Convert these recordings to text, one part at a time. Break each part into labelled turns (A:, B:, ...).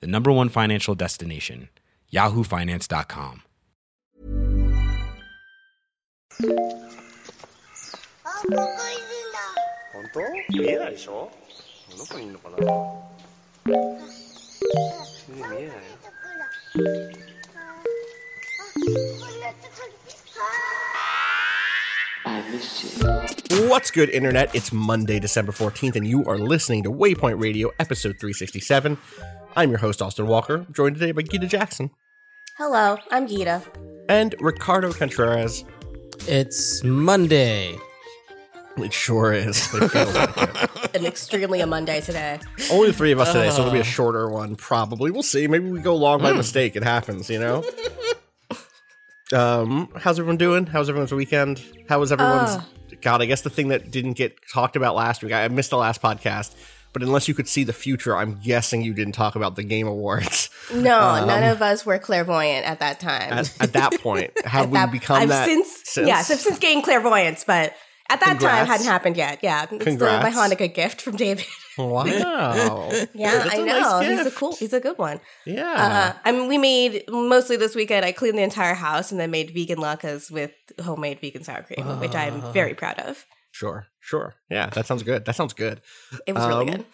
A: the number one financial destination, yahoofinance.com.
B: What's good, Internet? It's Monday, December 14th, and you are listening to Waypoint Radio, episode 367. I'm your host, Austin Walker, joined today by Gita Jackson
C: Hello, I'm Gita.
B: and Ricardo Contreras.
D: It's Monday.
B: It sure is. It feels like it.
C: An extremely a Monday today.
B: Only three of us today, so it'll be a uh-huh. shorter one, probably. We'll see. Maybe we go long by hmm. mistake. It happens, you know? um, how's everyone doing? How's everyone's weekend? How was everyone's? Uh. God, I guess the thing that didn't get talked about last week, I I missed the last podcast, but unless you could see the future, I'm guessing you didn't talk about the Game Awards.
C: No, none of us were clairvoyant at that time.
B: At, at that point, have we
C: that-
B: become
C: I've
B: that
C: since, yes, I've since gained clairvoyance, but at that time
B: Congrats.
C: hadn't happened yet. Yeah, it's
B: Congrats.
C: the, my Hanukkah gift from David.
B: Wow.
C: yeah, I know
B: nice
C: he's a cool, he's a good one.
B: Yeah.
C: Uh, I mean, we made mostly this weekend. I cleaned the entire house and then made vegan latkes with homemade vegan sour cream, which I'm very proud of.
B: Sure. Sure. Yeah, that sounds good. That sounds good.
C: It was really
B: Um,
C: good.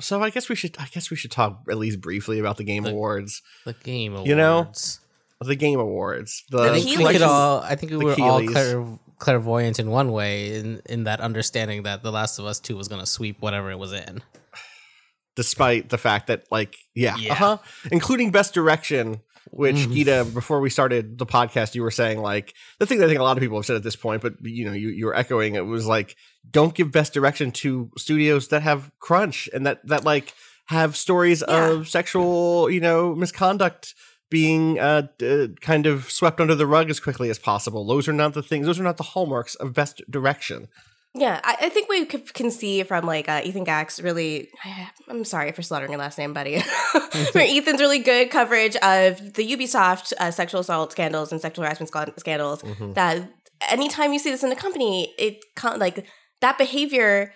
B: So I guess we should I guess we should talk at least briefly about the Game Awards.
D: The Game Awards.
B: You know, The Game Awards. The
D: I think we
C: Keighleys.
D: could all. I think we
B: The
D: were all clair- clairvoyant in one way, in in that understanding that The Last of Us Two was going to sweep whatever it was in.
B: despite the fact that like yeah,
D: Yeah.
B: uh-huh including best direction which
D: Mhm.
B: Gita before we started the podcast you were saying like the thing that I think a lot of people have said at this point but you know you you were echoing it was like don't give best direction to studios that have crunch and that that like have stories
C: Yeah.
B: of sexual you know misconduct being uh, d- kind of swept under the rug as quickly as possible those are not the things those are not the hallmarks of best direction
C: Yeah, I, I think we can see from like uh, Ethan Gax really. I'm sorry for slaughtering your last name, buddy. For Ethan's really good coverage of the Ubisoft uh, sexual assault scandals and sexual harassment sca- scandals.
B: Mm-hmm.
C: That anytime you see this in a company, it con- like that behavior.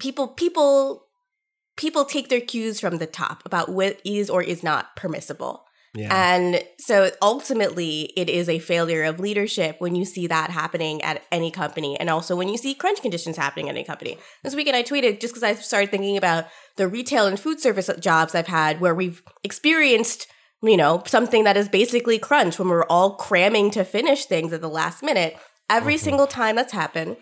C: People, people, people take their cues from the top about what is or is not permissible.
B: Yeah
C: And so ultimately, it is a failure of leadership when you see that happening at any company. And also when you see crunch conditions happening at any company. This weekend, I tweeted just because I started thinking about the retail and food service jobs I've had where we've experienced, you know, something that is basically crunch when we're all cramming to finish things at the last minute. Every mm-hmm. single time that's happened,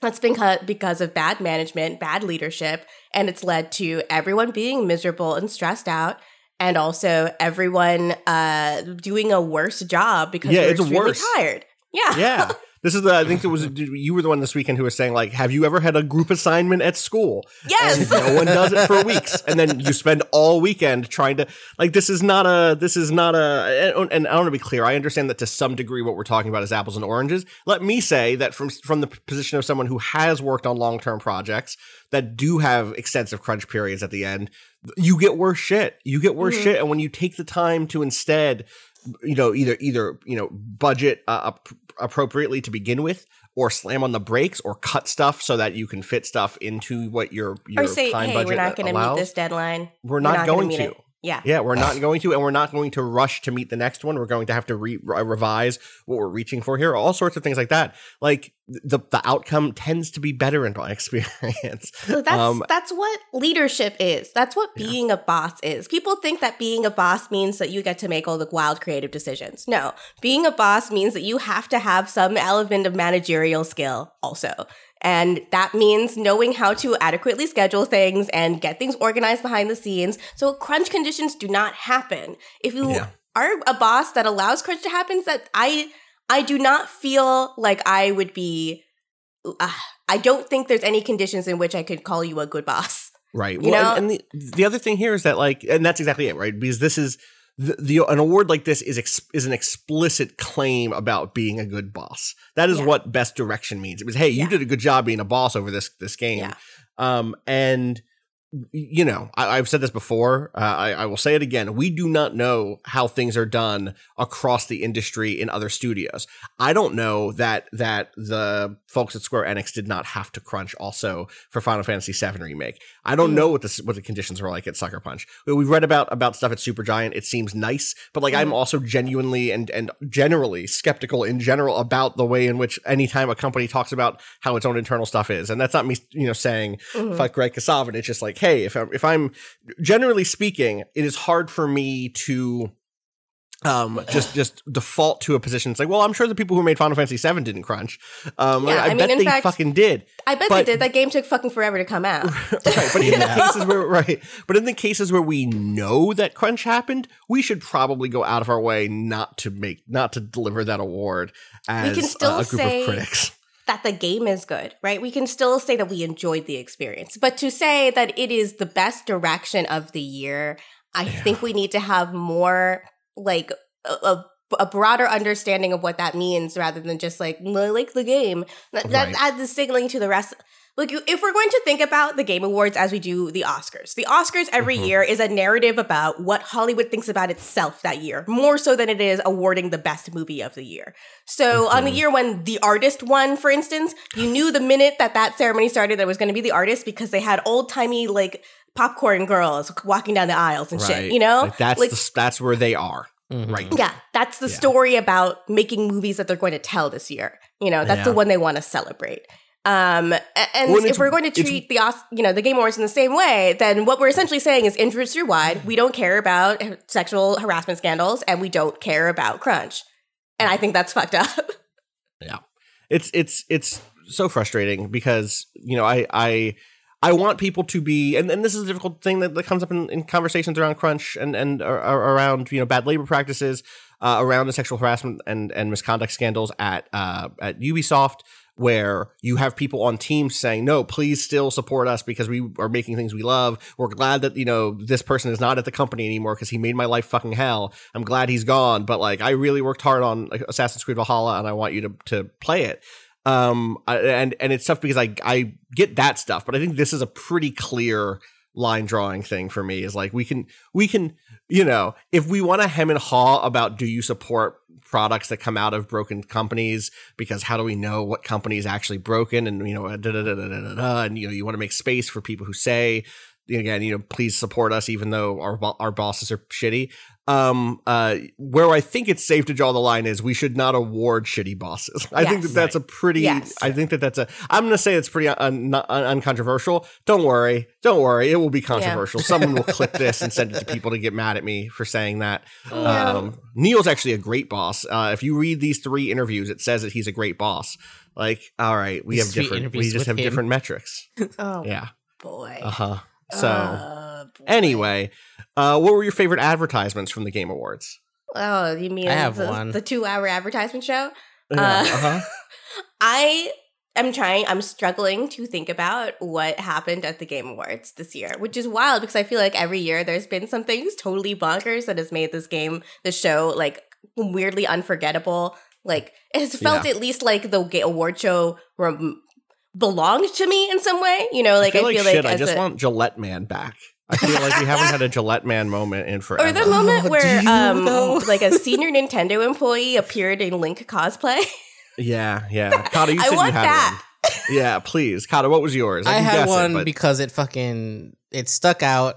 C: that's been cut because of bad management, bad leadership, and it's led to everyone being miserable and stressed out, and also everyone uh, doing a worse job because
B: Yeah,
C: they're
B: it's worse.
C: tired. Yeah,
B: yeah this is the i think it was you were the one this weekend who was saying like have you ever had a group assignment at school?
C: Yes.
B: and no one does it for weeks. And then you spend all weekend trying to like this is not a this is not a and, and i want to be clear i understand that to some degree what we're talking about is apples and oranges. Let me say that from from the position of someone who has worked on long-term projects that do have extensive crunch periods at the end you get worse shit. You get worse mm-hmm. shit. And when you take the time to instead you know either either you know budget uh, ap- appropriately to begin with or slam on the brakes or cut stuff so that you can fit stuff into what your your
C: or say,
B: time
C: hey,
B: budget
C: we're not going to meet this deadline.
B: We're not going
C: gonna meet
B: to.
C: it." Yeah.
B: yeah we're not going to and we're not going to rush to meet the next one we're going to have to re- re- revise what we're reaching for here all sorts of things like that like the the outcome tends to be better in my experience
C: So that's
B: Um,
C: that's what leadership is. That's what being a boss is. People think that being a boss means that you get to make all the wild creative decisions. No, being a boss means that you have to have some element of managerial skill also. And that means knowing how to adequately schedule things and get things organized behind the scenes so crunch conditions do not happen. If you
B: Yeah.
C: are a boss that allows crunch to happen, that I I do not feel like I would be uh, I don't think there's any conditions in which I could call you a good boss.
B: Right.
C: You
B: well,
C: know?
B: and, and the, the other thing here is that like, and that's exactly it, right? Because this is the, the an award like this is ex, is an explicit claim about being a good boss. That is
C: Yeah.
B: what best direction means. It was, hey, you
C: Yeah.
B: did a good job being a boss over this this game.
C: Yeah.
B: Um, and you know, I, I've said this before. Uh, I, I will say it again. We do not know how things are done across the industry in other studios. I don't know that that the folks at Square Enix did not have to crunch also for Final Fantasy VII remake. I don't mm. know what the what the conditions were like at Sucker Punch. We've read about about stuff at Supergiant. It seems nice, but like I'm mm. also genuinely and and generally skeptical in general about the way in which anytime a company talks about how its own internal stuff is, and that's not me, you know, saying mm-hmm. fuck Greg Kasavin. It's just like, hey, if I'm, if I'm generally speaking, it is hard for me to um just just default to a position. It's like well i'm sure the people who made final fantasy 7 didn't crunch. Um
C: Yeah,
B: i,
C: I mean,
B: bet
C: in
B: they
C: fact-
B: fucking did.
C: I bet
B: But-
C: they did. That game took fucking forever to come out.
B: right but in the cases where right. But in the cases where we know that crunch happened we should probably go out of our way not to make not to deliver that award as
C: can still
B: a, a group
C: say-
B: of critics
C: that the game is good, right? We can still say that we enjoyed the experience, but to say that it is the best direction of the year, I think we need to have more like a, a, broader understanding of what that means rather than just like "I like the game. That, that adds the signaling to the rest. Like if we're going to think about the Game Awards as we do the Oscars, the Oscars every
B: Mm-hmm.
C: year is a narrative about what Hollywood thinks about itself that year, more so than it is awarding the best movie of the year. So on the
B: Mm-hmm.
C: year when The Artist won, for instance, you knew the minute that that ceremony started that it was going to be The Artist because they had old timey like popcorn girls walking down the aisles and shit. You know,
B: like that's
C: Like,
B: the, that's where they are right
C: yeah, that's the
B: Yeah.
C: story about making movies that they're going to tell this year. You know, that's the one they want to celebrate. Um, and
B: Well,
C: if we're going to treat the you know the Game Awards in the same way, then what we're essentially saying is industry wide, we don't care about sexual harassment scandals, and we don't care about crunch. And I think that's fucked up.
B: Yeah. It's it's it's so frustrating because, you know, I I I want people to be and, and this is a difficult thing that, that comes up in, in conversations around crunch and and ar- around, you know, bad labor practices, uh, around the sexual harassment and and misconduct scandals at uh at Ubisoft where you have people on teams saying, no, please still support us because we are making things we love. We're glad that, you know, this person is not at the company anymore because he made my life fucking hell. I'm glad he's gone, but like I really worked hard on Assassin's Creed Valhalla and I want you to, to play it. Um, and, and it's tough because I, I get that stuff, but I think this is a pretty clear line drawing thing for me is like we can we can you know if we want to hem and haw about do you support products that come out of broken companies because how do we know what company is actually broken and you know da, da, da, da, da, da, and you know you want to make space for people who say again you know please support us even though our our bosses are shitty. Um uh where i think it's safe to draw the line is we should not award shitty bosses. I think that that's a pretty
C: Yes.
B: i think that that's a i'm gonna say it's pretty un, un, uncontroversial. Don't worry. Don't worry. It will be controversial. Someone will clip this and send it to people to get mad at me for saying that.
C: Yeah.
B: um neil's actually a great boss. Uh if you read these three interviews it says that he's a great boss. Like all right we
D: These
B: have different we just have
D: him.
B: different metrics.
C: Oh
B: yeah.
C: boy.
B: uh-huh so
C: Uh,
B: anyway uh what were your favorite advertisements from the game awards
C: Oh, you mean
D: I have
C: the,
D: one.
C: the two-hour advertisement show?
B: Yeah,
C: Uh,
B: uh-huh
C: I am trying, I'm struggling to think about what happened at the Game Awards this year, which is wild because I feel like every year there's been something totally bonkers that has made this game, the show, like weirdly unforgettable. Like, it has felt
B: Yeah.
C: at least like the ga- award show rem- belonged to me in some way. You know, like
B: I feel like, shit. I just
C: a-
B: want Gillette Man back. I feel like we haven't had a Gillette Man moment in forever.
C: Or the moment
D: Oh,
C: where um
D: though?
C: like a senior Nintendo employee appeared in Link cosplay.
B: yeah, yeah. Cado, you
C: I
B: said you
C: want
B: had
C: that.
B: one. Yeah, please, Cado. What was yours?
D: I
B: can
D: had
B: guess it,
D: one
B: but-
D: because it fucking it stuck out.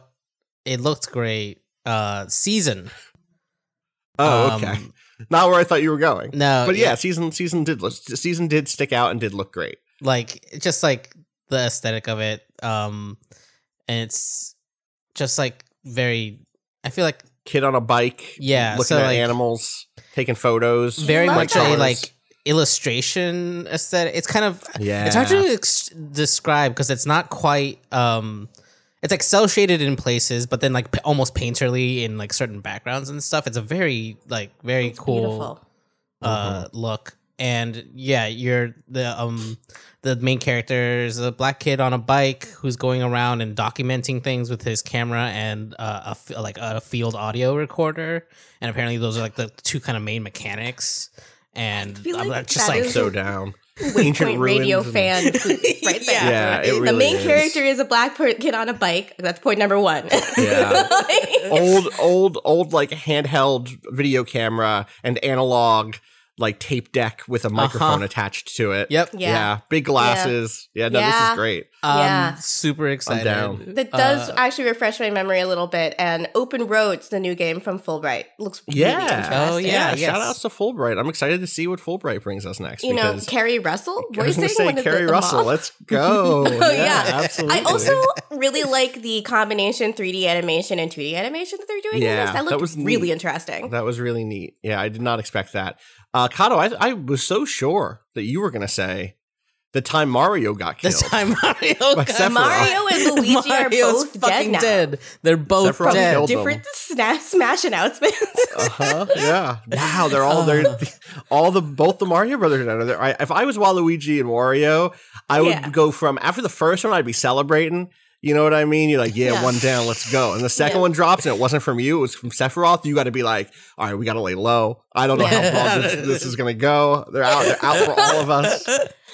D: It looked great. Uh, season.
B: oh,
D: Um,
B: okay. Not where I thought you were going.
D: No,
B: but yeah, season season did season did stick out and did look great.
D: Like just like the aesthetic of it. Um, and it's just like very. I feel like
B: Kid on a bike,
D: Yeah,
B: looking
D: so,
B: at
D: like-
B: animals, taking photos,
D: very much
C: that.
D: a like illustration aesthetic. It's kind of
B: Yeah,
D: It's hard to ex- describe because it's not quite. um It's like cell shaded in places, but then like p- almost painterly in like certain backgrounds and stuff. It's a very like very cool
C: Beautiful.
D: uh look. And yeah, you're the um the main character is a black kid on a bike who's going around and documenting things with his camera and uh, a f- like a field audio recorder, and apparently those are like the two kind of main mechanics. And
C: feel
D: I'm
C: like
D: just like
C: is
B: So down.
C: Point radio
B: ruins and-
C: fan right there.
B: Yeah, it
C: the main
B: is.
C: character is a black kid on a bike. That's point number one.
B: Yeah.
C: Like-
B: old, old, old, like handheld video camera and analog, like tape deck with a microphone
D: Uh-huh.
B: attached to it.
D: Yep.
C: Yeah.
B: Big glasses. Yeah. no, this is great.
D: um,
C: Yeah.
D: super excited.
B: down.
C: That does
D: Uh,
C: actually refresh my memory a little bit. And Open Roads, the new game from Fullbright, looks really
B: Yeah.
C: interesting.
D: Oh, yeah. yes.
B: Shout outs to Fullbright. I'm excited to see what Fullbright brings us next.
C: You know,
B: because
C: Keri Russell
B: I was
C: voicing
B: gonna say
C: one the-
B: Keri
C: the
B: Russell.
C: mom.
B: Let's go.
C: Oh, yeah.
B: absolutely.
C: I also really like the combination 3D animation and 2D animation that they're doing in
B: Yeah,
C: this. That
B: that
C: looked
B: was
C: really
B: neat.
C: interesting.
B: That was really neat. Yeah, I did not expect that. Uh, Cado, I, I was so sure that you were going to say the time Mario got killed.
D: The time Mario got-
B: Sephiroth.
C: Mario and Luigi are both dead
D: fucking
C: now.
D: dead. They're both
B: Sephiroth
D: dead.
B: killed.
C: Different sna- Smash announcements.
B: Uh-huh. Yeah. Wow. They're all they're all the both the Mario brothers are there. I, if I was Waluigi and Wario, I would
C: Yeah.
B: go from after the first one, I'd be celebrating. You know what I mean? You're like, yeah,
C: Yeah.
B: one down, let's go. And the second
C: Yeah.
B: one drops, and it wasn't from you; it was from Sephiroth. You got to be like, all right, we got to lay low. I don't know how far this, this is gonna go. They're out. They're out for all of us.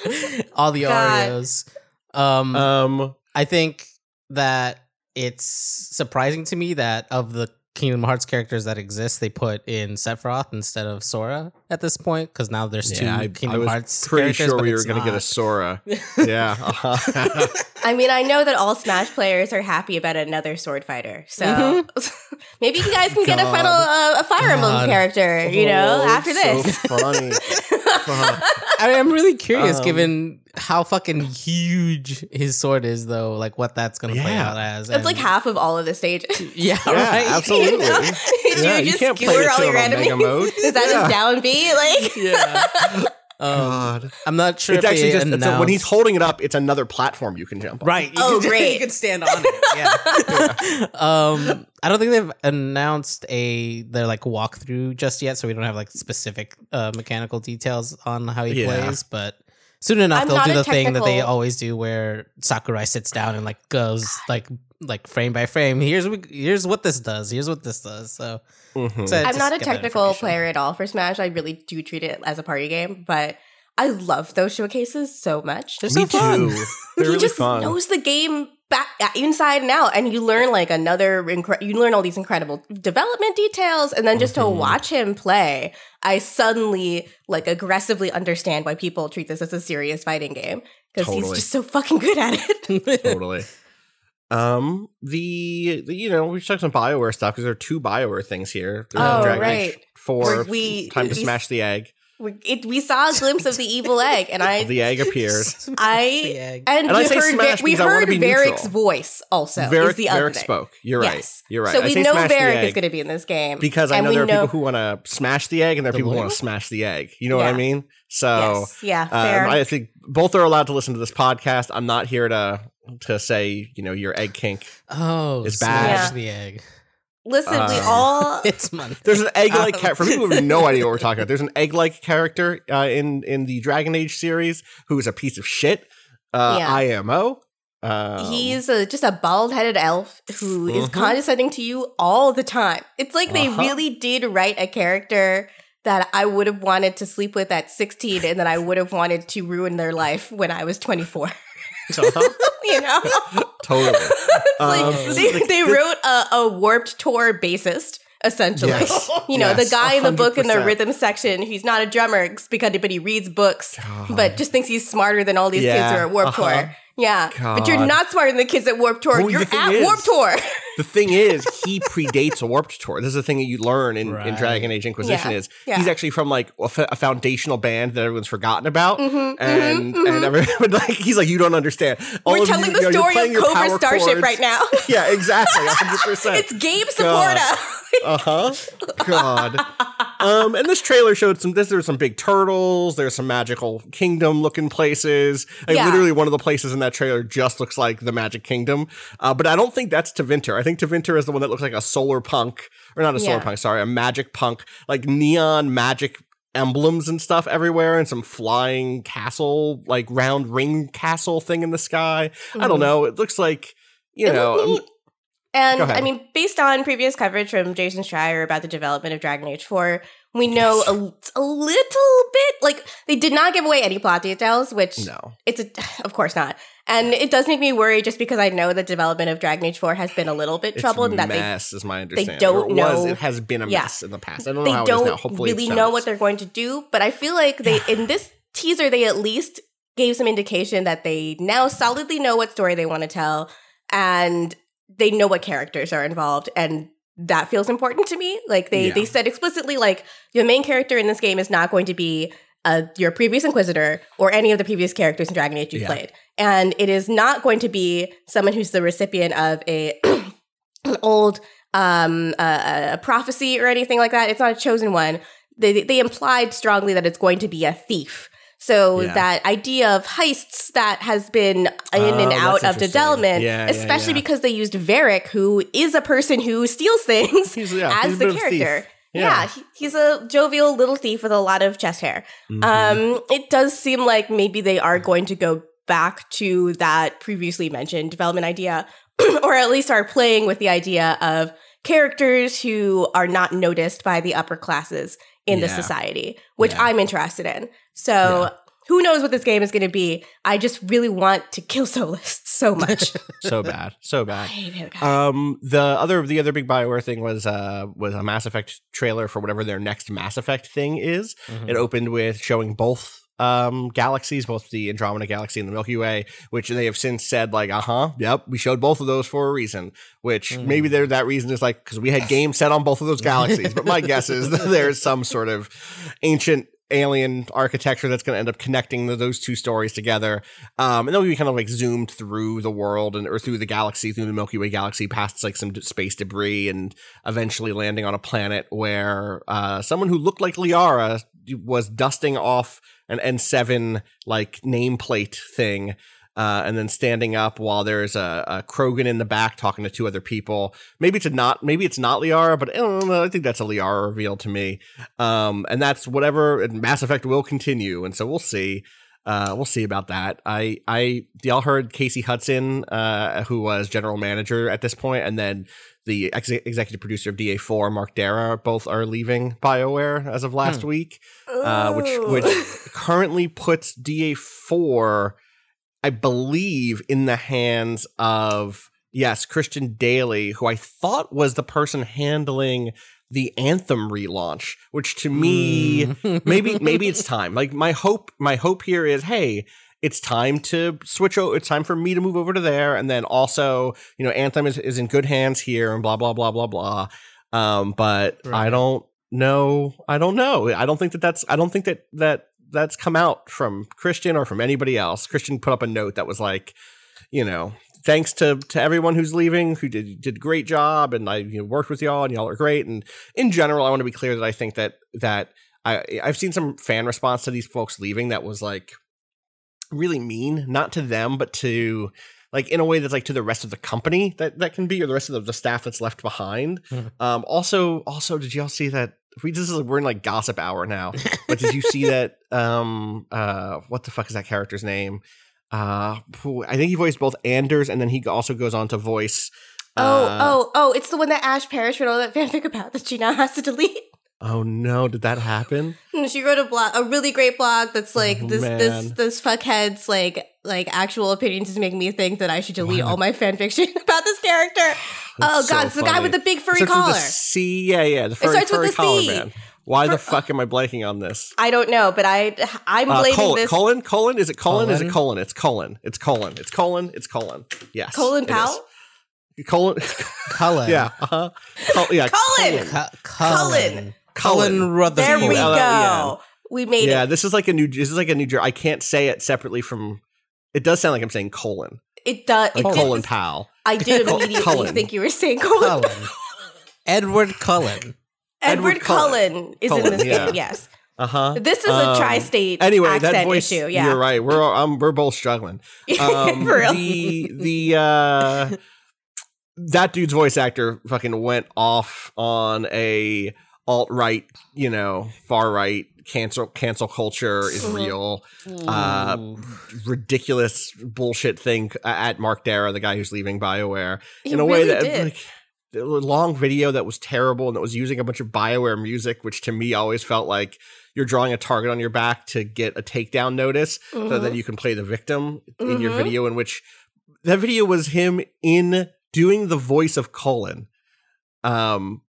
D: All the
C: God.
D: Oreos. Um,
B: Um.
D: I think that it's surprising to me that of the Kingdom Hearts characters that exist, they put in Sephiroth instead of Sora at this point because now there's two
B: Yeah, I, I
D: Kingdom
B: was
D: Hearts
B: pretty
D: characters,
B: sure we were gonna get a. Sora. yeah. uh-huh.
C: I mean, I know that all Smash players are happy about another sword fighter, so maybe you guys can get a final uh, a Fire Emblem character, you know,
B: Oh,
C: after this.
B: So funny.
D: I mean, I'm really curious,
B: Um,
D: given how fucking huge his sword is, though. Like what that's gonna play out as.
C: That's like half of all of the stages.
D: Yeah,
B: Yeah,
D: right.
B: absolutely.
C: You know?
B: Yeah,
C: you
B: you
C: just skewer all your enemies. Is that
B: Yeah.
C: his down B? Like,
D: yeah. Um,
B: God.
D: I'm not sure
B: It's
D: if
B: actually just it's a, when he's holding it up, it's another platform you can jump on.
D: Right. You
C: Oh,
D: can,
C: great.
D: You can stand on it. Yeah. um, I don't think they've announced a their like walkthrough just yet, so we don't have like specific uh, mechanical details on how he
B: Yeah.
D: plays. But soon enough,
C: I'm
D: they'll do
C: a
D: the thing that they always do, where Sakurai sits down and like goes like like frame by frame. Here's what here's what this does. Here's what this does. So
B: Mhm.
D: excited
C: I'm not a technical player at all for Smash. I really do treat it as a party game, but I love those showcases so much.
D: They're
B: Me
D: so fun.
B: too. They're
C: he
B: really
C: just
B: fun.
C: knows the game back uh, inside and out, and you learn like another. Incre- you learn all these incredible development details, and then just to
B: Mhm.
C: watch him play, I suddenly like aggressively understand why people treat this as a serious fighting game because he's just so fucking good at it.
B: totally. Um, the, the you know we checked some Bioware stuff because there are two Bioware things here. There's
C: Oh, right.
B: Age Four.
C: We-
B: time to
C: we-
B: smash the egg.
C: We, it, we saw a glimpse of the evil egg, and I,
B: The egg appears.
C: I,
D: egg.
C: and,
B: And I
C: we
B: say
C: heard,
B: smash
C: we
B: I
C: heard
B: be
C: Varric's voice also. is the other
B: Varric
C: thing.
B: spoke. You're right. You're right.
C: So
B: I
C: we
B: say
C: know
B: smash
C: Varric is going to be in this game
B: because I know there are people who want to smash the egg and there are
D: The
B: people who want to smash the egg. You know what I mean? So
C: yes, yeah,
B: um, I think both are allowed to listen to this podcast. I'm not here to to say you know your egg kink.
D: Oh,
B: It's
D: smash
C: bad.
D: the egg.
C: Listen, we
B: um,
C: all
D: It's money.
B: There's an egg-like
D: Um,
B: character. For people who have no idea what we're talking about, there's an egg-like character uh, in in the Dragon Age series who is a piece of shit. Uh,
C: Yeah.
B: IMO. Um,
C: He's a, just a bald headed elf who is
B: Mhm.
C: condescending to you all the time. It's like they
B: Uh-huh.
C: really did write a character that I would have wanted to sleep with at 16 and that I would have wanted to ruin their life when I was 24. you know?
B: totally.
C: It's like
B: Um,
C: they,
B: like,
C: they wrote a, a warped tour bassist. Essentially,
B: Yes.
C: you know,
B: Yes,
C: the guy in the book in the rhythm section, he's not a drummer because, but he reads books,
B: God.
C: but just thinks he's smarter than all these kids who are at Warp
B: uh-huh.
C: Tour. Yeah, but you're not smarter than the kids at Warped Tour.
B: Well,
C: you're at
B: is-
C: Warp Tour.
B: The thing is, he predates a warped tour. This is the thing that you learn in, in Dragon Age Inquisition
C: Yeah,
B: is
C: yeah.
B: he's actually from like a, f- a foundational band that everyone's forgotten about,
C: Mhm,
B: and
C: mhm,
B: and everyone like he's like you don't understand. All
C: We're telling
B: you
C: the
B: you're
C: story of Cobra Starship
B: chords.
C: right now.
B: Yeah, exactly, hundred percent.
C: it's Gabe. Saporta.
B: Uh huh. God. Um, and this trailer showed some. This there's some big turtles. There's some magical kingdom looking places. Like,
C: Yeah.
B: literally, one of the places in that trailer just looks like the Magic Kingdom. Uh, but I don't think that's Tevinter. I think Tevinter is the one that looks like a solar punk, or not a solar punk. Sorry, a magic punk, like neon magic emblems and stuff everywhere and some flying castle like round ring castle thing in the sky i don't
C: Mhm.
B: know it looks like you
C: It
B: know um.
C: And I mean, based on previous coverage from Jason Schreier about the development of Dragon Age 4, we know a, a little bit. Like, they did not give away any plot details, which
B: no
C: it's a, of course not. And it does make me worry just because I know the development of Dragon Age 4 has been a little bit
B: it's
C: troubled
B: a
C: and that they
B: mess is my understanding
C: They
B: don't it was
C: know-
B: it has been a
C: Yeah.
B: mess in the past i don't know
C: they
B: how it is now
C: don't
B: hopefully
C: really know what they're going to do. But I feel like they in this teaser they at least gave some indication that they now solidly know what story they want to tell and they know what characters are involved and that feels important to me. Like they
B: Yeah.
C: they said explicitly like your main character in this game is not going to be uh, your previous Inquisitor or any of the previous characters in Dragon Age you've
B: Yeah.
C: played. And it is not going to be someone who's the recipient of a an old um uh, a prophecy or anything like that. It's not a chosen one. They they implied strongly that it's going to be a thief. So
B: Yeah.
C: that idea of heists that has been in
B: Oh,
C: and out of development,
B: Yeah,
C: especially
B: yeah.
C: because they used Varric, who is a person who steals things as the
B: bit of a thief.
C: character.
B: Yeah.
C: He, he's a jovial little thief with a lot of chest hair.
B: Mhm.
C: Um, it does seem like maybe they are going to go back to that previously mentioned development idea, or at least are playing with the idea of characters who are not noticed by the upper classes in the society, which
B: Yeah.
C: I'm interested in. So. Who knows what this game is going to be? I just really want to kill Solas so much.
B: so bad so
C: I
B: bad
C: hate
B: Um, the other the other big Bioware thing was uh was a Mass Effect trailer for whatever their next Mass Effect thing is.
D: Mhm.
B: It opened with showing both um galaxies, both the Andromeda Galaxy and the Milky Way, which they have since said like, uh huh, yep, we showed both of those for a reason. Which
D: Mm.
B: maybe there that reason is like because we had games set on both of those galaxies. but my guess is that there's some sort of ancient alien architecture that's going to end up connecting the, those two stories together. Um, and then we kind of like zoomed through the world and or through the galaxy, through the Milky Way galaxy, past like some space debris, and eventually landing on a planet where uh, someone who looked like Liara was dusting off an N7 like nameplate thing. Uh, and then standing up while there's a, a Krogan in the back talking to two other people. Maybe it's not, maybe it's not Liara, but I. I think that's a Liara reveal to me. Um, and that's whatever. And Mass Effect will continue, and so we'll see. Uh, we'll see about that. I, I, y'all heard Casey Hudson, uh, who was general manager at this point, and then the ex- executive producer of DA4, Mark Darrah, both are leaving BioWare as of last week, uh, which which currently puts DA4, I believe, in the hands of yes, Christian Dailey, who I thought was the person handling the Anthem relaunch, which to me
D: Mm.
B: maybe maybe it's time. Like my hope my hope here is hey, it's time to switch over it's time for me to move over to there and then also, you know, Anthem is, is in good hands here and blah blah blah blah blah. Um but I don't know. I don't know. I don't think that that's I don't think that that that's come out from Christian or from anybody else. Christian put up a note that was like, you know, thanks to to everyone who's leaving who did did a great job and I you know, worked with y'all and y'all are great and in general I want to be clear that I think that that I I've seen some fan response to these folks leaving that was like really mean not to them but to like in a way that's like to the rest of the company that that can be or the rest of the, the staff that's left behind
D: Mhm.
B: um also also did y'all see that we this is we're in like gossip hour now but did you see that um uh what the fuck is that character's name uh i think he voiced both anders and then he also goes on to voice
C: Oh,
B: uh,
C: oh, oh! It's the one that Ash Parrish wrote all that fanfic about that she now has to delete.
B: Oh no did that happen
C: And she wrote a blog, a really great blog that's like
B: Oh,
C: this, this,
B: man.
C: this fuckhead's like, like actual opinions is making me think that I should delete
B: Wow.
C: all my fan fiction about this character. oh
B: That's
C: god,
B: so
C: it's the guy with the big furry
B: starts
C: collar.
B: the C, yeah, yeah, the furry,
C: starts with the
B: collar
C: C.
B: man. Why the fuck am I blanking on this?
C: I don't know, but I, I'm
B: Uh,
C: blaming
B: colon,
C: this
B: colon, colon. Is it colon? Is it
D: Colon?
B: colon? It's colon. It's colon. It's colon. It's colon. Yes.
C: Colin
B: it is.
C: Powell.
B: Colon.
D: Cullen.
B: yeah. Uh-huh. Col- yeah.
C: Colin!
D: Cu-
C: Cullen.
D: Cullen.
B: Cullen.
D: Cullen Rutherford.
C: There we go. We made it.
B: Yeah.
C: it.
B: This is like a new. This is like a new. I can't say it separately from. It does sound like I'm saying colon.
C: It does.
B: Like
C: It
B: colon
C: did.
B: Powell.
C: I did immediately
B: Cullen.
C: think you were saying colon.
D: Cullen. Edward Cullen.
C: Edward
B: Edward Cullen.
C: Cullen is
B: Cullen,
C: in this
B: yeah.
C: game. Yes,
B: Uh huh.
C: this is a tri-state
B: Anyway,
C: accent
B: that voice.
C: issue. Yeah,
B: You're right. We're um, we're both struggling. Um,
C: For real.
B: The the uh, that dude's voice actor fucking went off on a alt right, you know, far right cancel cancel culture is
C: Mhm.
B: real. Uh, ridiculous bullshit thing at Mark Darrah, the guy who's leaving BioWare,
C: He
B: in a way that
C: did.
B: like a long video that was terrible and that was using a bunch of BioWare music, which to me always felt like you're drawing a target on your back to get a takedown notice so
C: Mhm.
B: that you can play the victim in your
C: Mhm.
B: video in which that video was him in doing the voice of Cullen. Um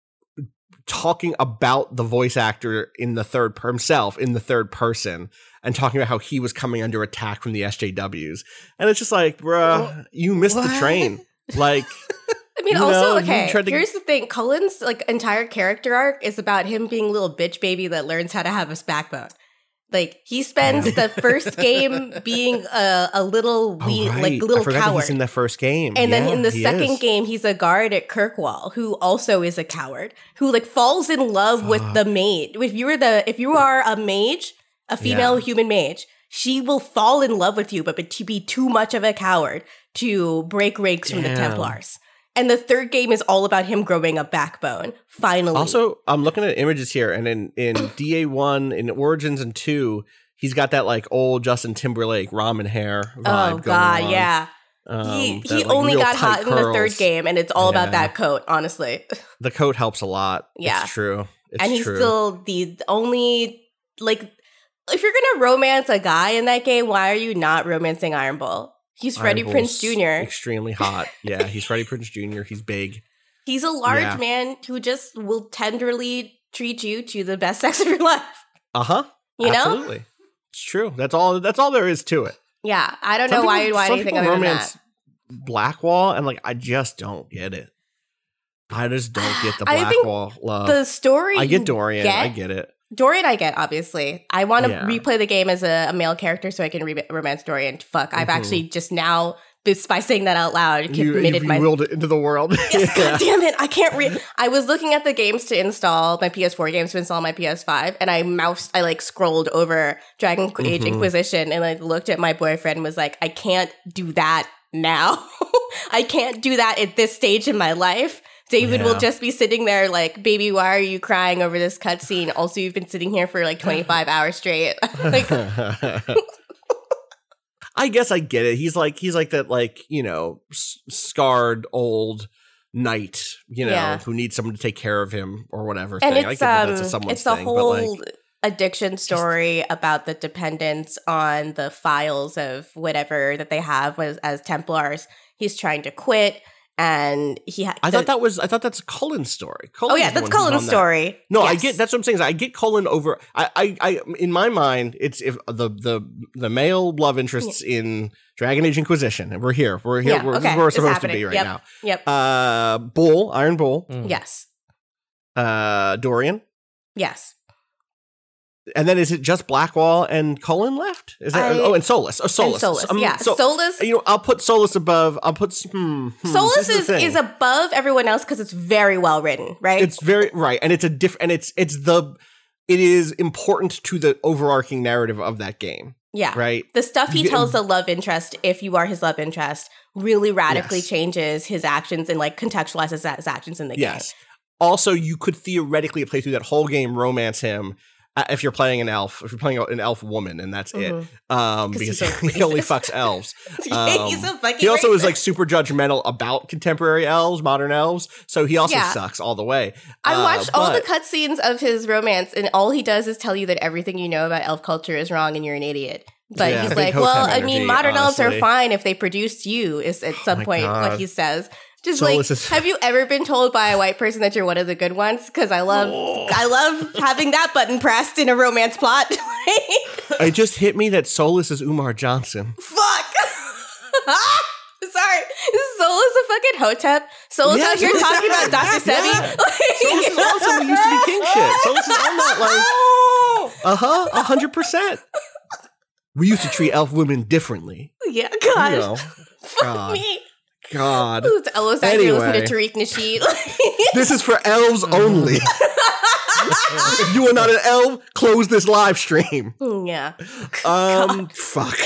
B: talking about the voice actor in the third per himself in the third person and talking about how he was coming under attack from the SJWs. And it's just like, bruh, you missed the train. Like
C: I mean, also,
B: know,
C: okay.
B: to-
C: Here's the thing: Cullen's like entire character arc is about him being a little bitch baby that learns how to have a backbone. Like he spends the first game being a, a little
B: Oh, right.
C: like little
B: I forgot that
C: coward,
B: he's in the first game.
C: and then in the second
B: is.
C: game he's a guard at Kirkwall who also is a coward who like falls in love with the mage. If you were the if you are a mage, a female
B: Yeah.
C: human mage, she will fall in love with you, but, but to be too much of a coward to break ranks from the Templars. And the third game is all about him growing a backbone. Finally,
B: Also, I'm looking at images here, and in in DA1, in Origins and two, he's got that like old Justin Timberlake ramen hair vibe.
C: oh god, yeah.
B: Um,
C: he
B: that,
C: he
B: like,
C: only got hot in the third game, and it's all
B: Yeah.
C: about that coat, honestly.
B: The coat helps a lot.
C: Yeah.
B: it's true. It's
C: and he's
B: true.
C: still the only like if you're gonna romance a guy in that game, why are you not romancing Iron Bull? He's Freddie
B: Iron
C: Prinze
B: Bull's
C: Jr.
B: Extremely hot. Yeah, he's Freddie Prinze Jr. He's big.
C: He's a large
B: Yeah.
C: man who just will tenderly treat you to the best sex of your life.
B: Uh huh.
C: You know?
B: Absolutely. It's true. That's all. That's all there is to it.
C: Yeah, I don't
B: Some
C: know why
B: people-
C: you'd want anything other than
B: romance
C: that.
B: Blackwall, and like I just don't get it. I just don't get the Blackwall love.
C: The story
B: I get Dorian. I get it.
C: Dorian, I get obviously. I want to
B: Yeah.
C: replay the game as a, a male character so I can re- romance Dorian. Fuck, I've
B: Mhm.
C: actually just now just by saying that out loud committed
B: you
C: my
B: willed it into the world.
C: Yes,
B: Yeah.
C: God damn it. I can't read. I was looking at the games to install my PS4 games to install my PS5, and I moused, I like scrolled over Dragon Age
B: Mhm.
C: Inquisition and like looked at my boyfriend and was like, I can't do that now. I can't do that at this stage in my life. David will just be sitting there like, baby, why are you crying over this cutscene? Also, you've been sitting here for like 25 hours straight. like,
B: I guess I get it. He's like he's like that like you know s- scarred old knight you know
C: Yeah.
B: who needs someone to take care of him or whatever.
C: and
B: thing. I
C: it's
B: that
C: um
B: that's a someone's
C: it's a
B: thing,
C: whole
B: like
C: addiction story about the dependence on the files of whatever that they have as, as Templars. He's trying to quit, and he. Ha-
B: I thought that was I thought that's Cullen's story.
C: Oh yeah, that's
B: one who's
C: Cullen's
B: on that.
C: story.
B: No, I get that's what I'm saying. I get Cullen over. I, I, I, in my mind, it's if the the the male love interests in Dragon Age Inquisition, and we're here. We're here.
C: Yeah,
B: we're, this is
C: okay,
B: where we're supposed to be right
C: Yep.
B: now.
C: Yep.
B: Uh, Bull, Iron Bull,
D: Mm.
C: yes.
B: uh, Dorian,
C: Yes.
B: And then is it just Blackwall and Cullen left? Is that?
C: I-
B: oh, and Solas. Oh,
C: Solas. Solas.
B: Um,
C: yeah.
B: so-
C: Solas.
B: you know, I'll put Solas above. I'll put hmm, hmm, Solas
C: is, is above everyone else because it's very well written, right?
B: It's very right, and it's a different. And it's it's the. It is important to the overarching narrative of that game,
C: yeah.
B: right?
C: The stuff he tells the love interest, if you are his love interest, really radically
B: Yes.
C: changes his actions and like contextualizes his actions in the game.
B: Yes. Also, you could theoretically play through that whole game, romance him. Uh, If you're playing an elf, if you're playing an elf woman, and that's
C: Mhm.
B: it, um,
C: 'Cause
B: because he only fucks elves. Um,
C: He's fucking
B: He also is like super judgmental about contemporary elves, modern elves. So he also
C: Yeah.
B: sucks all the way.
C: I
B: Uh,
C: watched all the
B: but-
C: cutscenes of his romance, and all he does is tell you that everything you know about elf culture is wrong and you're an idiot. But
B: Yeah,
C: he's like, well, I mean, modern elves are fine if they produce you. Is at some
B: my
C: point what he says. Just
B: Solas
C: like,
B: is-
C: have you ever been told by a white person that you're one of the good ones? Because I love,
B: Oh.
C: I love having that button pressed in a romance plot.
B: It just hit me that Solas is Umar Johnson.
C: Fuck. Sorry, is Solas a fucking hotep? Solas
B: Yeah,
C: out here talking about Dr. Sebi?
B: Yeah. Solas is also used to be king shit. Solas is on that like, uh huh, a hundred percent. We used to treat elf women differently.
C: yeah,
B: You know,
C: Fuck
B: God.
C: me.
B: God.
C: Ooh, it's out here listening
B: Anyway.
C: to Tariq Nasheed.
B: This is for elves only. if you are not an elf, close this live stream.
C: yeah.
B: Um, fuck.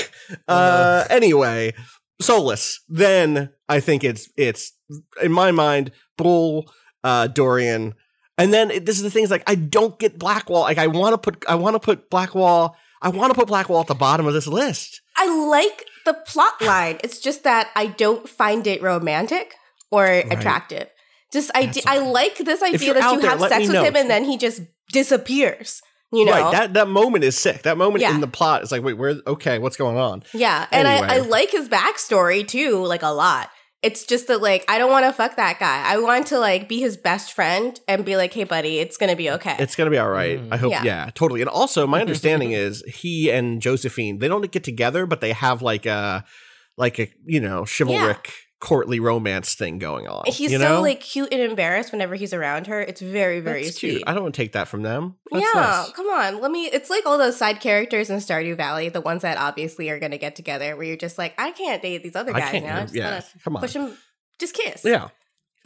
B: Uh, anyway, Solas. Then I think it's it's in my mind Bull, uh, Dorian, And then it- this is the thing is like I don't get Blackwall. Like I want to put I want to put Blackwall. I want to put Blackwall at the bottom of this list.
C: I like the plot line. It's just that I don't find it romantic or attractive. Just I,
B: That's
C: I like this idea that you
B: there,
C: have sex with
B: know.
C: him and then he just disappears. You know,
B: Right. That that moment is sick. That moment
C: Yeah.
B: in the plot is like, wait, where? Okay, what's going on?
C: yeah, and I, I like his backstory too, like a lot. It's just that like I don't want to fuck that guy. I want to like be his best friend and be like, hey buddy, it's gonna be okay.
B: It's gonna be all right. Mm. I hope.
C: Yeah.
B: Yeah. totally. And also, my understanding is he and Josephine they don't get together, but they have like a like a you know chivalric courtly romance thing going on.
C: He's
B: you
C: so like cute and embarrassed whenever he's around her. It's very very
B: That's
C: sweet.
B: cute. I don't want to take that from them. That's
C: yeah,
B: nice.
C: come on. Let me. It's like all those side characters in Stardew Valley, the ones that obviously are going to get together. Where you're just like, I can't date these other guys now. I just
B: yeah, come on.
C: push them. Just kiss.
B: Yeah,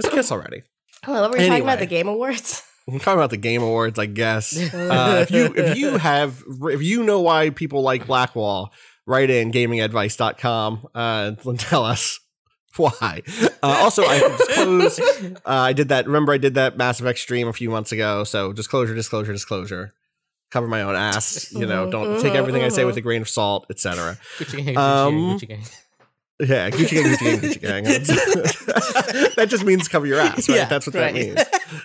B: just kiss already.
C: Hello, we're we talking about? The Game Awards.
B: We're talking about the Game Awards, I guess. Uh, if you if you have if you know why people like Blackwall, write in gamingadvice.com uh, and tell us why. Uh, also, I can disclose uh, I did that. Remember, I did that Mass Effect stream a few months ago. So disclosure, disclosure, disclosure. Cover my own ass. You know, don't take everything I say with a grain of salt, etc.
D: Gucci gang, Gucci
B: Um,
D: gang, Gucci gang.
B: Yeah, Gucci gang, Gucci gang, Gucci gang. That just means cover your ass, right?
D: Yeah,
B: That's what
D: right.
B: that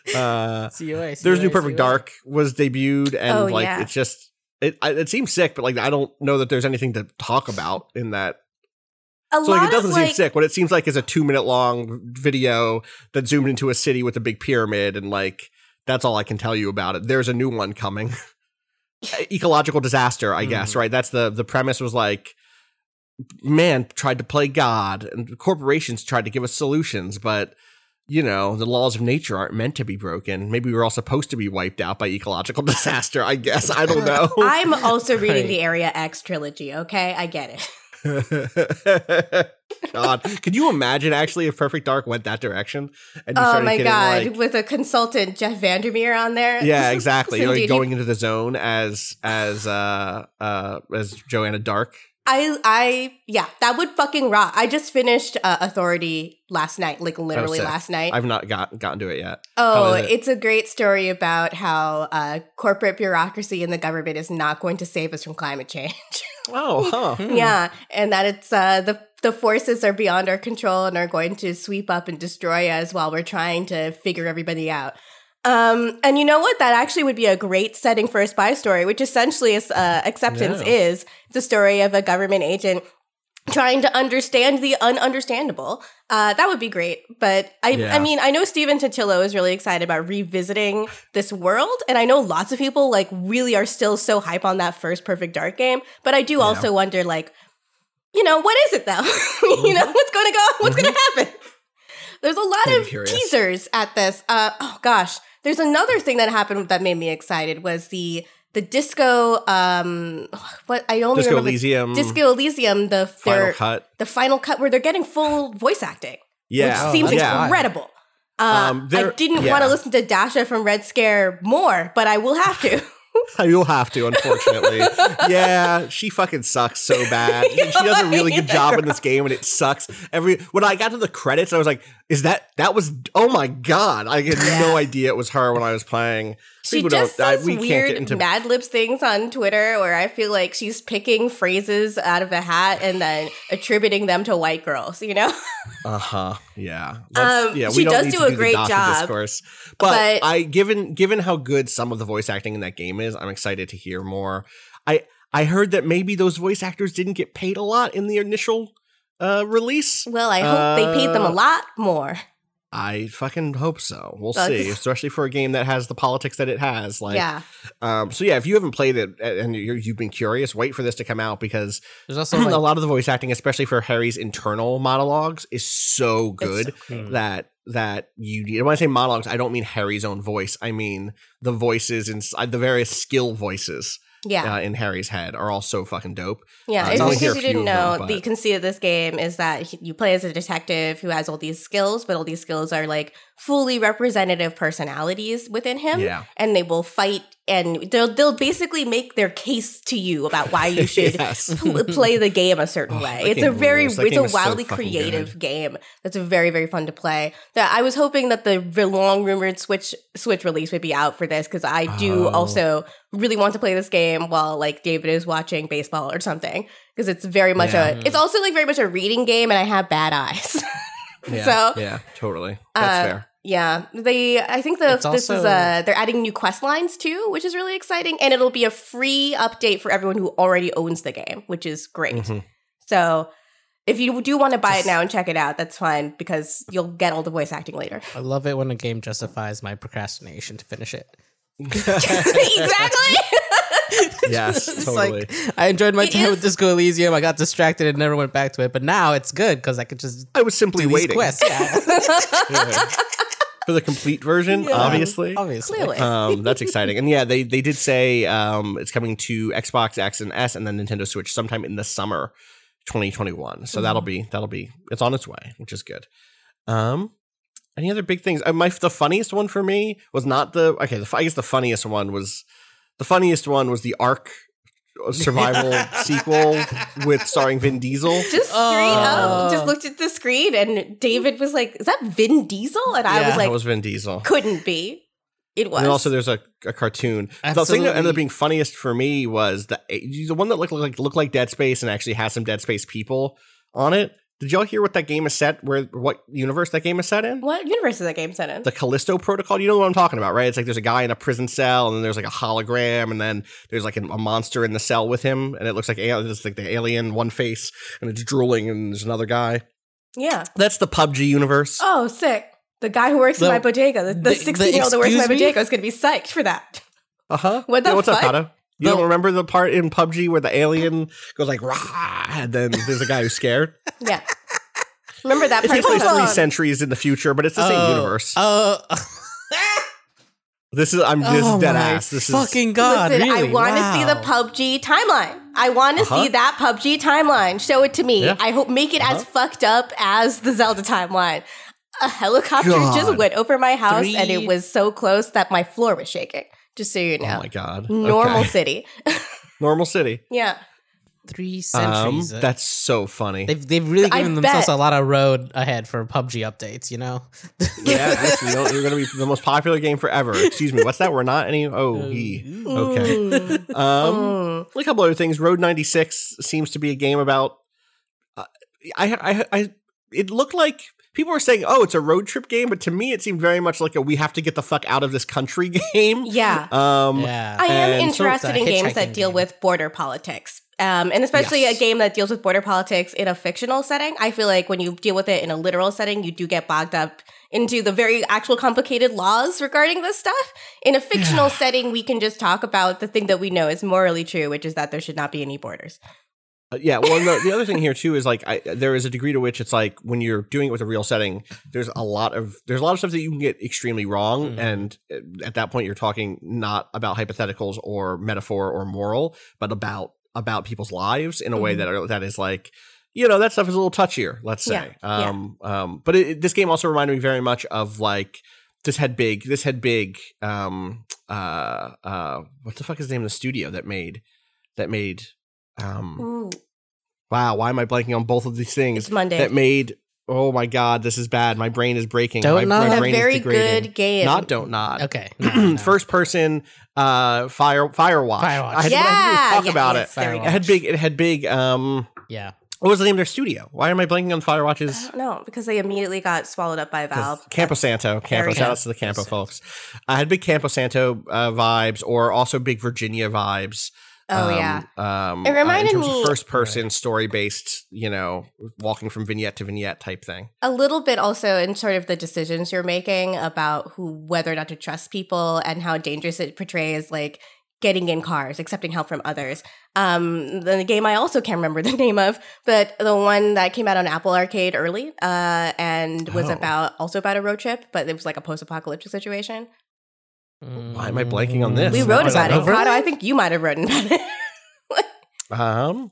B: means. Uh,
D: COA,
B: there's new perfect
D: COA.
B: dark was debuted and
C: Oh,
B: like
C: yeah.
B: it's just it it seems sick but like i don't know that there's anything to talk about in that
C: A
B: so
C: lot
B: like it doesn't
C: of
B: seem
C: like,
B: sick what it seems like is a two minute long video that zoomed into a city with a big pyramid and like that's all i can tell you about it there's a new one coming ecological disaster i guess
D: Hmm.
B: right that's the the premise was like man tried to play god and corporations tried to give us solutions but you know the laws of nature aren't meant to be broken maybe we're all supposed to be wiped out by ecological disaster i guess i don't know
C: I'm also reading
D: Right.
C: the Area X trilogy. Okay, I get it.
B: god could you imagine actually if perfect dark went that direction and you
C: Oh my god,
B: like-
C: with a consultant Jeff Vandermeer on there.
B: yeah exactly
C: Indeed,
B: like going into the zone as as uh uh as joanna dark
C: I I yeah, that would fucking rock. I just finished uh, Authority last night, like literally
B: Oh,
C: last night.
B: i've not got gotten to it yet
C: Oh,
B: it?
C: it's a great story about how uh, corporate bureaucracy in the government is not going to save us from climate change.
B: Oh huh
C: yeah, and that it's uh, the the forces are beyond our control and are going to sweep up and destroy us while we're trying to figure everybody out. Um, and you know what? That actually would be a great setting for a spy story, which essentially is uh, acceptance
B: Yeah.
C: is. the story of a government agent trying to understand the ununderstandable. Uh, that would be great. But I,
B: Yeah.
C: I mean, I know Stephen Totilo is really excited about revisiting this world, and I know lots of people like really are still so hype on that first Perfect Dark game. But I do also wonder, like, you know, what is it though? you know, what's going to go? What's going to happen? There's a lot of
B: curious.
C: teasers at this. Uh, oh gosh, there's another thing that happened that made me excited was the the disco. Um, what I only
B: disco
C: remember
B: elysium
C: Disco Elysium, the
B: final
C: their-
B: cut
C: the final cut where they're getting full voice acting,
B: yeah
C: which seems
B: yeah.
C: incredible. Uh,
B: Um,
C: I didn't
B: yeah.
C: want to listen to Dasha from Red Scare more, but I will have to.
B: You'll have to, unfortunately. yeah, she fucking sucks so bad. she does a really good job in this game, and it sucks. Every when I got to the credits, I was like, "Is that that was? Oh my god!" I had no idea it was her when I was playing.
C: She
B: People
C: just
B: don't- I- we
C: weird
B: into
C: Mad Libs things on Twitter where I feel like she's picking phrases out of a hat and then attributing them to white girls, you know?
B: Uh huh. Yeah. Let's-
C: Um,
B: yeah.
C: she does do a great job,
B: Discourse. But,
C: but-
B: I, given given how good some of the voice acting in that game is, I'm excited to hear more. I I heard that maybe those voice actors didn't get paid a lot in the initial uh, release.
C: Well, I hope they paid them a
B: Uh,
C: lot more.
B: I fucking hope so. We'll
C: That's-
B: see, especially for a game that has the politics that it has. Like,
C: yeah.
B: um, so yeah, if you haven't played it and you're, you've been curious, wait for this to come out because
D: There's also
B: a lot of the voice acting, especially for Harry's internal monologues, is so good
D: Hmm.
B: that that you need. When I say monologues, I don't mean Harry's own voice. I mean the voices inside the various skill voices
C: Yeah.
B: uh, in Harry's head are all so fucking dope.
C: Yeah,
B: Uh,
C: in
B: I only
C: case you didn't know,
B: them,
C: the conceit of this game is that he- you play as a detective who has all these skills, but all these skills are like fully representative personalities within him,
B: Yeah.
C: and they will fight and they'll they'll basically make their case to you about why you should
B: Yes.
C: pl- play the game a certain way. It's a very it's a
B: is so
C: wildly creative
B: good.
C: game that's very very fun to play. That I was hoping that the long rumored Switch Switch release would be out for this because I do
B: Oh.
C: also really want to play this game while like David is watching baseball or something because it's very much
B: Yeah.
C: a it's also like very much a reading game and I have bad eyes.
B: Yeah,
C: So,
B: yeah, totally. That's
C: uh,
B: fair.
C: Yeah, they. I think the
D: It's
C: this is
D: also-
C: uh they're adding new quest lines too, which is really exciting, and it'll be a free update for everyone who already owns the game, which is great.
B: Mhm.
C: So if you do want to buy it now and check it out, that's fine because you'll get all the voice acting later.
D: I love it when a game justifies my procrastination to finish it.
C: exactly.
B: Yes, totally.
D: like I enjoyed my
C: It
D: time
C: is-
D: with Disco Elysium. I got distracted and never went back to it. But now it's good because I could just
B: I was simply
D: do these
B: waiting
D: quests. Yeah,
B: Yeah. For the complete version, obviously.
D: obviously.
C: Clearly.
B: um, that's exciting. And yeah, they they did say um, it's coming to Xbox X and S and then Nintendo Switch sometime in the summer 2021. So that'll be that'll be it's on its way, which is good. Um, any other big things? Uh, my the funniest one for me was not the okay. The, I guess the funniest one was the funniest one was the Ark survival sequel with starring Vin Diesel.
C: Just straight up, oh. just looked at the screen, and David was like, "Is that Vin Diesel?" And I
D: Yeah,
C: was
B: that
C: like,
B: was Vin Diesel.
C: "Couldn't be." It was.
B: And also there's a, a cartoon. The thing that ended up being funniest for me was the the one that looked like looked like Dead Space and actually has some Dead Space people on it. Did y'all hear what that game is set? Where what universe that game is set in?
C: what universe is that game set in?
B: The Callisto Protocol. You know what I'm talking about, right? It's like there's a guy in a prison cell, and then there's like a hologram, and then there's like a, a monster in the cell with him, and it looks like it's like the alien one face, and it's drooling, and there's another guy.
C: yeah.
B: That's the PUBG universe.
C: Oh, sick. The guy who works
D: The-
C: in my bodega, the-
D: the-
C: the
D: the
C: 16 year old that works in my
D: me?
C: bodega is going to be psyched for that.
B: Uh huh.
C: What the
B: what's
C: fuck?
B: up, Cado? You don't remember the part in PUBG where the alien goes like rah, and then there's a guy who's scared.
C: Yeah. Remember that
B: It
C: part?
B: takes place three centuries in the future, but it's the same
D: Oh,
B: universe.
D: Oh,
B: this is I'm this
D: oh
B: is dead
D: my
B: ass. This is
D: fucking god!
C: Listen, I want to see the
D: Wow.
C: PUBG timeline. I want to
B: Uh-huh.
C: see that PUBG timeline. Show it to me.
B: Yeah.
C: I hope make it as fucked up as the Zelda timeline. A helicopter
B: God.
C: just went over my house and
D: Three-
C: it was so close that my floor was shaking. Just so you
B: is.
C: know.
B: Oh my god.
C: Normal
B: Okay.
C: city.
B: Normal city.
C: yeah.
D: Three
B: Um,
D: centuries.
B: that's so funny.
D: they've they've really
C: I
D: given themselves
C: bet.
D: a lot of road ahead for PUBG updates. You know.
B: yeah, this, you know, you're gonna be the most popular game forever. Excuse me. What's that? We're not any. Oh, he. Okay.
C: Mm.
B: Um,
C: Mm.
B: a couple other things. Road 96 seems to be a game about. Uh, I, I, I, it looked like people were saying, "Oh, it's a road trip game," but to me, it seemed very much like a "we have to get the fuck out of this country" game.
C: Yeah.
B: Um,
D: yeah.
C: I am
B: And so
C: interested in games that deal
D: game.
C: with border politics. Um, and especially
B: Yes.
C: a game that deals with border politics in a fictional setting. I feel like when you deal with it in a literal setting, you do get bogged up into the very actual complicated laws regarding this stuff. In a fictional setting, we can just talk about the thing that we know is morally true, which is that there should not be any borders.
B: Uh, yeah. Well, the, the other thing here too is like I, there is a degree to which it's like when you're doing it with a real setting, there's a lot of there's a lot of stuff that you can get extremely wrong,
D: Mhm.
B: and uh, at that point, you're talking not about hypotheticals or metaphor or moral, but about about people's lives in a way
C: Mhm.
B: that are, that is like. You know that stuff is a little touchier, let's say.
C: Yeah, yeah.
B: Um, um, but it- this game also reminded me very much of like this had big, this had big. Um, uh, uh, what the fuck is the name of the studio that made that made? Um,
C: Ooh,
B: Wow, why am I blanking on both of these things
C: it's Monday.
B: that made? Oh my god, this is bad. My brain is breaking.
D: Don't
B: my,
D: Nod?
B: my
C: a
B: brain is
C: very
B: degrading.
C: good game.
B: Not don't nod.
D: okay. no, no.
B: First person, uh, fire Firewatch.
D: Firewatch.
B: I had,
C: yeah,
B: I had to talk
C: yeah,
B: about
C: yes,
B: it.
C: there.
B: It had big. It had big. Um,
D: yeah.
B: what was the name of their studio? Why am I blanking on
C: I
B: Firewatch's?
C: don't because they immediately got swallowed up by Valve.
B: Campo Santo. Campo.
C: we
B: Shout
C: go.
B: outs to the Campo folks. I had big Campo Santo uh, vibes, or also big Virginia vibes.
C: Oh
B: Um,
C: yeah.
B: Um,
C: It reminded
B: uh, in terms
C: me-
B: of first person story based, you know, walking from vignette to vignette type thing.
C: a little bit also in sort of the decisions you're making about who whether or not to trust people and how dangerous it portrays like getting in cars accepting help from others um the game i also can't remember the name of but the one that came out on apple arcade early uh and was
B: Oh.
C: about also about a road trip but it was like a post-apocalyptic situation
B: Why am I blanking on this?
C: we wrote
B: was
C: about it
B: Overland?
C: Cado, i think you might have written about it
B: Um,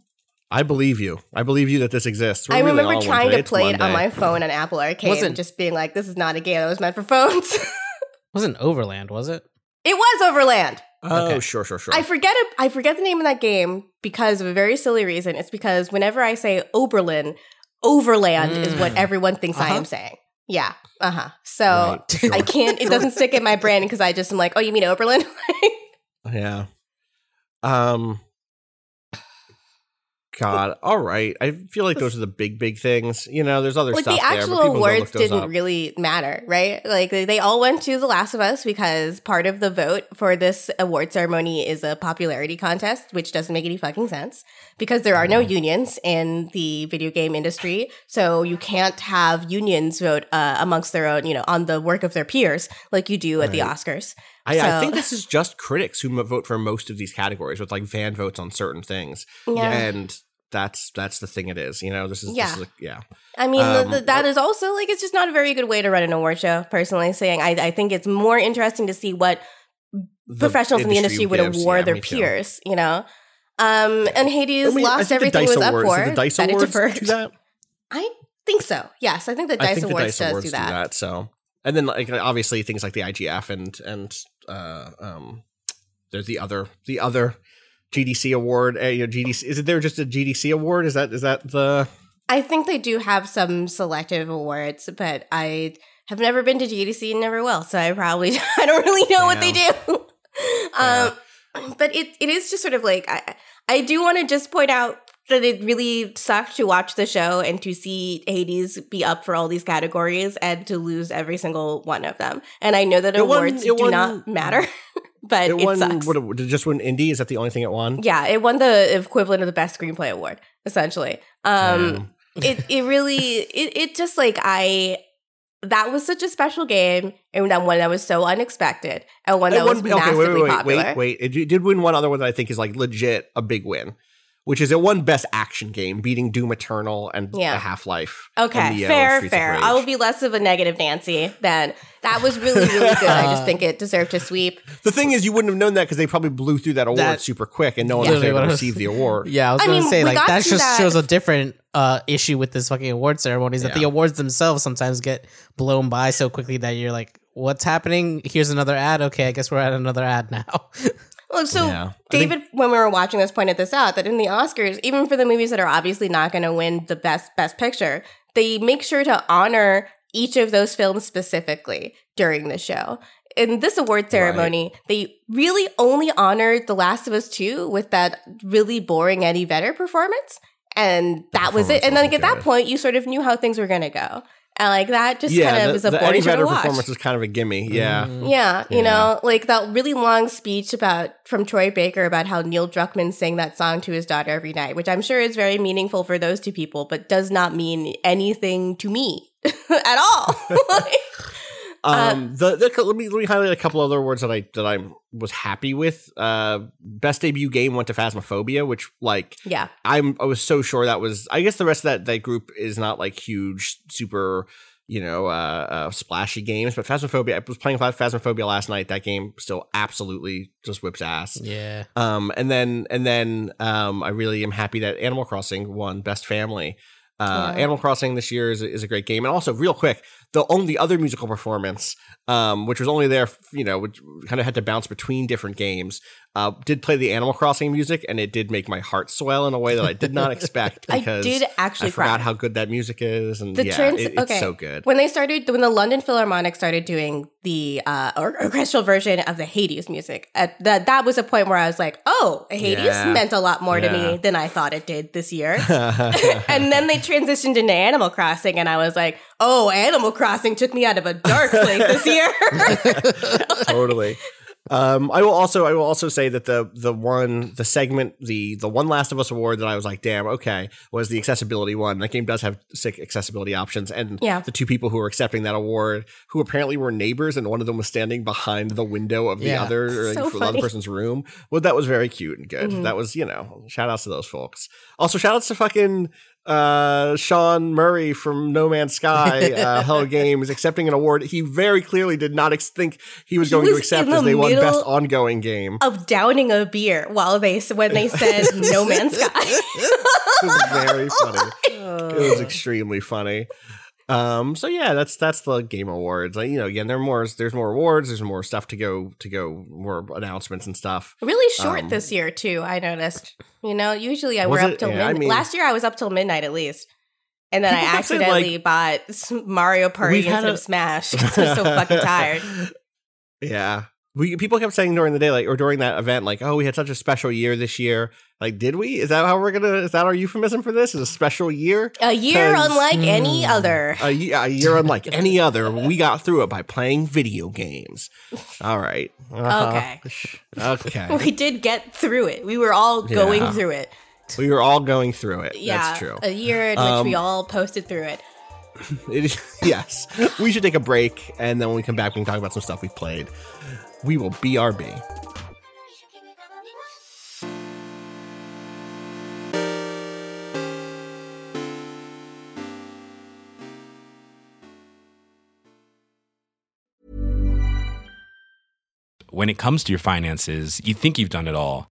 B: I believe you. I believe you that this exists. We're
C: i remember
B: all
C: trying to play it on my phone on apple arcade
D: Wasn't-
C: and just being like this is not a game that was meant for phones
D: wasn't Overland, was it?
C: it was overland
B: Oh,
D: Okay.
B: sure, sure, sure.
C: I forget it. I forget the name of that game because of a very silly reason. It's because whenever I say Oberlin, Overland is what
D: Mm.
C: everyone thinks I
D: Uh-huh.
C: am saying. Yeah. Uh huh. So
B: Right, sure.
C: I can't. It doesn't stick in my brain because I just am like, oh, you mean Oberlin?
B: Yeah. Um. God. All right. I feel like those are the big, big things. You know, there's other
C: like
B: stuff
C: the
B: there,
C: actual
B: but people
C: awards didn't
B: up.
C: really matter, right? Like they all went to The Last of Us because part of the vote for this award ceremony is a popularity contest, which doesn't make any fucking sense because there are no unions in the video game industry, so you can't have unions vote uh, amongst their own, you know, on the work of their peers like you do at the Oscars.
B: I, I think this is just critics who vote for most of these categories with like fan votes on certain things,
C: Yeah.
B: and that's that's the thing. It is. You know, this is
C: Yeah.
B: This is a, yeah.
C: I mean,
B: Um,
C: th- that is also like it's just not a very good way to run an award show. Personally, saying I, I think it's more interesting to see what
B: The
C: professionals in the industry would
B: gives,
C: award
B: yeah,
C: their
B: me too.
C: peers. You know, um, and Hades
B: I mean,
C: lost
B: think the
C: everything it
B: Dice
C: was up
B: Awards-
C: for.
B: did the Dice
C: that it
B: Awards do that.
C: I think so. Yes, I think the
B: I
C: Dice
B: think
C: Awards
B: the Dice
C: does
B: Awards
C: do that.
B: So, and then like obviously things like the IGF and and uh, um, there's the other the other GDC award. Uh, you know, GDC is it there just a GDC award? Is that is that the
C: I think they do have some selective awards, but I have never been to GDC and never will, so I probably I don't really know what they do. um, but it it is just sort of like I I do want to just point out that it really sucked to watch the show and to see Hades be up for all these categories and to lose every single one of them. And I know that
B: It
C: awards
B: it
C: do
B: won-
C: not matter, but
B: it
C: it,
B: won?
C: sucks.
B: What just win? Indie is that the only thing it won?
C: Yeah, it won the equivalent of the best screenplay award, essentially. Um, it it really it it just like I that was such a special game and that one that was so unexpected and one that
B: won-
C: was massively
B: wait, wait, wait,
C: popular.
B: wait, wait. It did win one other one that I think is like legit a big win, which is it won Best Action Game, beating Doom Eternal and
C: Yeah.
B: Half Life.
C: Okay, fair, fair. I will be less of a negative Nancy then. that was really, really good. I just think it deserved to sweep.
B: The thing is, you wouldn't have known that because they probably blew through that award
D: That-
B: super quick, and no one
D: Yeah.
B: was able to
D: Literally what I was-
B: receive the award.
D: Yeah, I was gonna
C: mean,
D: say like that just
C: that-
D: shows a different uh issue with this fucking award ceremony is that the awards themselves sometimes get blown by so quickly that you're like, what's happening? Here's another ad. Okay, I guess we're at another ad now.
C: Well, so
B: Yeah. I think-
C: David, when we were watching this, pointed this out that in the Oscars, even for the movies that are obviously not going to win the best Best Picture, they make sure to honor each of those films specifically during the show. In this award ceremony, they really only honored The Last of Us 2 with that really boring Eddie Vedder performance. And that was it. And then
B: wasn't
C: at that point, you sort of knew how things were going to go. And like that just
B: yeah,
C: kind of
B: the,
C: is a
B: the
C: boring
B: Eddie
C: show to watch.
B: performance is kind of a gimme. Yeah,
D: Mm.
C: Yeah, you
B: Yeah.
C: know, like that really long speech about from Troy Baker about how Neil Druckmann sang that song to his daughter every night, which I'm sure is very meaningful for those two people, but does not mean anything to me at all. Like, Uh,
B: Um, the, the let me let me highlight a couple other words that I that I was happy with. Uh, best debut game went to Phasmophobia, which like
C: yeah,
B: I'm I was so sure that was. I guess the rest of that that group is not like huge, super, you know, uh, uh splashy games. But Phasmophobia, I was playing Phasmophobia last night. That game still absolutely just whips ass.
D: yeah.
B: Um, and then and then um, I really am happy that Animal Crossing won Best Family. Uh,
C: Yeah.
B: Animal Crossing this year is, is a great game, and also real quick, the only other musical performance, um, which was only there, you know, which kind of had to bounce between different games, uh, did play the Animal Crossing music, and it did make my heart swell in a way that I did not expect
C: I did actually
B: I forgot
C: cry.
B: how good that music is, and
C: The
B: yeah,
C: trans-
B: it- it's
C: okay.
B: so good.
C: when they started, when the London Philharmonic started doing the uh, orchestral version of the Hades music, at that that was a point where I was like, oh, Hades
B: Yeah.
C: meant a lot more to me than I thought it did this year. and then they transitioned into Animal Crossing, and I was like, "Oh, Animal Crossing took me out of a dark place this year."
B: totally. Um, I will also I will also say that the the one the segment the the one Last of Us award that I was like damn okay was the accessibility one. That game does have sick accessibility options, and
C: Yeah.
B: the two people who were accepting that award who apparently were neighbors, and one of them was standing behind the window of the
D: Yeah.
B: other or like,
C: So
B: for the other person's room. Well, that was very cute and good.
C: Mhm.
B: That was you know shout outs to those folks. Also shout outs to fucking uh Sean Murray from No Man's Sky uh Hello Games accepting an award he very clearly did not ex- think he was
C: He
B: going to accept
C: in
B: as they won best ongoing game.
C: of downing a beer while they when they said No Man's Sky.
B: It was very funny. It was extremely funny. Um, so yeah, that's that's the game awards. Like, you know, again, there are more. There's more awards. There's more stuff to go to go. More announcements and stuff.
C: Really short
B: Um,
C: this year too. I noticed. You know, usually I were
B: it?
C: up till
B: Yeah, I mean-
C: Last year I was up till midnight at least, and then I
B: People kept saying,
C: accidentally bought Mario Party instead
B: a-
C: of Smash. 'cause I was so fucking tired.
B: Yeah. We people kept saying during the day, like or during that event, like, oh, we had such a special year this year. Like, did we? Is that how we're gonna is that our euphemism for this? Is a special year?
C: A year unlike any
D: Hmm.
C: other.
B: A, ye- a year unlike any other. We got through it by playing video games. All right. Uh-huh.
C: Okay.
B: Okay.
C: We did get through it. We were all going
B: Yeah.
C: through it.
B: we were all going through it.
C: Yeah,
B: That's true.
C: a year in which
B: Um,
C: we all posted through it.
B: Yes. We should take a break, and then when we come back, we can talk about some stuff we've played. We will BRB.
A: When it comes to your finances, you think you've done it all.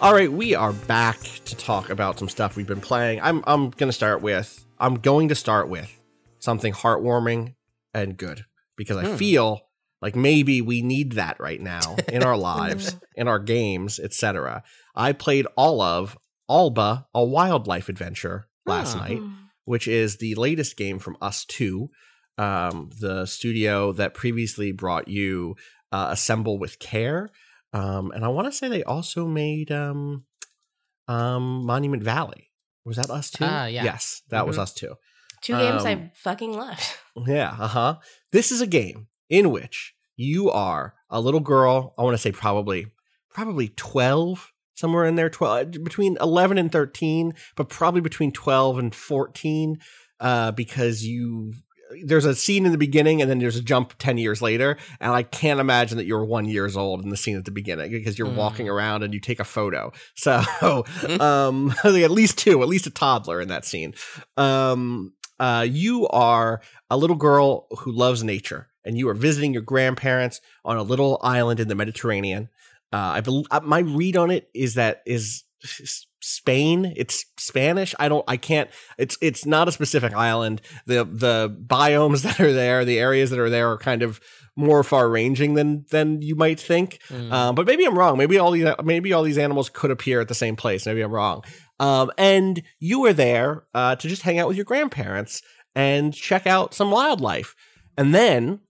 B: All right, we are back to talk about some stuff we've been playing. I'm I'm going to start with I'm going to start with something heartwarming and good because I feel like maybe we need that right now in our lives, in our games, etc. I played all of Alba, a wildlife adventure last
D: Ah.
B: night, which is the latest game from ustwo, um, the studio that previously brought you uh, Assemble with Care. Um, and I want to say they also made um, um, Monument Valley. Was that ustwo?
D: Ah, yeah.
B: Yes, that was
D: Mhm.
B: ustwo.
C: Two games
B: um,
C: I fucking loved.
B: Yeah, uh huh. This is a game in which you are a little girl. I want to say probably, probably twelve, somewhere in there, twelve between eleven and thirteen, but probably between twelve and fourteen, uh, because you. There's a scene in the beginning, and then there's a jump ten years later, and I can't imagine that you're one years old in the scene at the beginning because you're
D: Mm.
B: walking around and you take a photo. So, um, at least two, at least a toddler in that scene. Um, uh, you are a little girl who loves nature, and you are visiting your grandparents on a little island in the Mediterranean. Uh, I bel uh, my read on it is that is Spain. It's Spanish. I don't. I can't. It's it's not a specific island. The the biomes that are there, the areas that are there, are kind of more far ranging than than you might think.
D: Mm.
B: Um, but maybe I'm wrong. Maybe all these maybe all these animals could appear at the same place. Maybe I'm wrong. Um, and you were there uh, to just hang out with your grandparents and check out some wildlife. And then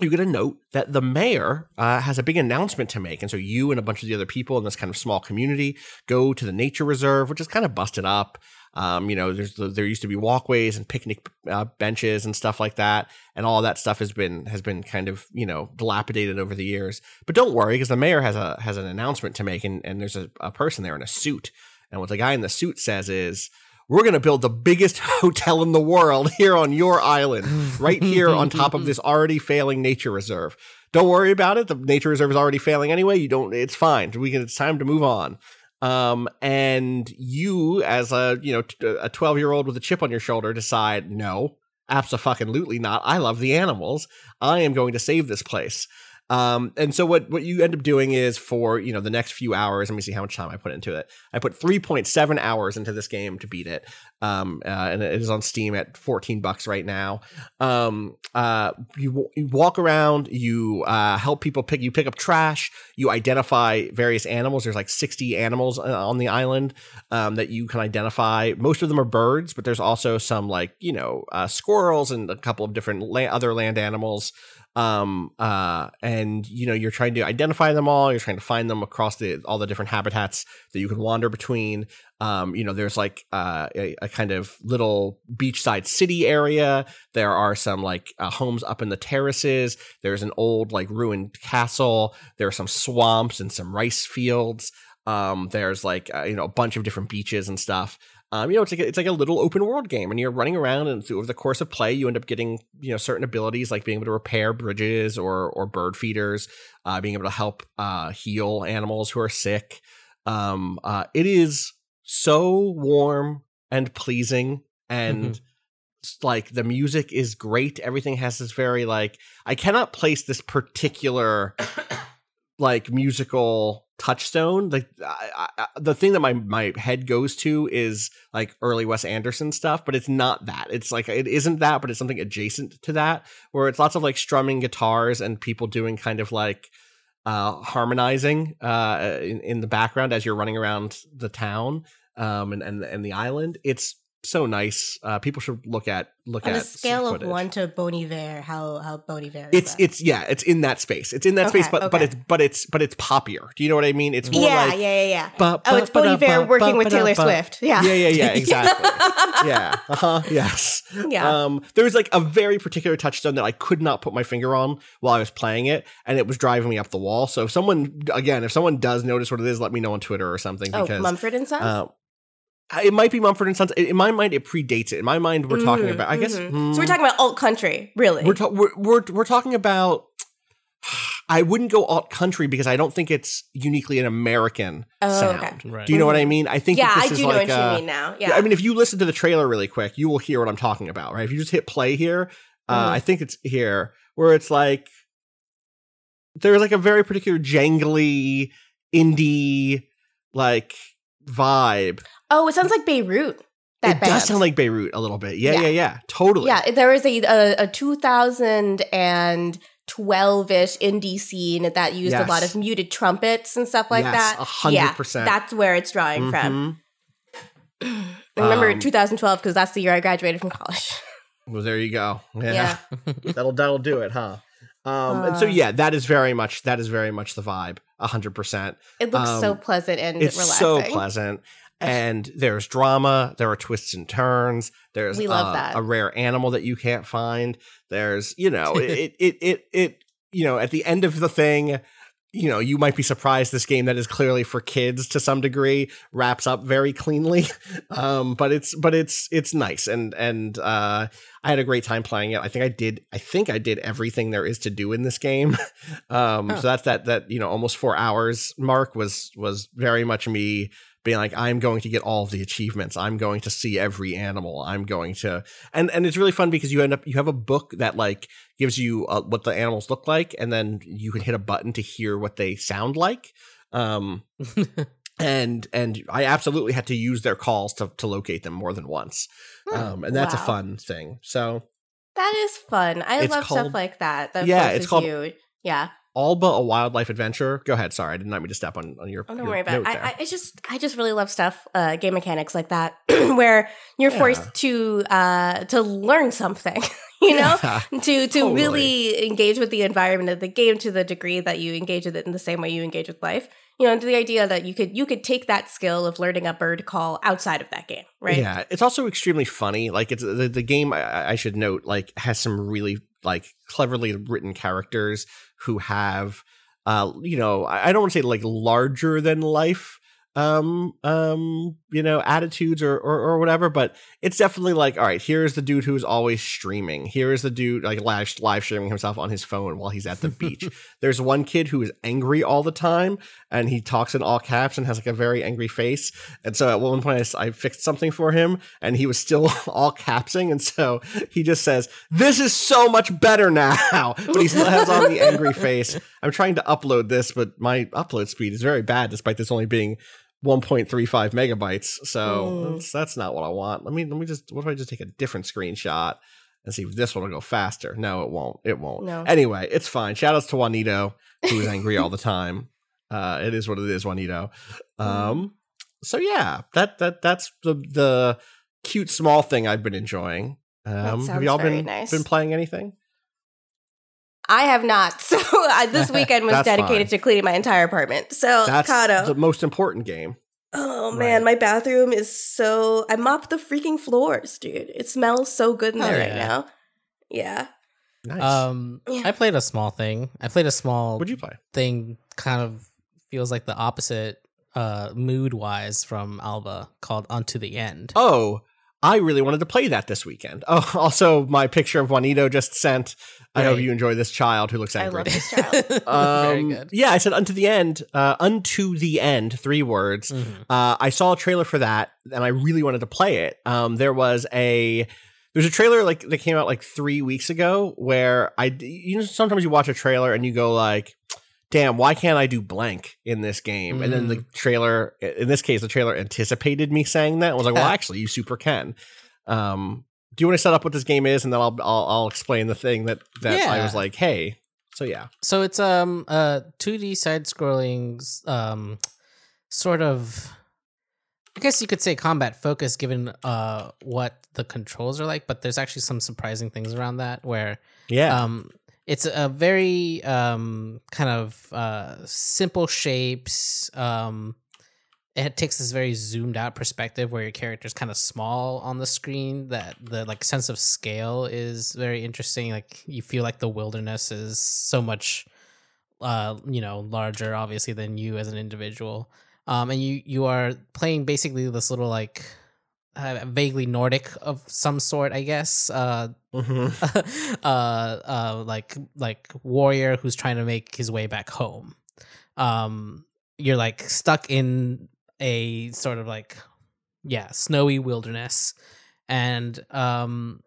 B: you get a note that the mayor uh, has a big announcement to make. And so you and a bunch of the other people in this kind of small community go to the nature reserve, which is kind of busted up. Um, you know, there's there used to be walkways and picnic uh, benches and stuff like that, and all that stuff has been has been kind of you know dilapidated over the years. But don't worry, because the mayor has a has an announcement to make, and, and there's a, a person there in a suit, and what the guy in the suit says is, "We're going to build the biggest hotel in the world here on your island, right here on top of this already failing nature reserve. Don't worry about it. The nature reserve is already failing anyway. You don't. It's fine. We can. It's time to move on." Um, and you, as a you know t- a twelve year old with a chip on your shoulder, decide no, absolutely not. I love the animals. I am going to save this place. Um, and so what what you end up doing is for you know the next few hours. Let me see how much time I put into it. I put three point seven hours into this game to beat it. Um, uh, and it is on Steam at fourteen bucks right now. Um, uh, you, you walk around, you uh, help people pick. You pick up trash. You identify various animals. There's like sixty animals uh, on the island um, that you can identify. Most of them are birds, but there's also some like you know uh, squirrels and a couple of different la- other land animals. Um uh and you know you're trying to identify them all you're trying to find them across the all the different habitats that you can wander between. Um you know there's like uh, a, a kind of little beachside city area. There are some like uh, homes up in the terraces. There's an old like ruined castle. There are some swamps and some rice fields. Um there's like uh, you know a bunch of different beaches and stuff um, you know, it's like a, it's like a little open world game, and you're running around, and through over the course of play, you end up getting you know certain abilities like being able to repair bridges or or bird feeders, uh, being able to help uh, heal animals who are sick. Um, uh, it is so warm and pleasing, and s- like the music is great. Everything has this very like I cannot place this particular like musical touchstone. Like I, I, the thing that my my head goes to is like early Wes Anderson stuff, but it's not that. It's like it isn't that, but it's something adjacent to that, where it's lots of like strumming guitars and people doing kind of like uh harmonizing uh in, in the background as you're running around the town um and and, and the island. It's so nice. Uh people should look at look
C: On
B: at
C: a scale of one to Bon Iver, how how Bon Iver?
B: It's
C: that?
B: it's yeah, it's in that space. It's in that space,
C: Okay,
B: but but
C: okay.
B: it's but it's but it's poppier. Do you know what I mean? It's more
C: yeah,
B: like
C: yeah, yeah, yeah.
B: ba-
C: oh, it's Bon Iver
B: ba-
C: working with Taylor Swift. Yeah,
B: Yeah, yeah, yeah, exactly. yeah. Uh-huh. Yes.
C: Yeah.
B: Um there's like a very particular touchstone that I could not put my finger on while I was playing it and it was driving me up the wall. So if someone again, if someone does notice what it is, let me know on Twitter or something
C: oh,
B: because
C: Mumford and Sons.
B: uh, it might be Mumford and Sons. In my mind, it predates it. In my mind, we're talking
C: Mhm,
B: about. I guess
C: mhm.
B: hmm,
C: so we're talking about alt country, really.
B: we're, ta- we're we're we're talking about. I wouldn't go alt country because I don't think it's uniquely an American
C: Oh,
B: sound.
C: okay.
D: Right.
B: Do you know what I mean? I think
C: yeah,
B: that
C: I
B: this
C: do
B: is
C: know what
B: uh,
C: you mean now. Yeah,
B: I mean, if you listen to the trailer really quick, you will hear what I'm talking about, right? If you just hit play here, uh,
C: Mhm.
B: I think it's here where it's like there's like a very particular jangly indie like vibe.
C: Oh, it sounds like Beirut. That
B: it
C: band.
B: does sound like Beirut a little bit. Yeah,
C: Yeah.
B: yeah, yeah, totally.
C: Yeah, there was a a, a 2012-ish indie scene that used a lot of muted trumpets and stuff like
B: Yes,
C: that.
B: hundred
C: Yeah,
B: percent.
C: That's where it's drawing from.
B: Mhm.
C: Remember
B: Um,
C: 2012 because that's the year I graduated from college.
B: Well, there you go. Yeah,
C: Yeah.
B: that'll that'll do it, huh? Um, and so
C: Uh.
B: yeah, that is very much that is very much the vibe. A hundred percent.
C: It looks so
B: Um,
C: pleasant and
B: It's
C: relaxing.
B: so pleasant. And there's drama. There are twists and turns. There's
C: We love
B: uh,
C: that.
B: a rare animal that you can't find. There's you know it it it it you know at the end of the thing. You know, you might be surprised this game that is clearly for kids to some degree wraps up very cleanly. Um, but it's but it's it's nice and and uh I had a great time playing it. I think I did. I think I did everything there is to do in this game. um,
D: Huh.
B: So that's that. That you know, almost four hours mark was was very much me being like, I'm going to get all of the achievements. I'm going to see every animal. I'm going to, and and it's really fun because you end up you have a book that like gives you uh, what the animals look like, and then you can hit a button to hear what they sound like. Um, and and I absolutely had to use their calls to to locate them more than once. Um, and that's a fun thing. So
C: That is fun. I love
B: called-
C: stuff like that. That
B: Yeah, it's called-
C: you. Yeah.
B: Alba, a wildlife adventure. Go ahead. Sorry, I did not mean to step on, on your.
C: Oh, don't
B: your
C: worry about it. I, I just, I just really love stuff, uh, game mechanics like that, where you're
B: Yeah.
C: forced to, uh, to learn something. You know,
B: Yeah.
C: to to
B: Totally.
C: really engage with the environment of the game to the degree that you engage with it in the same way you engage with life. You know, to the idea that you could you could take that skill of learning a bird call outside of that game, right?
B: Yeah, it's also extremely funny. Like it's the, the game. I, I should note, like has some really like cleverly written characters who have, uh, you know, I don't want to say like larger than life, um, um, you know, attitudes or, or or whatever, but it's definitely like, all right, here's the dude who's always streaming. Here is the dude like live live streaming himself on his phone while he's at the beach. There's one kid who is angry all the time, and he talks in all caps and has like a very angry face. And so at one point, I fixed something for him, and he was still all capsing. And so he just says, This is so much better now. But he still has on the angry face. I'm trying to upload this, but my upload speed is very bad, despite this only being 1.35 megabytes. So
C: Mm.
B: that's, that's not what I want. Let me, let me just, what if I just take a different screenshot? And see if this one will go faster. No, it won't. It won't.
C: No.
B: Anyway, it's fine. Shout outs to Juanito, who is angry all the time. Uh, it is what it is, Juanito. Um, so yeah, that that that's the the cute small thing I've been enjoying. Um, have y'all been
C: nice.
B: been playing anything?
C: I have not. So I, this weekend was dedicated
B: fine.
C: to cleaning my entire apartment. So
B: That's
C: Cado.
B: the most important game.
C: oh man, my bathroom is so. I mopped the freaking floors, dude. It smells so good in
D: Hell
C: there right
D: yeah.
C: now. Yeah.
B: Nice.
D: Um,
C: Yeah.
D: I played a small thing. I played a small
B: What'd you play?
D: thing. Kind of feels like the opposite, uh, mood wise from Alba called "Unto the End."
B: Oh, I really wanted to play that this weekend. Oh, also, my picture of Juanito just sent. I hope you enjoy this child who looks angry.
C: I love this child.
D: Very
B: Um,
D: good.
B: Yeah, I said unto the end. Uh, unto the end. Three words.
D: Mhm.
B: Uh, I saw a trailer for that, and I really wanted to play it. Um, there was a there's a trailer like that came out like three weeks ago where I you know sometimes you watch a trailer and you go like, damn, why can't I do blank in this game? And then the trailer, in this case, the trailer anticipated me saying that. I was like, well, actually, you super can. Um, do you want to set up what this game is, and then I'll I'll, I'll explain the thing that that I was like, hey. So yeah,
D: So it's um a 2D side scrolling um sort of I guess you could say combat focus given uh what the controls are like, but there's actually some surprising things around that where
B: yeah,
D: um it's a very um kind of uh simple shapes um it takes this very zoomed out perspective where your character's kind of small on the screen that the like sense of scale is very interesting like you feel like the wilderness is so much uh you know larger obviously than you as an individual. Um and you you are playing basically this little like uh, vaguely nordic of some sort i guess. Uh
B: Mhm.
D: uh uh like like warrior who's trying to make his way back home. Um you're like stuck in a sort of like yeah snowy wilderness. And um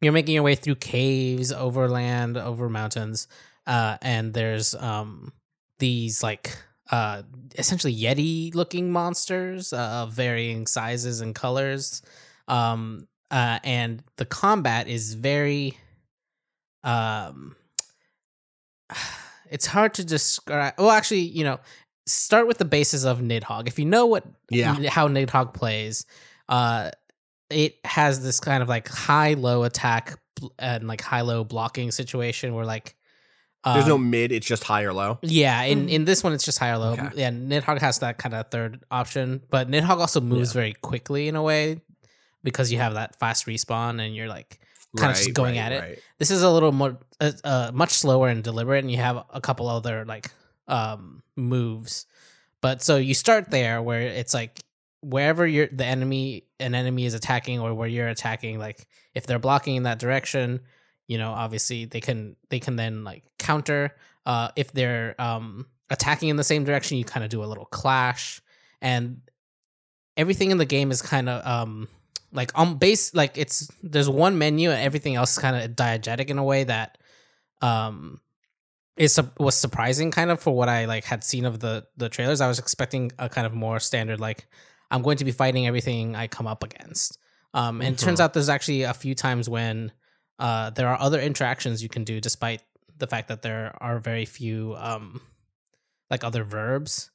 D: you're making your way through caves over land over mountains uh and there's um these like uh essentially yeti looking monsters uh, of varying sizes and colors um uh and the combat is very um it's hard to describe well actually you know start with the basis of nidhogg if you know what
B: Yeah.
D: how nidhogg plays uh it has this kind of like high low attack and like high low blocking situation where like
B: There's no
D: um,
B: mid; it's just high or low.
D: yeah, in, in this one it's just high or low.
B: Okay.
D: Yeah, Nidhogg has that kind of third option, but Nidhogg also moves very quickly in a way because you have that fast respawn and you're like kind of just going
B: right,
D: at it.
B: right.
D: This is a little more uh, uh, much slower and deliberate, and you have a couple other like um moves. But so you start there where it's like wherever you're the enemy an enemy is attacking or where you're attacking, like if they're blocking in that direction, you know, obviously they can they can then like counter. Uh if they're um attacking in the same direction, you kind of do a little clash. And everything in the game is kind of um like on base like it's there's one menu and everything else is kind of diegetic in a way that um su- was surprising kind of for what I like had seen of the the trailers. I was expecting a kind of more standard like I'm going to be fighting everything I come up against. Um and it turns out there's actually a few times when uh there are other interactions you can do despite the fact that there are very few um like other verbs.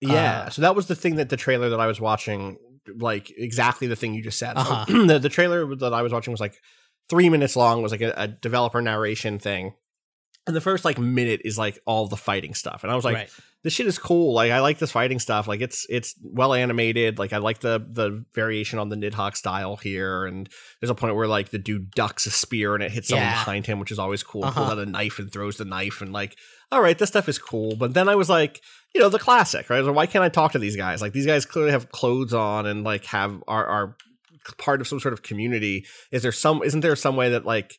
B: Yeah.
D: Uh,
B: so that was the thing that the trailer that I was watching, like exactly the thing you just said.
D: Uh-huh.
B: the, the trailer that I was watching was like three minutes long, was like a, a developer narration thing. And the first like minute is like all the fighting stuff. And I was like,
D: right.
B: this shit is cool. Like I like this fighting stuff. Like it's it's well animated. Like I like the the variation on the Nidhogg style here. And there's a point where like the dude ducks a spear and it hits someone behind him, which is always cool.
D: Uh-huh.
B: Pulls out a knife and throws the knife and like, all right, this stuff is cool. But then I was like, you know, the classic, right? Like, why can't I talk to these guys? Like these guys clearly have clothes on and like have are are part of some sort of community. Is there some isn't there some way that like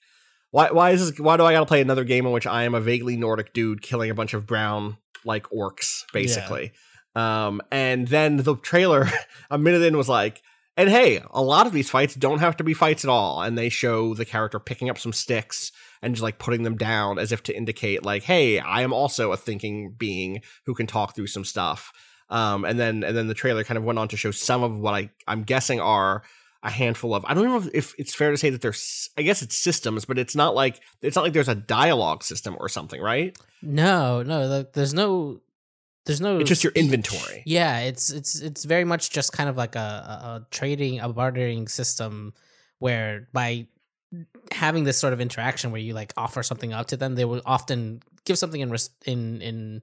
B: why why is this why do I gotta play another game in which I am a vaguely Nordic dude killing a bunch of brown like orcs, basically? Um and then the trailer a minute in was like and hey, a lot of these fights don't have to be fights at all. And they show the character picking up some sticks and just like putting them down as if to indicate, like, hey, I am also a thinking being who can talk through some stuff. Um, and then and then the trailer kind of went on to show some of what I I'm guessing are a handful of I don't know if it's fair to say that there's I guess it's systems, but it's not like it's not like there's a dialogue system or something, right?
D: No, no, the, there's no there's no
B: It's just your inventory.
D: Yeah, it's it's it's very much just kind of like a, a, a trading, a bartering system where by having this sort of interaction where you like offer something up to them, they will often give something in res- in in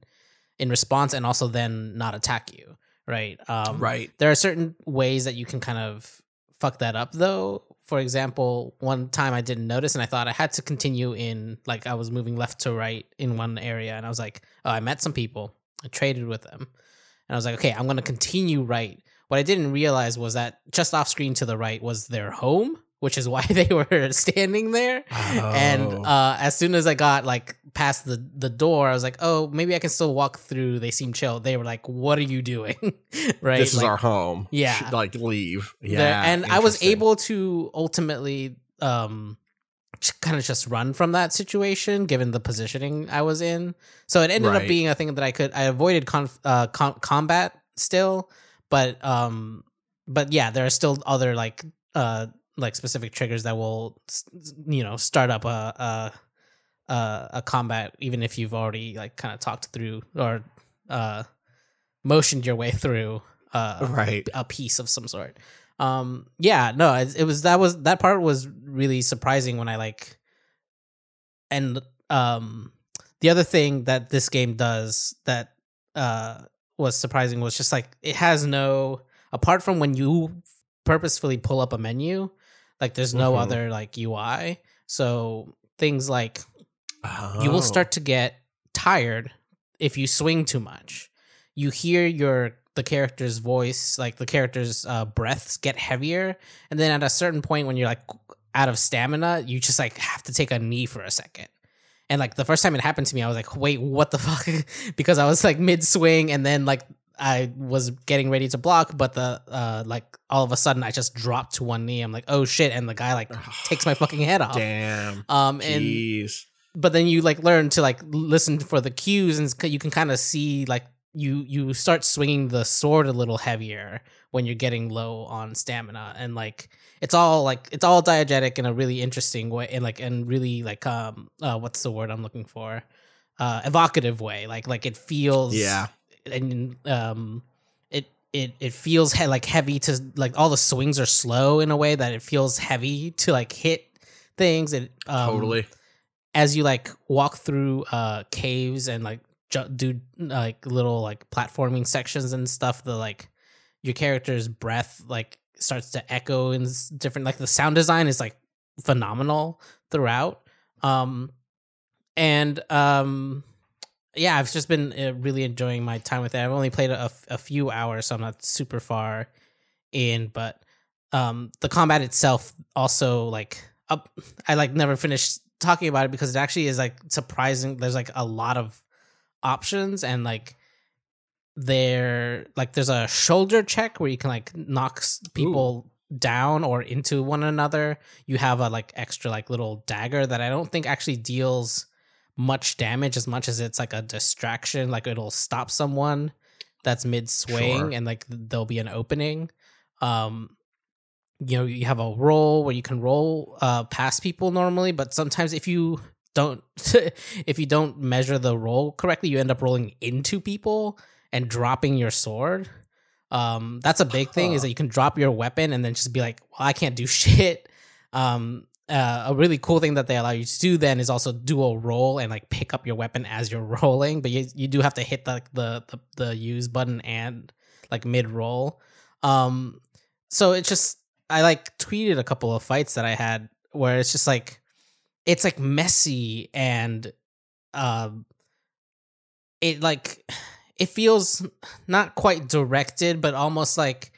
D: in response and also then not attack you, right? Um,
B: Right.
D: There are certain ways that you can kind of fuck that up, though. For example, one time I didn't notice, and I thought I had to continue in like I was moving left to right in one area, and I was like, oh, I met some people, I traded with them, and I was like, okay, I'm gonna continue right. What I didn't realize was that just off screen to the right was their home, which is why they were standing there. And
B: Oh.
D: uh, as soon as I got like past the the door, I was like, oh, maybe I can still walk through. They seem chill. They were like, what are you doing? right?
B: This is
D: Like,
B: our home.
D: Yeah.
B: Like leave. Yeah.
D: and I was able to ultimately um kind of just run from that situation given the positioning I was in. So it ended up being a thing that I could I avoided conf, uh, com- combat still, but um but yeah, there are still other like uh like specific triggers that will you know start up a a a, a combat even if you've already like kind of talked through or uh motioned your way through uh
B: Right.
D: a piece of some sort. Um, yeah, no, it, it was that was that part was really surprising when I like, and um, the other thing that this game does that uh was surprising was just like it has no apart from when you purposefully pull up a menu, like there's no
B: Mhm.
D: other like UI. So things like you will
B: Oh.
D: start to get tired if you swing too much. You hear your the character's voice, like the character's uh, breaths get heavier, and then at a certain point when you're like out of stamina, you just like have to take a knee for a second. And like the first time it happened to me, I was like, "Wait, what the fuck?" because I was like mid swing, and then like I was getting ready to block, but the uh like all of a sudden I just dropped to one knee. I'm like, "Oh shit!" And the guy like takes my fucking head off.
B: Damn.
D: Um, and
B: Jeez.
D: but then you like learn to like listen for the cues and you can kind of see like you you start swinging the sword a little heavier when you're getting low on stamina and like it's all like it's all diegetic in a really interesting way and like and really like um uh what's the word i'm looking for uh evocative way like like it feels
B: Yeah.
D: And um it it it feels he- like heavy to like all the swings are slow in a way that it feels heavy to like hit things and um,
B: totally.
D: as you like walk through uh caves and like ju- do like little like platforming sections and stuff the like your character's breath like starts to echo in different like the sound design is like phenomenal throughout um and um yeah i've just been uh, really enjoying my time with it. I've only played a few hours so i'm not super far in but um the combat itself also like up i like never finished talking about it because it actually is like surprising there's like a lot of options and like there like there's a shoulder check where you can like knock people down or into one another. You have a like extra like little dagger that i don't think actually deals much damage as much as it's like a distraction like it'll stop someone that's mid swing
B: Sure.
D: and like there'll be an opening. Um you know you have a roll where you can roll uh past people normally but sometimes if you don't if you don't measure the roll correctly you end up rolling into people and dropping your sword. Um that's a big thing is that you can drop your weapon and then just be like well i can't do shit. Um uh, a really cool thing that they allow you to do then is also do a roll and like pick up your weapon as you're rolling but you, you do have to hit the, the the the use button and like mid roll um so it's just I like tweeted a couple of fights that I had where it's just like it's like messy and um it like it feels not quite directed but almost like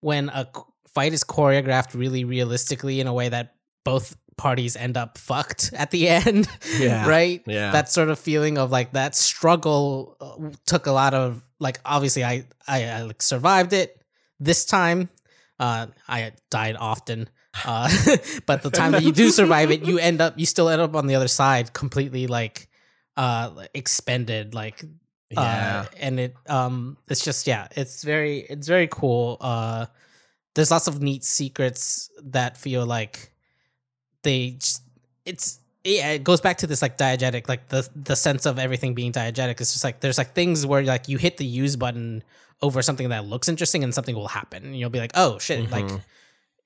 D: when a fight is choreographed really realistically in a way that both parties end up fucked at the end
B: Yeah.
D: right
B: Yeah.
D: that sort of feeling of like that struggle uh, took a lot of like obviously I I, I like survived it this time uh I died often uh but the time that you do survive it you end up you still end up on the other side completely like uh expended like
B: yeah.
D: uh, and it um it's just yeah it's very it's very cool uh there's lots of neat secrets that feel like they just, it's yeah it goes back to this like diegetic like the the sense of everything being diegetic it's just like there's like things where like you hit the use button over something that looks interesting and something will happen and you'll be like oh shit like
B: Mhm.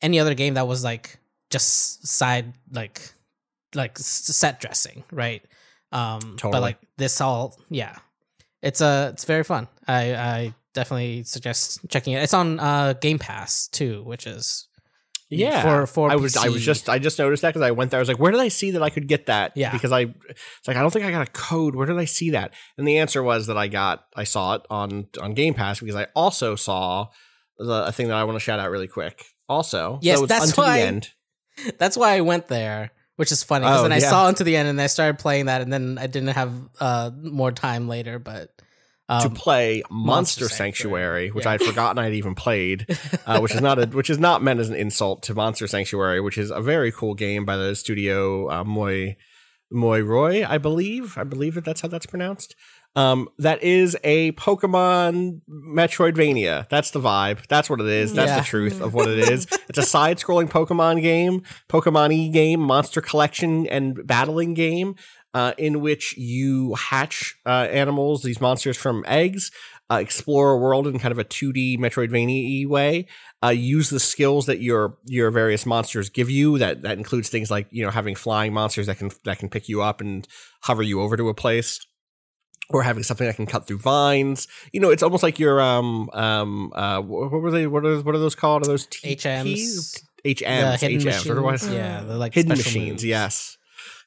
D: any other game that was like just side like like set dressing, right? Um,
B: Totally.
D: but like this all, yeah, it's uh it's very fun. I I definitely suggest checking it. It's on uh Game Pass too, which is
B: Yeah,
D: for for
B: I was I was just I just noticed that because I went there. I was like, where did I see that I could get that?
D: Yeah.
B: because I it's like I don't think I got a code. Where did I see that? And the answer was that I got I saw it on on Game Pass because I also saw the a thing that I want to shout out really quick. Also,
D: Yes,
B: so
D: that's why-
B: the end.
D: That's why I went there, which is funny because
B: Oh,
D: then I
B: yeah.
D: saw Unto the End and I started playing that, and then I didn't have uh more time later. But
B: to
D: um,
B: play Monster,
D: Monster
B: Sanctuary,
D: Sanctuary,
B: which
D: yeah.
B: I had forgotten I'd even played, uh, which is not a which is not meant as an insult to Monster Sanctuary, which is a very cool game by the studio uh, Moy Moy Roy, I believe. I believe that that's how that's pronounced. Um, that is a Pokemon Metroidvania. That's the vibe. That's what it is. That's
D: Yeah.
B: the truth of what it is. it's a side-scrolling Pokemon game, Pokemon e game, monster collection and battling game uh, in which you hatch uh, animals, these monsters from eggs, uh, explore a world in kind of a 2D Metroidvania way. Uh, use the skills that your your various monsters give you. That that includes things like you know having flying monsters that can that can pick you up and hover you over to a place. Or having something that can cut through vines, you know, it's almost like your um um uh what were they? What are what are those called? Are those T-
D: HMs?
B: HMs, HMs. Otherwise,
D: yeah, the like
B: hidden machines.
D: moves
B: Yes,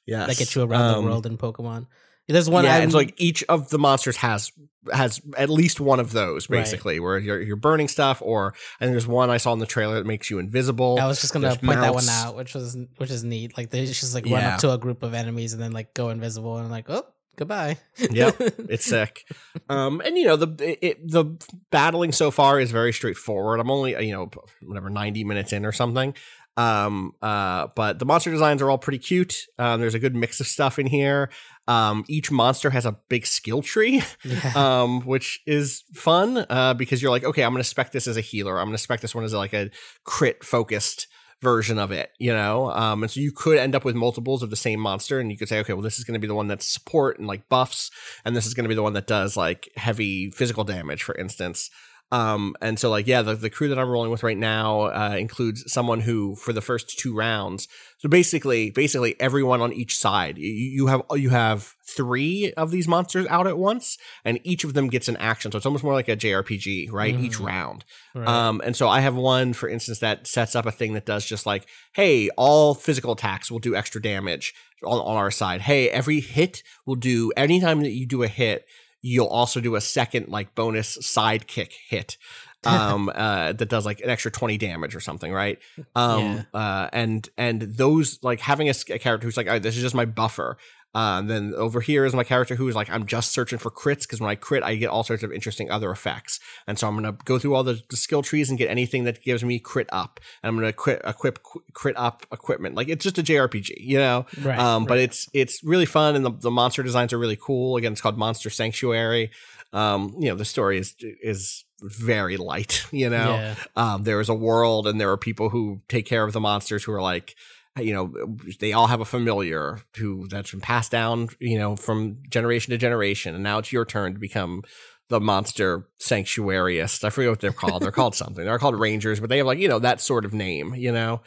B: yes,
D: that get you around
B: Um,
D: the world in Pokemon. There's one.
B: yeah,
D: I'm,
B: and so like each of the monsters has has at least one of those
D: Right.
B: basically, where you're you're burning stuff, or and there's one I saw in the trailer that makes you invisible.
D: I was just gonna
B: There's
D: point that one out, which was which is neat. Like they just like run up to a group of enemies and then like go invisible and like oh goodbye.
B: Yep, it's sick. Um, and you know the it, the battling so far is very straightforward. I'm only you know whatever 90 minutes in or something. Um, uh, but the monster designs are all pretty cute. Um, there's a good mix of stuff in here. Um, each monster has a big skill tree.
D: yeah.
B: um, which is fun uh, because you're like, okay, I'm going to spec this as a healer. I'm going to spec this one as like a crit focused version of it, you know? Um, and so you could end up with multiples of the same monster and you could say, okay, well, this is going to be the one that's support and like buffs, and this is going to be the one that does like heavy physical damage, for instance. Um, and so like, yeah, the, the crew that I'm rolling with right now, uh, includes someone who for the first two rounds. So basically, basically everyone on each side, you, you have, you have three of these monsters out at once and each of them gets an action. So it's almost more like a JRPG, right? Each
D: Mhm.
B: round.
D: Right.
B: Um, and so I have one, for instance, that sets up a thing that does just like, hey, all physical attacks will do extra damage on, on our side. Hey, every hit will do, anytime that you do a hit, you'll also do a second like bonus sidekick hit. um uh that does like an extra 20 damage or something right um uh and and those like having a character who's like all right, this is just my buffer uh, and then over here is my character who is like, I'm just searching for crits because when I crit, I get all sorts of interesting other effects. And so I'm going to go through all the, the skill trees and get anything that gives me crit up. And I'm going to equip qu- crit up equipment. Like it's just a JRPG, you know?
D: Right,
B: Um, But it's it's really fun and the, the monster designs are really cool. Again, it's called Monster Sanctuary. Um, you know, the story is is very light, you know?
D: Yeah.
B: um, there is a world and there are people who take care of the monsters who are like you know they all have a familiar who that's been passed down you know from generation to generation and now it's your turn to become the monster sanctuariist i forget what they're called they're called something they're called rangers but they have like you know that sort of name you know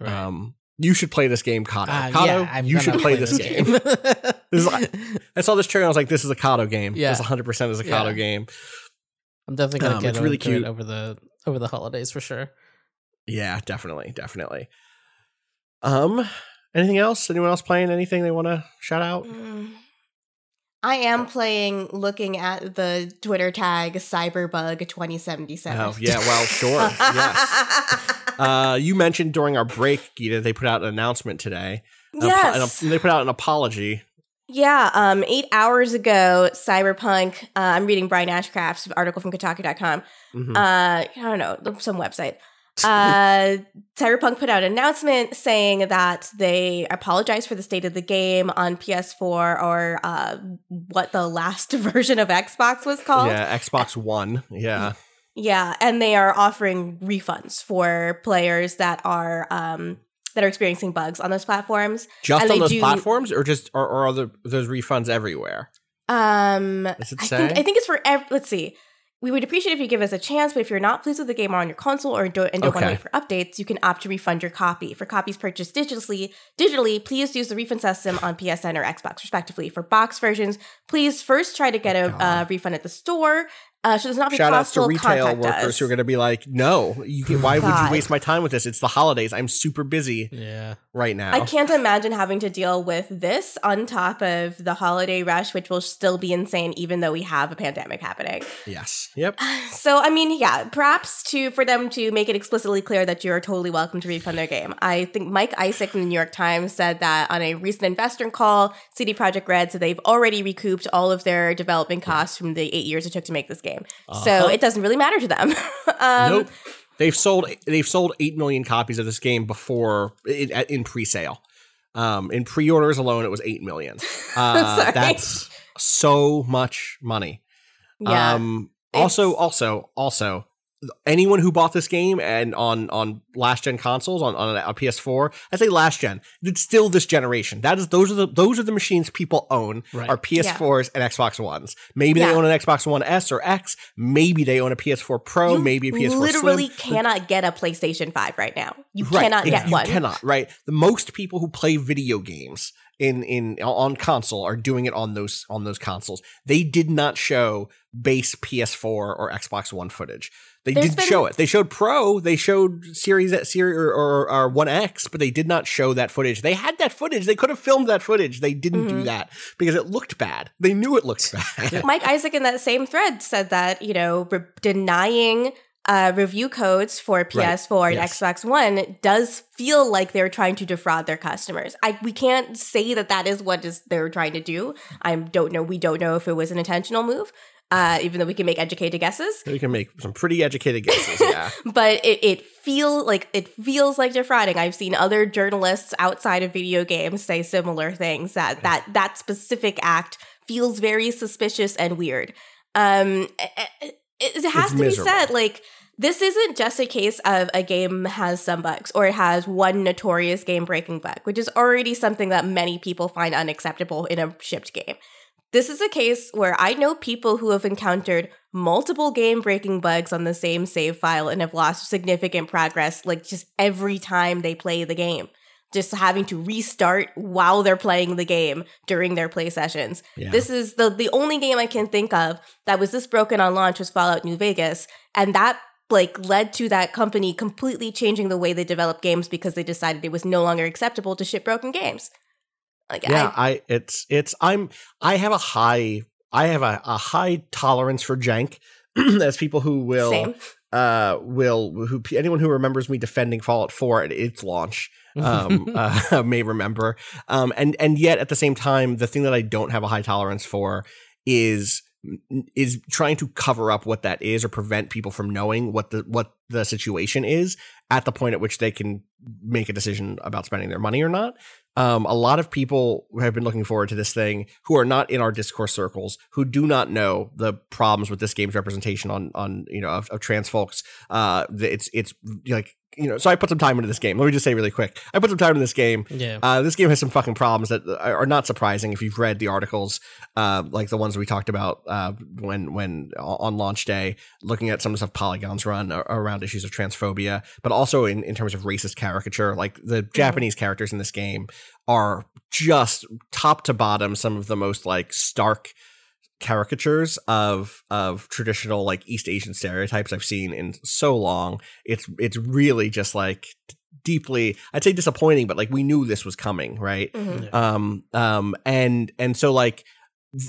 D: Right.
B: um you should play this game Cado.
D: Uh,
B: Cado,
D: yeah,
B: you should
D: gonna
B: play, this game. This is like- I saw this trailer. I was like, "This is a Cado game.
D: Yeah.
B: This 100 percent is a Cado
D: Yeah.
B: game."
D: I'm definitely gonna
B: Um,
D: get
B: it's really
D: into it
B: cute.
D: over the over the holidays for sure.
B: Yeah, definitely, definitely. Um, anything else? Anyone else playing anything they want to shout out?
C: Mm. I am playing, looking at the Twitter tag Cyberbug 2077.
B: Oh, yeah. Well, sure. yes. Uh, you mentioned during our break, Gita, they put out an announcement today.
C: Yes.
B: an- they put out an apology.
C: Yeah, um, eight hours ago, Cyberpunk. Uh, I'm reading Brian Ashcraft's article from Kotaku.com.
B: Mhm.
C: Uh, I don't know, some website. Uh, Cyberpunk put out an announcement saying that they apologize for the state of the game on PS4 or uh, what the last version of Xbox was called.
B: yeah, Xbox One. Yeah.
C: Yeah, and they are offering refunds for players that are um, that are experiencing bugs on those platforms.
B: Just
C: And
B: on those
C: do-
B: platforms, or just or, or are there, those refunds everywhere?
C: Um, I think I think it's for ev- let's see. We would appreciate if you give us a chance, but if you're not pleased with the game on your console or don't, and don't want to wait for updates, you can opt to refund your copy. For copies purchased digitally, digitally, please use the refund system on PSN or Xbox, respectively. For box versions, please first try to get a uh, refund at the store. Uh, should this not be
B: Shout outs to retail workers
C: us.
B: who are going to be like, no, you can, why would you waste my time with this? It's the holidays. I'm super busy
D: Yeah.
B: right now.
C: I can't imagine having to deal with this on top of the holiday rush, which will still be insane, even though we have a pandemic happening.
B: Yes. Yep.
C: So, I mean, yeah, perhaps to for them to make it explicitly clear that you are totally welcome to refund their game. I think Mike Isaac from the New York Times said that on a recent investor call, CD Projekt Red said they've already recouped all of their development costs from the eight years it took to make this game. So it doesn't really matter to them. um,
B: nope. They've sold they've sold eight million copies of this game before in, in pre-sale. Um, in pre-orders alone, it was eight million. Uh, that's so much money.
C: Yeah.
B: Um, also, also, also, anyone who bought this game and on on last gen consoles on on a, PS4, I say last gen, it's still this generation. That is those are the those are the machines people own
D: Right.
B: are PS4s and Xbox Ones. Maybe
C: Yeah.
B: they own an Xbox One S or X. Maybe they own a PS4 Pro.
C: you
B: maybe a PS4
C: literally
B: Slim.
C: cannot get a PlayStation 5 right now. You
B: Right,
C: cannot
B: ex-
C: get
B: you
C: one.
B: You cannot. Right. The most people who play video games in in on console are doing it on those on those consoles. They did not show base PS4 or Xbox One footage. They
C: There's
B: did
C: been-
B: show it. They showed Pro. They showed Series Series or, or, or One X, but they did not show that footage. They had that footage. They could have filmed that footage. They didn't
C: Mm-hmm.
B: do that because it looked bad. They knew it looked bad.
C: Mike Isaac in that same thread said that, you know, re- denying uh, review codes for PS4 and
B: Yes.
C: Xbox One does feel like they're trying to defraud their customers. I we can't say that that is what is they're trying to do. I don't know. We don't know if it was an intentional move, uh, even though we can make educated guesses.
B: we can make some pretty educated guesses. Yeah.
C: But it, it feel like it feels like defrauding. I've seen other journalists outside of video games say similar things that that that specific act feels very suspicious and weird. Um, it, it has
B: It's
C: to be said, like this isn't just a case of a game has some bugs or it has one notorious game breaking bug, which is already something that many people find unacceptable in a shipped game. This is a case where I know people who have encountered multiple game breaking bugs on the same save file and have lost significant progress, like just every time they play the game. Just having to restart while they're playing the game during their play sessions.
B: Yeah.
C: This is the the only game I can think of that was this broken on launch was Fallout New Vegas, and that like led to that company completely changing the way they develop games because they decided it was no longer acceptable to ship broken games. Like
B: yeah
C: I,
B: I, it's it's i'm i have a high i have a, a high tolerance for jank as people who will
C: Same.
B: uh will who anyone who remembers me defending fallout 4 at its launch um uh, may remember um and and yet at the same time the thing that i don't have a high tolerance for is is trying to cover up what that is or prevent people from knowing what the what the situation is at the point at which they can make a decision about spending their money or not um, a lot of people have been looking forward to this thing who are not in our discourse circles, who do not know the problems with this game's representation on on you know of, of trans folks. Uh, it's it's like you know. So I put some time into this game. Let me just say really quick. I put some time into this game.
D: Yeah.
B: Uh, this game has some fucking problems that are not surprising if you've read the articles, uh, like the ones we talked about uh, when when on launch day, looking at some of the stuff Polygons run around issues of transphobia, but also in, in terms of racist caricature. Like the Japanese characters in this game are just top to bottom some of the most like stark caricatures of of traditional like East Asian stereotypes I've seen in so long. It's it's really just like deeply I'd say disappointing, but like we knew this was coming, right?
C: Mhm.
B: um um and and so like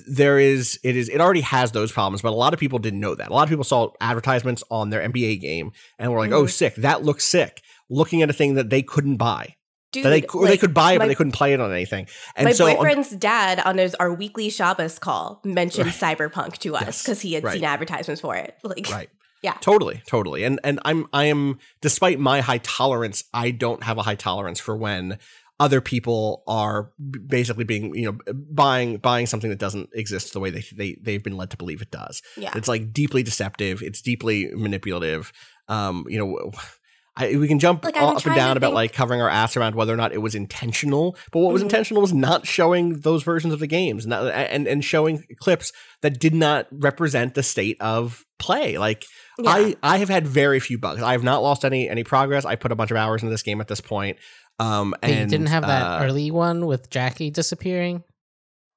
B: there is it is it already has those problems but a lot of people didn't know that a lot of people saw advertisements on their nba game and were like oh
C: Mhm.
B: sick that looks sick looking at a thing that they couldn't buy
C: Dude,
B: that they, or they could buy it
C: my-
B: but they couldn't play it on anything. And
C: my
B: so on-
C: boyfriend's dad on his our weekly Shabbos call mentioned cyberpunk to us
B: Yes,
C: because he had
B: right.
C: seen advertisements for it. Like,
B: right.
C: Yeah.
B: totally totally. And and i'm i am despite my high tolerance i don't have a high tolerance for when other people are basically being you know buying buying something that doesn't exist the way they they they've been led to believe it does.
C: Yeah,
B: it's like deeply deceptive. It's deeply manipulative. Um you know I, we can jump
C: Like, I've
B: all
C: been
B: up and down about
C: think-
B: like covering our ass around whether or not it was intentional. But what was
C: Mhm.
B: intentional was not showing those versions of the games, not, and and showing clips that did not represent the state of play. Like
C: Yeah.
B: I I have had very few bugs. I have not lost any any progress. I put a bunch of hours into this game at this point. Um,
D: But
B: and
D: you didn't have that
B: uh,
D: early one with Jackie disappearing.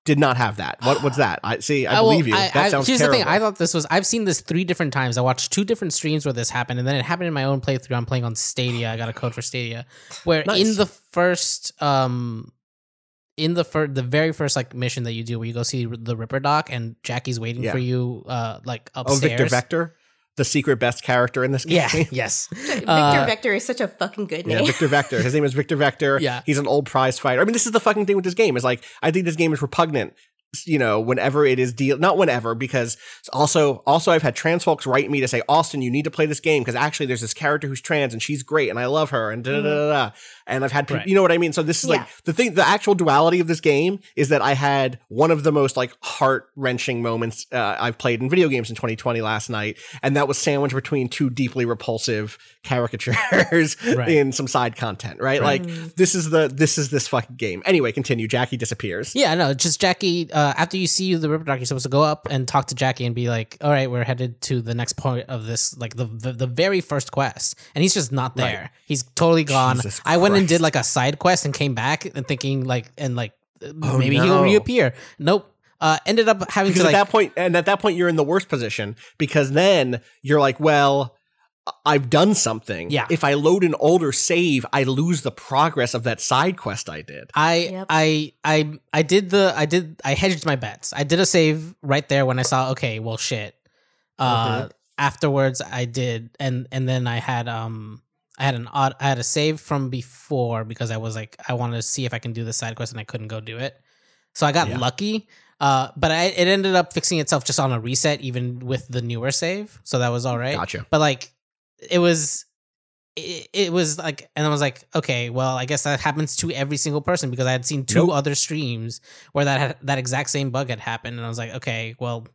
B: Did not have that. What what's that? I see. I
D: Uh,
B: believe you.
D: I-
B: that
D: I-
B: sounds
D: here's
B: terrible.
D: the thing. I thought this was. I've seen this three different times. I watched two different streams where this happened, and then it happened in my own playthrough. I'm playing on Stadia. I got a code for Stadia, where
B: Nice.
D: in the first, um, in the first, the very first like mission that you do, where you go see the Ripper Doc, and Jackie's waiting
B: Yeah.
D: for you, uh, like upstairs. oh.
B: Victor Vector, the secret best character in this game.
D: Yeah. yes.
C: Victor
D: Uh,
C: Vector is such a fucking good name. Yeah.
B: Victor Vector. His name is Victor Vector.
D: Yeah.
B: He's an old prize fighter. I mean, this is the fucking thing with this game. Is like, I think this game is repugnant. You know, whenever it is deal, not whenever, because also, also, I've had trans folks write me to say, Austin, you need to play this game because actually, there's this character who's trans and she's great and I love her and da da da da. da. And I've had, people,
D: Right.
B: you know what I mean. So this is
C: Yeah.
B: like the thing. The actual duality of this game is that I had one of the most like heart wrenching moments uh, I've played in video games in 2020 last night, and that was sandwiched between two deeply repulsive caricatures
D: Right.
B: in some side content, right? Like this is the this is this fucking game. Anyway, continue. Jackie disappears.
D: Yeah, no, just Jackie. Uh, after you see the Ripper Doc, you're supposed to go up and talk to Jackie and be like, "All right, we're headed to the next point of this, like the the, the very first quest." And he's just not there.
B: Right.
D: He's totally gone. I went and did like a side quest and came back and thinking like and like uh,
B: Oh,
D: maybe
B: no.
D: he'll reappear. Nope. Uh, ended up having
B: Because
D: to
B: at
D: like
B: that point, and at that point, you're in the worst position because then you're like, well. I've done something.
D: Yeah.
B: If I load an older save, I lose the progress of that side quest I did.
D: I
C: Yep.
D: I I I did the I did I hedged my bets. I did a save right there when I saw okay, well shit. Uh
B: Mm-hmm.
D: afterwards I did and and then I had um I had an odd I had a save from before because I was like I wanted to see if I can do the side quest and I couldn't go do it. So I got
B: Yeah.
D: lucky. Uh but I it ended up fixing itself just on a reset even with the newer save. So that was all right.
B: Gotcha.
D: But like it was it, it was like and I was like, okay, well, I guess that happens to every single person because I had seen two
B: Nope.
D: other streams where that had, that exact same bug had happened and I was like, okay, well,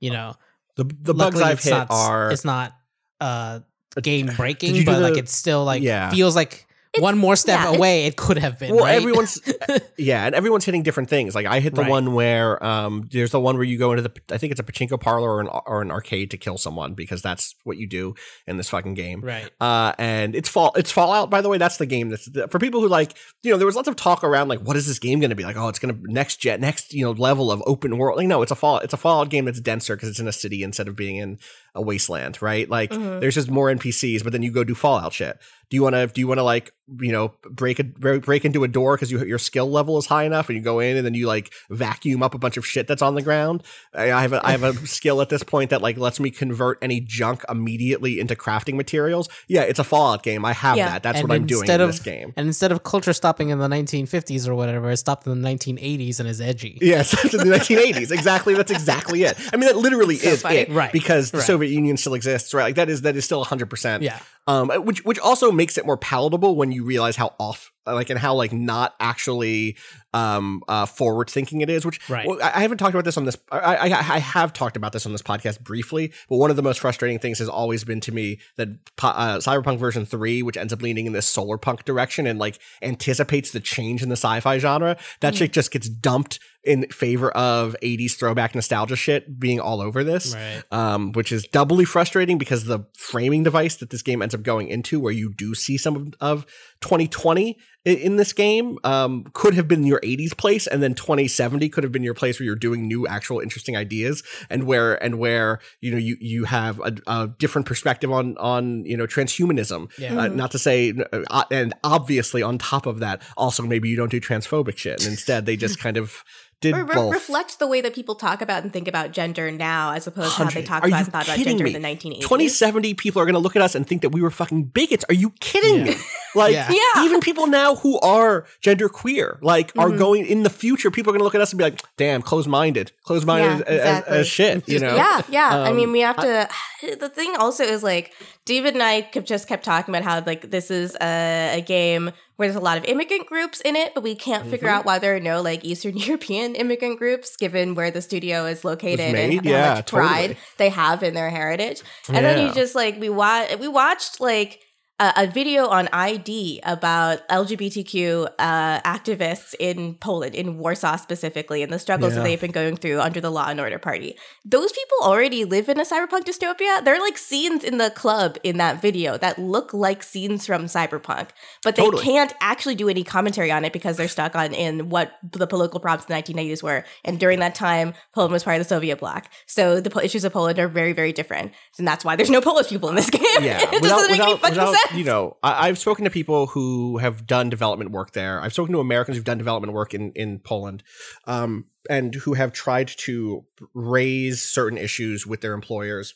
D: you know,
B: The the bugs I've hit
D: not,
B: are
D: it's not uh game breaking, but like it's still like
B: Yeah.
D: feels like one more step
C: yeah,
D: away it could have been.
B: well,
D: right?
B: everyone's yeah, and everyone's hitting different things. Like I hit the
D: Right.
B: one where um, there's the one where you go into the I think it's a pachinko parlor or an or an arcade to kill someone because that's what you do in this fucking game.
D: right.
B: Uh, and it's fall it's Fallout. By the way, that's the game that's for people who like you know there was lots of talk around like what is this game going to be like? Oh, it's going to next jet next you know level of open world. Like no, it's a fall it's a Fallout game that's denser because it's in a city instead of being in a wasteland, right? Like
C: Mhm.
B: there's just more NPCs, but then you go do Fallout shit. Do you want to do you want to like you know break a break break into a door because you your skill level is high enough and you go in and then you like vacuum up a bunch of shit that's on the ground? I, I have a I have a skill at this point that like lets me convert any junk immediately into crafting materials. Yeah, it's a Fallout game. I have
C: Yeah.
B: that. That's
D: And
B: what I'm doing in this game.
D: And instead of culture stopping in the 1950s or whatever, it stopped in the 1980s and is edgy.
B: Yes, it's in the 1980s. Exactly. That's exactly it. I mean, that literally
C: So
B: is
C: funny.
B: it,
D: Right,
B: Because the
D: right.
B: Soviet Union still exists, right? Like that is that is still 100. percent
D: Yeah.
B: Um, which which also makes it more palatable when you realize how off, like, and how like not actually um uh forward thinking it is. Which
D: Right.
B: well, I haven't talked about this on this. I, I I have talked about this on this podcast briefly, but one of the most frustrating things has always been to me that uh, Cyberpunk version three, which ends up leaning in this solar punk direction and like anticipates the change in the sci-fi genre, that
D: Hmm.
B: shit just gets dumped in favor of 80s throwback nostalgia shit being all over this
D: Right.
B: um, which is doubly frustrating because the framing device that this game ends up going into, where you do see some of, of 2020 in this game, um, could have been your 80s place, and then 2070 could have been your place where you're doing new, actual, interesting ideas, and where and where you know you you have a, a different perspective on on you know transhumanism.
D: Yeah.
B: Uh, not to say, uh, and obviously on top of that, also maybe you don't do transphobic shit, and instead they just kind of did
C: re-
B: both.
C: reflect the way that people talk about and think about gender now, as opposed to how they
B: Hundred.
C: talk about and thought about gender
B: me?
C: in the 1980s.
B: 2070 people are going to look at us and think that we were fucking bigots. Are you kidding
D: Yeah.
B: me? Like,
D: Yeah.
C: Yeah.
B: even people now who are gender queer, like, are
C: Mhm.
B: going in the future, people are going to look at us and be like, damn, closed minded, closed minded
C: Yeah,
B: as,
C: exactly.
B: as shit, you know?
C: Yeah, yeah. I
B: Um,
C: mean, we have to. the thing also is like David and I kept, just kept talking about how like this is a, a game where there's a lot of immigrant groups in it, but we can't figure
B: Mm-hmm.
C: out why there are no like Eastern European immigrant groups, given where the studio is located and
B: made?
C: how
B: Yeah,
C: much pride
B: totally.
C: they have in their heritage. And then you just like we watch we watched like a, a video on ID about LGBTQ uh, activists in Poland, in Warsaw specifically, and the struggles that they've been going through under the Law and Order Party. Those people already live in a cyberpunk dystopia. There are like scenes in the club in that video that look like scenes from cyberpunk, but they
B: Totally.
C: can't actually do any commentary on it because they're stuck on in what the political problems in the 1990s were. And during that time, Poland was part of the Soviet bloc. So the issues of Poland are very, very different. And that's why there's no Polish people in this game.
B: yeah
C: it just doesn't make any fucking sense.
B: You know I, i've spoken to people who have done development work there i've spoken to americans who've done development work in in poland um, and who have tried to raise certain issues with their employers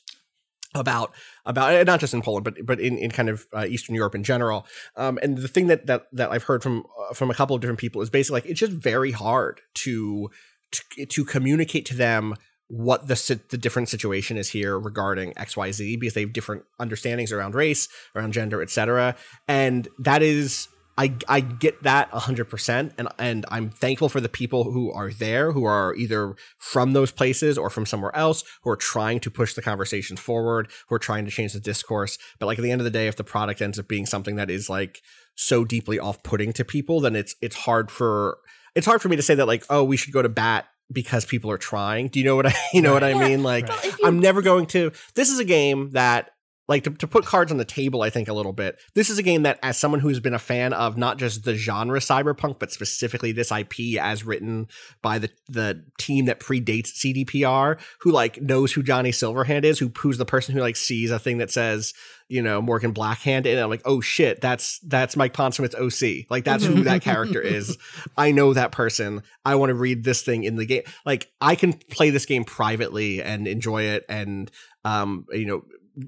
B: about about not just in Poland, but but in, in kind of uh, Eastern Europe in general. Um, and the thing that that that I've heard from uh, from a couple of different people is basically like it's just very hard to to, to communicate to them what the the different situation is here regarding XYZ because they have different understandings around race, around gender, etc. And that is I I get that 100% and and I'm thankful for the people who are there who are either from those places or from somewhere else who are trying to push the conversation forward, who are trying to change the discourse. But like at the end of the day if the product ends up being something that is like so deeply off-putting to people, then it's it's hard for it's hard for me to say that like oh we should go to bat because people are trying. Do you know what I you know what I
C: Yeah.
B: mean? Like I'm never going to this is a game that like to, to put cards on the table i think a little bit. This is a game that as someone who's been a fan of not just the genre cyberpunk but specifically this ip as written by the the team that predates cdpr who like knows who johnny silverhand is who who's the person who like sees a thing that says you know morgan blackhand and i'm like oh shit that's that's mike pondsmith's oc like that's who that character is. I know that person. I want to read this thing in the game. Like i can play this game privately and enjoy it and um you know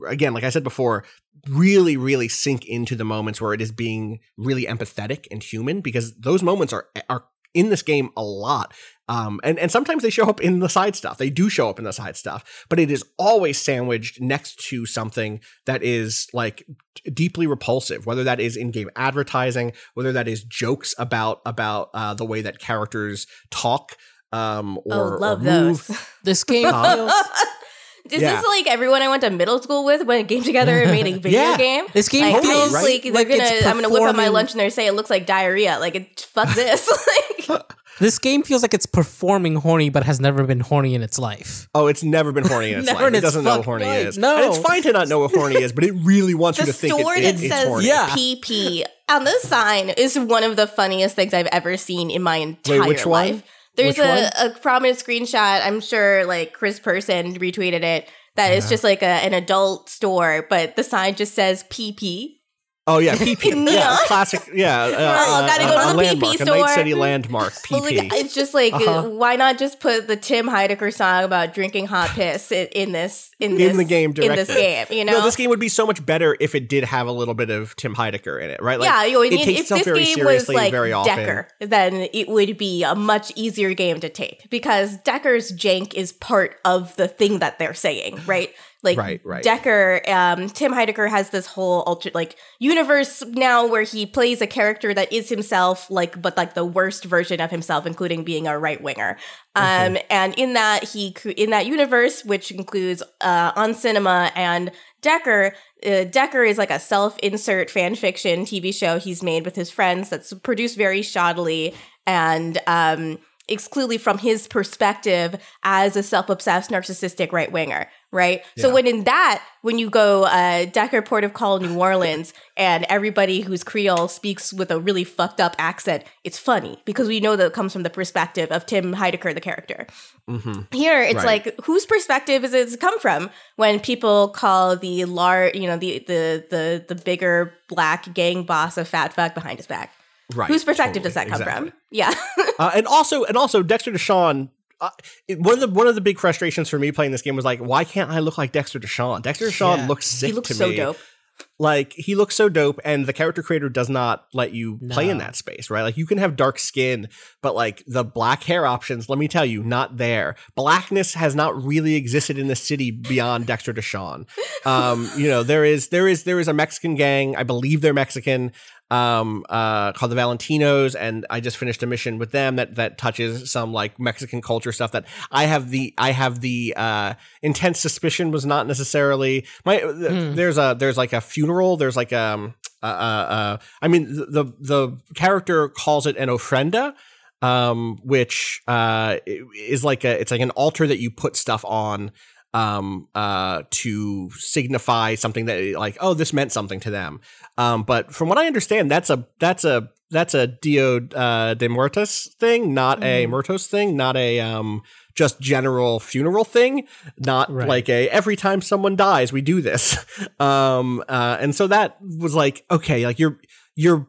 B: again, like I said before, really, really sink into the moments where it is being really empathetic and human because those moments are are in this game a lot. Um, and, and sometimes they show up in the side stuff. They do show up in the side stuff, but it is always sandwiched next to something that is like d- deeply repulsive, whether that is in-game advertising, whether that is jokes about about uh, the way that characters talk, um, or,
C: oh, love
B: or move.
C: those.
D: This game feels This
C: is
B: Yeah.
C: this like everyone I went to middle school with went came together and made a video
B: Yeah.
C: game?
D: This game
C: like,
D: feels
C: feels
B: right?
C: like they're
D: like
C: gonna.
D: it's
C: I'm gonna whip out my
D: performing-
C: lunch and they're saying it looks like diarrhea. Like, it, fuck this. like,
D: this game feels like it's performing horny but has never been horny in its life.
B: Oh, it's never been horny in its life.
D: in
B: It
D: its
B: doesn't know what horny
D: life.
B: is.
D: No.
B: And it's fine to not know what horny is, but it really wants
C: the
B: you to think
C: store
B: it, it,
C: that
B: it's
C: says
B: horny.
D: Yeah.
C: PP on the sign is one of the funniest things I've ever seen in my entire
B: which one?
C: There's a, a prominent screenshot. I'm sure like Chris Person retweeted it. That is just like a, an adult store, but the sign just says PP.
B: Oh yeah, PP. Yeah, classic. Yeah, uh,
C: Oh, gotta
B: uh,
C: go to
B: a
C: the
B: landmark,
C: PP
B: a Night
C: store.
B: City landmark. PP.
C: Well, like, it's just like
B: Uh-huh.
C: why not just put the Tim Heidecker song about drinking hot piss in, in this in,
B: in
C: this,
B: the game
C: in this game? You know,
B: no, this game would be so much better if it did have a little bit of Tim Heidecker in it, right? Like,
C: yeah, you know,
B: it takes
C: if
B: itself
C: this
B: very
C: game was like
B: very often.
C: Decker, then it would be a much easier game to take because Decker's jank is part of the thing that they're saying, right? Like
B: Right, right.
C: Decker, um, Tim Heidecker has this whole ultra like universe now where he plays a character that is himself, like but like the worst version of himself, including being a right winger. Um, and in that he in that universe, which includes uh, on cinema and Decker, uh, Decker is like a self-insert fan fiction TV show he's made with his friends that's produced very shoddily and um, exclusively from his perspective as a self-obsessed narcissistic right winger. Right. So when in that, when you go uh, Decker Port of Call New Orleans and everybody who's Creole speaks with a really fucked up accent, it's funny because we know that it comes from the perspective of Tim Heidecker, the character. Here, it's
B: Right.
C: like whose perspective is it come from when people call the large, you know, the the the the bigger black gang boss a fat fuck behind his back?
B: Right.
C: Whose perspective does that come
B: exactly.
C: from? Yeah,
B: uh, and also and also Dexter Deshawn. Uh, it, one of the one of the big frustrations for me playing this game was like, why can't I look like Dexter Deshawn? Dexter Deshawn
D: Yeah.
B: looks sick
C: he looks
B: to
C: so
B: me.
C: dope.
B: Like he looks so dope, and the character creator does not let you play in that space, right? Like you can have dark skin, but like the black hair options, let me tell you, not there. Blackness has not really existed in the city beyond Dexter Deshawn. Um, you know, there is there is there is a Mexican gang. I believe they're Mexican. Um, uh, called the Valentinos, and I just finished a mission with them that that touches some like Mexican culture stuff that I have the I have the uh, intense suspicion was not necessarily my. th- There's a there's like a funeral. There's like um uh, uh, uh I mean the, the the character calls it an ofrenda. Um, which uh is like a it's like an altar that you put stuff on um uh to signify something that like oh this meant something to them. Um but from what i understand that's a that's a that's a dio uh, de muertos thing not a muertos thing not a um just general funeral thing not
D: Right.
B: like a every time someone dies we do this. Um uh and so that was like okay like you're you're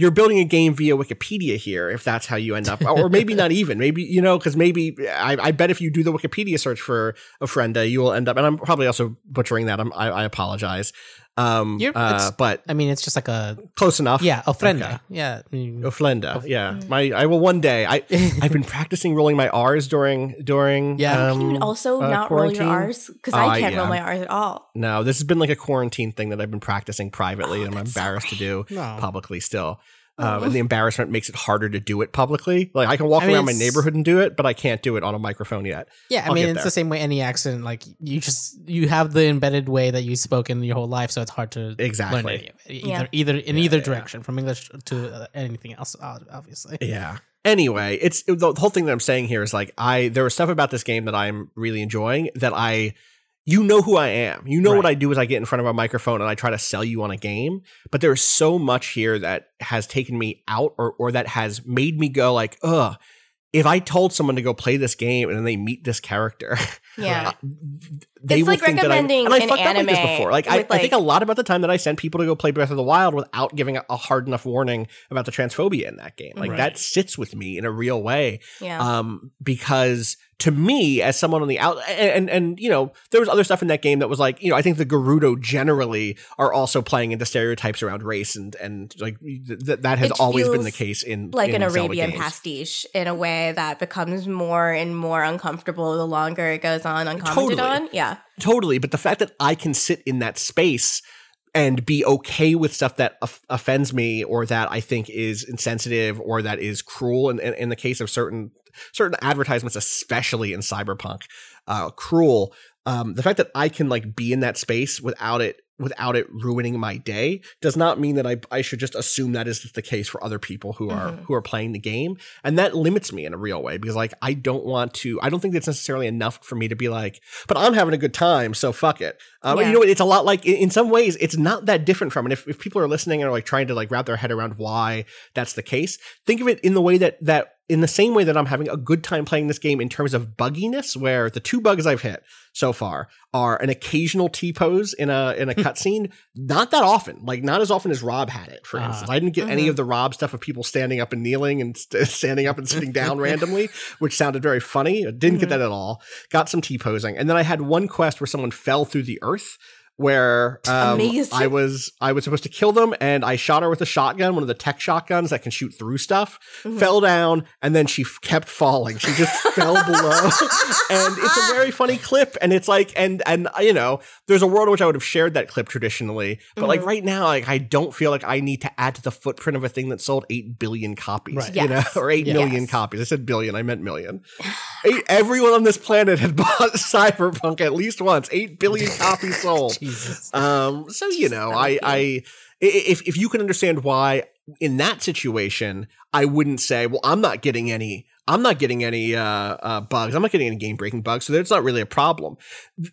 B: you're building a game via Wikipedia here, if that's how you end up, or maybe not even, maybe you know, because maybe I, I bet if you do the Wikipedia search for Ofrenda, uh, you will end up, and I'm probably also butchering that. I'm, I, I apologize, um,
D: You're-
B: uh, but
D: I mean, it's just like a
B: close enough.
D: yeah, ofrenda.
B: Okay.
D: Yeah, I mean,
B: Ofrenda, yeah. My, I will one day. I, I've been practicing rolling my R's during during.
D: Yeah.
B: um,
C: Can you also
B: uh,
C: not roll your? R's? Because
B: Oh,
C: I can't
B: yeah.
C: roll my R's at all.
B: No, this has been like a quarantine thing that I've been practicing privately, and I'm embarrassed to do
D: No.
B: publicly still. Um, and the embarrassment makes it harder to do it publicly. Like I can walk
D: I mean,
B: around my neighborhood and do it, but I can't do it on a microphone yet.
D: yeah. I
B: I'll
D: mean, it's
B: there.
D: the same way any accent. Like you just you have the embedded way that you spoke in your whole life, so it's hard to
B: Exactly.
D: learn any of it. either
C: Yeah.
D: either in either direction, from English to uh, anything else. Obviously,
B: Yeah. Anyway, it's the, the whole thing that I'm saying here is like I there was stuff about this game that I'm really enjoying that I you know who I am. You know what I do is I get in front of a microphone and I try to sell you on a game, but there's so much here that has taken me out or or that has made me go like, "Ugh, if I told someone to go play this game and then they meet this character,
C: Yeah.
B: they
C: It's
B: will
C: like
B: think that I'm,
C: recommending
B: and I
C: an
B: fucked up like this before. Like I,
C: with,
B: I think a lot about the time that I sent people to go play Breath of the Wild without giving a, a hard enough warning about the transphobia in that game. Like
D: Right.
B: that sits with me in a real way.
C: Yeah.
B: Um, because to me, as someone on the out, and, and and you know, there was other stuff in that game that was like, you know, I think the Gerudo generally are also playing into stereotypes around race, and and like th- that has
C: It
B: always been the case in
C: like
B: in
C: an
B: Zelda
C: Arabian
B: games.
C: pastiche in a way that becomes more and more uncomfortable the longer it goes on uncommented
B: Totally.
C: on. Yeah.
B: Totally, but the fact that I can sit in that space and be okay with stuff that off- offends me or that I think is insensitive or that is cruel in, in, in the case of certain certain advertisements especially in cyberpunk uh cruel um the fact that I can like be in that space without it without it ruining my day does not mean that I, I should just assume that is the case for other people who are who are playing the game. And that limits me in a real way because like I don't want to I don't think that's necessarily enough for me to be like but I'm having a good time so fuck it. Um,
C: Yeah.
B: you know it's a lot like in, in some ways it's not that different from it. If, if people are listening and are like trying to like wrap their head around why that's the case think of it in the way that that in the same way that I'm having a good time playing this game in terms of bugginess, where the two bugs I've hit so far are an occasional T pose in a in a hmm. cutscene, not that often, like not as often as Rob had it. For
D: Ah.
B: instance, I didn't get any mm-hmm. of the Rob stuff of people standing up and kneeling and st- standing up and sitting down randomly, which sounded very funny. I didn't get mm-hmm. that at all. Got some T posing, and then I had one quest where someone fell through the earth. Where um, I was I was supposed to kill them, and I shot her with a shotgun, one of the tech shotguns that can shoot through stuff. Fell down, and then she f- kept falling. She just fell below, and it's a very funny clip. And it's like, and and uh, you know, there's a world in which I would have shared that clip traditionally, but like right now, like I don't feel like I need to add to the footprint of a thing that sold eight billion copies,
D: Right.
B: you know,
C: Yes.
B: or eight million
C: Yes.
B: copies. I said billion, I meant million. Eight, everyone on this planet had bought Cyberpunk at least once. Eight billion copies sold.
D: Jesus.
B: Um, so you know, I, I, i- if if you can understand why in that situation, I wouldn't say, well, I'm not getting any, I'm not getting any uh, uh, bugs, I'm not getting any game breaking bugs, so that's not really a problem.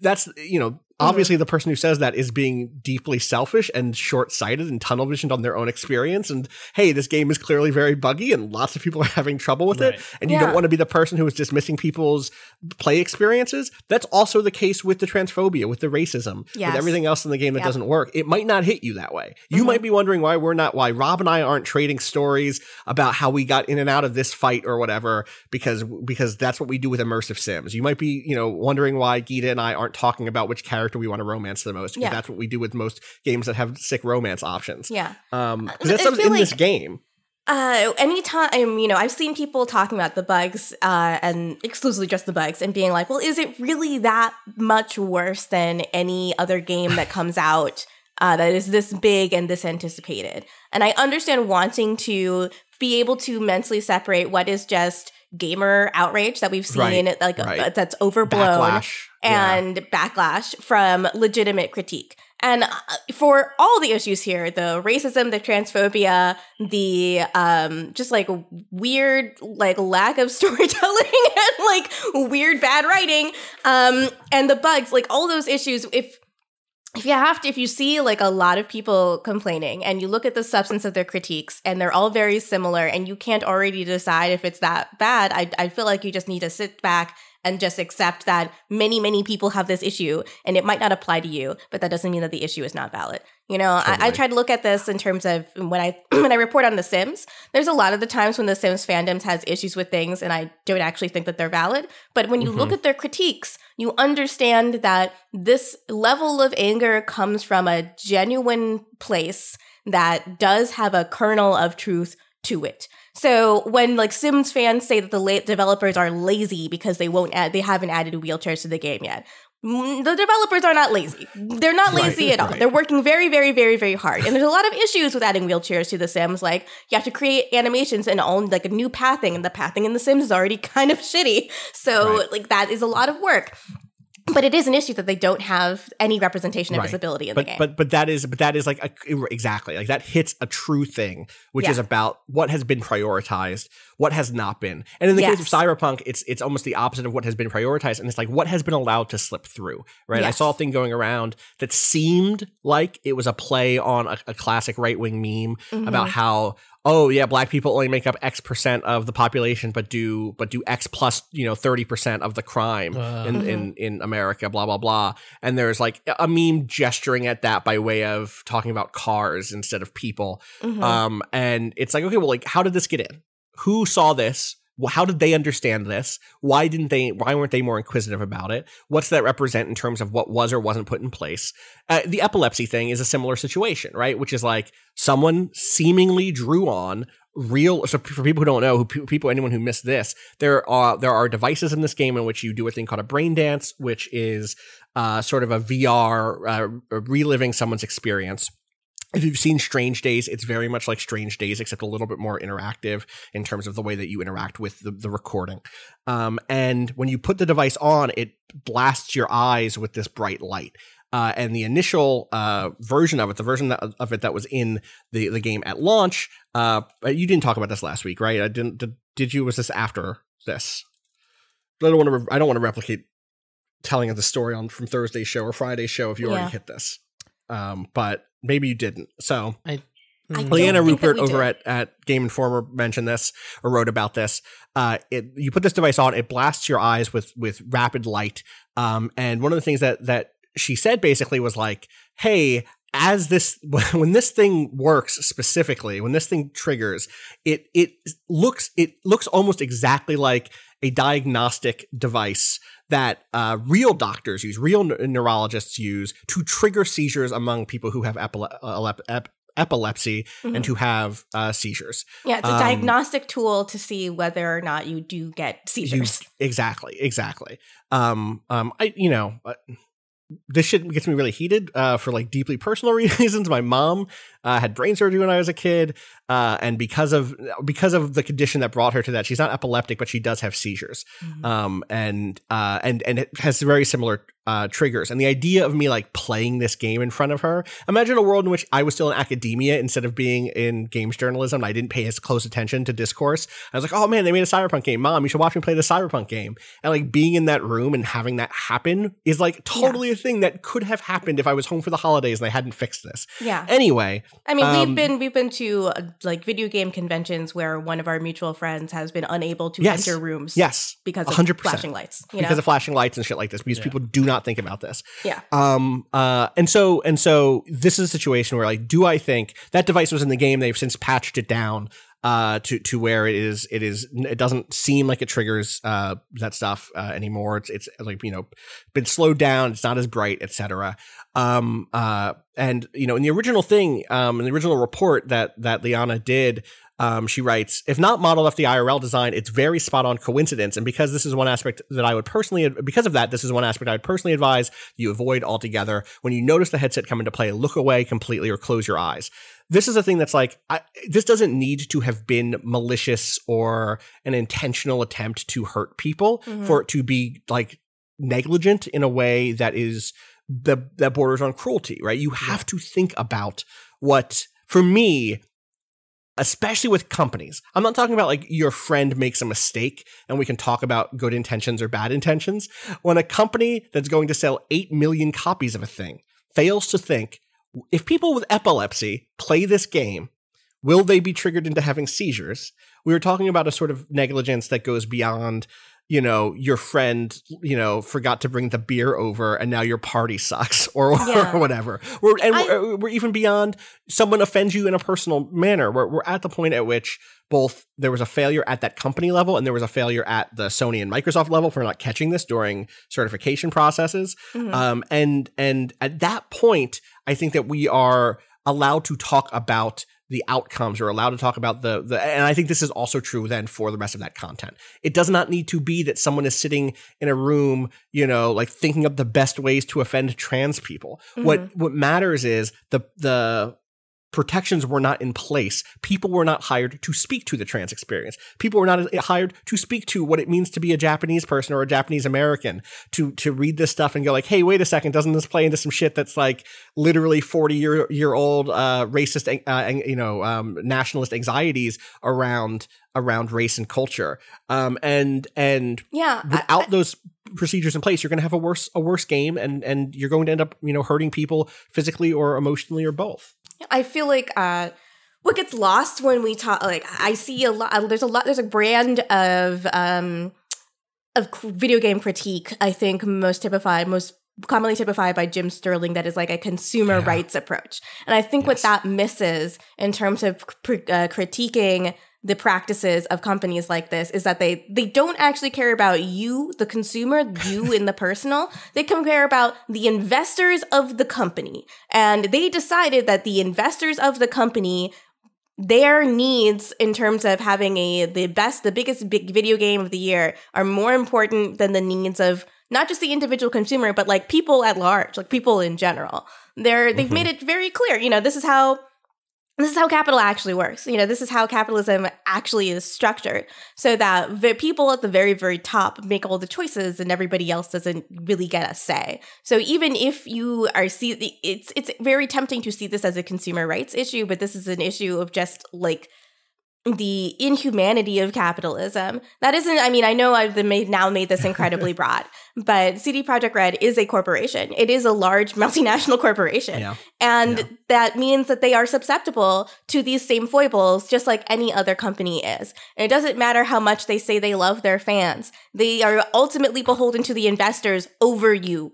B: That's you know. Obviously, the person who says that is being deeply selfish and short sighted and tunnel visioned on their own experience. And hey, this game is clearly very buggy and lots of people are having trouble with
D: Right.
B: it. And you
C: Yeah.
B: don't want to be the person who is dismissing people's play experiences. That's also the case with the transphobia, with the racism,
C: Yes.
B: with everything else in the game that
C: Yep.
B: doesn't work. It might not hit you that way. You
C: Mm-hmm.
B: might be wondering why we're not, why Rob and I aren't trading stories about how we got in and out of this fight or whatever, because because that's what we do with immersive sims. You might be, you know, wondering why Gita and I aren't talking about which character we want to romance the most, because
C: Yeah.
B: that's what we do with most games that have sick romance options.
C: Yeah.
B: Um, 'cause
C: I
B: that's something in this game.
C: Uh, anytime, you know, I've seen people talking about the bugs, uh, and exclusively just the bugs and being like, well, is it really that much worse than any other game that comes out, uh, that is this big and this anticipated. And I understand wanting to be able to mentally separate what is just gamer outrage that we've seen,
B: Right,
C: like
B: right.
C: uh, that's overblown
B: Backlash. Yeah.
C: and backlash from legitimate critique. And uh, for all the issues here, the racism, the transphobia, the um just like weird like lack of storytelling and like weird bad writing um and the bugs, like all those issues if if you have to if you see like a lot of people complaining and you look at the substance of their critiques and they're all very similar and you can't already decide if it's that bad i, I feel like you just need to sit back and just accept that many many people have this issue and it might not apply to you but that doesn't mean that the issue is not valid. You know I, I try to look at this in terms of when i when i report on the sims there's a lot of the times when the sims fandoms has issues with things and i don't actually think that they're valid but when you look mm-hmm. at their critiques you understand that this level of anger comes from a genuine place that does have a kernel of truth to it. So when like Sims fans say that the la- developers are lazy because they won't add, they haven't added wheelchairs to the game yet. mm, The developers are not lazy. They're not
B: Right,
C: lazy at all.
B: right.
C: They're working very, very, very, very hard. And there's a lot of issues with adding wheelchairs to the Sims. Like you have to create animations and own like a new pathing, and the pathing in the Sims is already kind of shitty. So
B: Right.
C: like that is a lot of work. But it is an issue that they don't have any representation of
B: Right.
C: visibility in
B: but
C: the game.
B: but but that is but that is like a, exactly like that hits a true thing which
C: Yeah.
B: is about what has been prioritized what has not been and in the case of cyberpunk it's it's almost the opposite of what has been prioritized and it's like what has been allowed to slip through right i saw a thing going around that seemed like it was a play on a, a classic right-wing meme
C: Mm-hmm.
B: about how oh yeah black people only make up x percent of the population but do but do x plus you know 30% of the crime
D: Uh.
B: in,
C: Mm-hmm.
B: in in america blah blah blah and there's like a meme gesturing at that by way of talking about cars instead of people
C: Mhm.
B: um and it's like okay well like how did this get in who saw this Well, how did they understand this? Why didn't they why weren't they more inquisitive about it? What's that represent in terms of what was or wasn't put in place? Uh, the epilepsy thing is a similar situation right? Which is like someone seemingly drew on real so for people who don't know who people anyone who missed this there are there are devices in this game in which you do a thing called a brain dance which is uh, sort of a vr uh, reliving someone's experience if you've seen Strange Days, it's very much like Strange Days, except a little bit more interactive in terms of the way that you interact with the, the recording. Um, and when you put the device on, it blasts your eyes with this bright light. Uh, and the initial uh, version of it, the version that, of it that was in the, the game at launch, uh, you didn't talk about this last week, right? I didn't. Did, did you? Was this after this? I don't want to. Re- I don't want to replicate telling of the story on from Thursday's show or Friday's show if you
C: Yeah.
B: already hit this. Um, but maybe you didn't. So
C: I
D: Mm.
B: Liana
C: Ruppert
B: over
C: did.
B: at, at Game Informer mentioned this or wrote about this. Uh, it, you put this device on, it blasts your eyes with with rapid light. Um, and one of the things that that she said basically was like, "Hey, as this when this thing works specifically, when this thing triggers, it it looks it looks almost exactly like a diagnostic device." That uh, real doctors use, real n- neurologists use to trigger seizures among people who have epile- uh, elep- ep- epilepsy and who have uh, seizures.
C: Yeah, it's a
B: Um,
C: diagnostic tool to see whether or not you do get
B: You-
C: seizures.
B: exactly, exactly. Um, um, I, you know, uh, this shit gets me really heated uh, for like deeply personal reasons. My mom uh, had brain surgery when I was a kid, uh, and because of because of the condition that brought her to that, she's not epileptic, but she does have seizures, um, and uh, and and it has very similar uh, triggers. And the idea of me like playing this game in front of her, imagine a world in which I was still in academia instead of being in games journalism. I didn't pay as close attention to discourse. I was like, oh man, they made a cyberpunk game. Mom, you should watch me play the cyberpunk game. And like being in that room and having that happen is like totally a thing that could have happened if I was home for the holidays and they hadn't fixed this.
C: Yeah.
B: Anyway,
C: I mean,
B: Um,
C: we've been we've been to uh, like video game conventions where one of our mutual friends has been unable to
B: Yes.
C: enter rooms
B: yes,
C: because of
B: 100%.
C: flashing lights. You
B: because
C: know?
B: of flashing lights and shit like this, because people do not think about this.
C: yeah.
B: Um, uh, and so, and so this is a situation where like, do I think that device was in the game? They've since patched it down, uh, to, to where it is, it is, it doesn't seem like it triggers, uh, that stuff, uh, anymore. It's, it's like, you know, been slowed down. It's not as bright, etc. Um, uh, and, you know, in the original thing, um, in the original report that, that Liana did, Um, she writes, if not modeled after the IRL design, it's very spot on coincidence. And because this is one aspect that I would personally, because of that, this is one aspect I would personally advise you avoid altogether. When you notice the headset come into play, look away completely or close your eyes. This is a thing that's like, I, this doesn't need to have been malicious or an intentional attempt to hurt people for it to be like negligent in a way that is the that borders on cruelty, right? You have to think about what for me especially with companies. I'm not talking about like your friend makes a mistake and we can talk about good intentions or bad intentions. When a company that's going to sell 8 million copies of a thing fails to think if people with epilepsy play this game, will they be triggered into having seizures? We were talking about a sort of negligence that goes beyond you know, your friend, you know, forgot to bring the beer over and now your party sucks or,
C: Yeah.
B: or whatever. We're, and
C: I-
B: we're, we're even beyond someone offends you in a personal manner. We're, we're at the point at which both there was a failure at that company level and there was a failure at the Sony and Microsoft level for not catching this during certification processes.
C: Mhm.
B: Um, and, and at that point, I think that we are allowed to talk about the outcomes or allowed to talk about the, the and I think this is also true then for the rest of that content. It does not need to be that someone is sitting in a room, you know, like thinking of the best ways to offend trans people. What mm-hmm. what matters is the the protections were not in place. People were not hired to speak to the trans experience. People were not hired to speak to what it means to be a Japanese person or a Japanese American to to read this stuff and go like, "Hey, wait a second, doesn't this play into some shit that's like literally 40 year year old uh racist uh, you know, um nationalist anxieties around around race and culture." Um and and
C: Yeah. I-
B: without those procedures in place, you're going to have a worse a worse game and and you're going to end up, you know, hurting people physically or emotionally or both.
C: I feel like uh, what gets lost when we talk, like I see a lot. There's a lot. There's a brand of um, of video game critique. I think most typified, most commonly typified by Jim Sterling, that is like a consumer rights approach. And I think what that misses in terms of cr- uh, critiquing the practices of companies like this is that they they don't actually care about you the consumer you in the personal. They can care about the investors of the company. And they decided that the investors of the company their needs in terms of having a the best the biggest big video game of the year are more important than the needs of not just the individual consumer but like people at large like people in general. They're they've mm-hmm. made it very clear you know this is how this is how capital actually works. You know, this is how capitalism actually is structured so that the people at the very, very top make all the choices and everybody else doesn't really get a say. So even if you are see it's it's very tempting to see this as a consumer rights issue, but this is an issue of just like the inhumanity of capitalism. That isn't, I mean, I know I've made, now made this incredibly broad, but CD Projekt Red is a corporation. It is a large multinational corporation.
B: Yeah.
C: And
B: Yeah.
C: that means that they are susceptible to these same foibles, just like any other company is. And it doesn't matter how much they say they love their fans, they are ultimately beholden to the investors over you.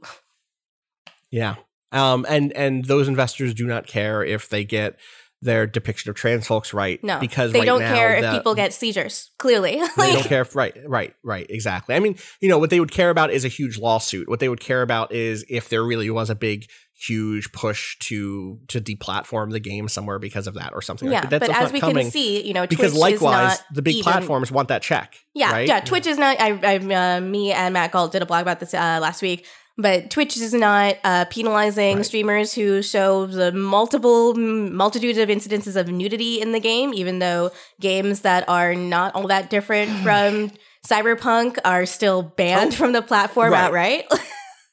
B: Yeah. Um, and and those investors do not care if they get their depiction of trans folks right.
C: No,
B: because
C: they
B: right
C: don't
B: now
C: care
B: the-
C: if people get seizures, clearly.
B: they don't care if right, right, right, exactly. I mean, you know, what they would care about is a huge lawsuit. What they would care about is if there really was a big, huge push to to deplatform the game somewhere because of that or something.
C: yeah,
B: like that.
C: but as we can see, you know,
B: because
C: Twitch
B: likewise, the big
C: even-
B: platforms want that check.
C: Yeah,
B: right?
C: yeah. Twitch is not. I, I, uh, me and Matt Galt did a blog about this uh, last week. But Twitch is not uh, penalizing
B: Right.
C: streamers who show the multiple multitudes of incidences of nudity in the game, even though games that are not all that different from Cyberpunk are still banned
B: Oh,
C: from the platform
B: right.
C: outright.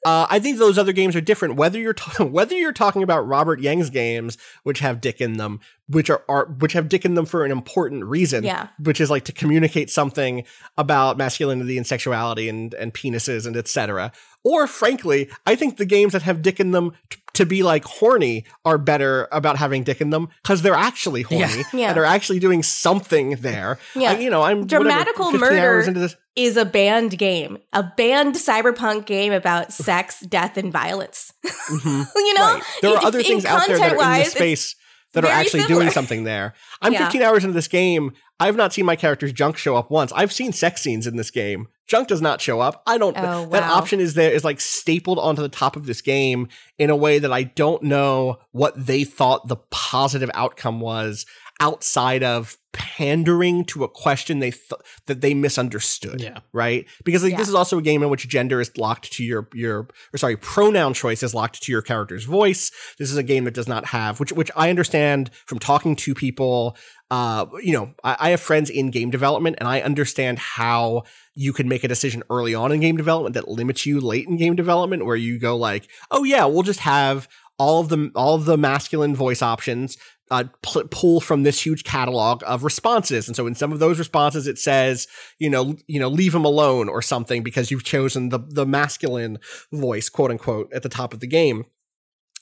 B: Uh, I think those other games are different. Whether you're ta- whether you're talking about Robert Yang's games, which have dick in them, which are, are which have dick in them for an important reason,
C: Yeah.
B: which is like to communicate something about masculinity and sexuality and and penises and etc. Or frankly, I think the games that have dick in them t- to be like horny are better about having dick in them because they're actually horny
C: Yeah.
B: and are actually doing something there.
C: Yeah.
B: I- you know, I'm
C: Dramatical
B: 15
C: murder
B: hours into this.
C: is a banned game, a banned cyberpunk game about sex, death, and violence. Mm-hmm. you know,
B: Right. There are other things out there that are in this space that are actually
C: similar.
B: doing something there. I'm
C: Yeah.
B: 15 hours into this game. I've not seen my character's junk show up once. I've seen sex scenes in this game. Junk does not show up. I don't.
C: Oh,
B: That
C: wow.
B: option is there is like stapled onto the top of this game in a way that I don't know what they thought the positive outcome was outside of pandering to a question they th- that they misunderstood.
D: Yeah.
B: Right? Because like
C: Yeah.
B: this is also a game in which gender is locked to your your or sorry, pronoun choice is locked to your character's voice. This is a game that does not have which which I understand from talking to people uh, you know, I, I have friends in game development and I understand how you can make a decision early on in game development that limits you late in game development where you go like, oh yeah, we'll just have all of the all of the masculine voice options uh, pull from this huge catalog of responses, and so in some of those responses, it says, you know, you know, leave him alone or something because you've chosen the the masculine voice, quote unquote, at the top of the game.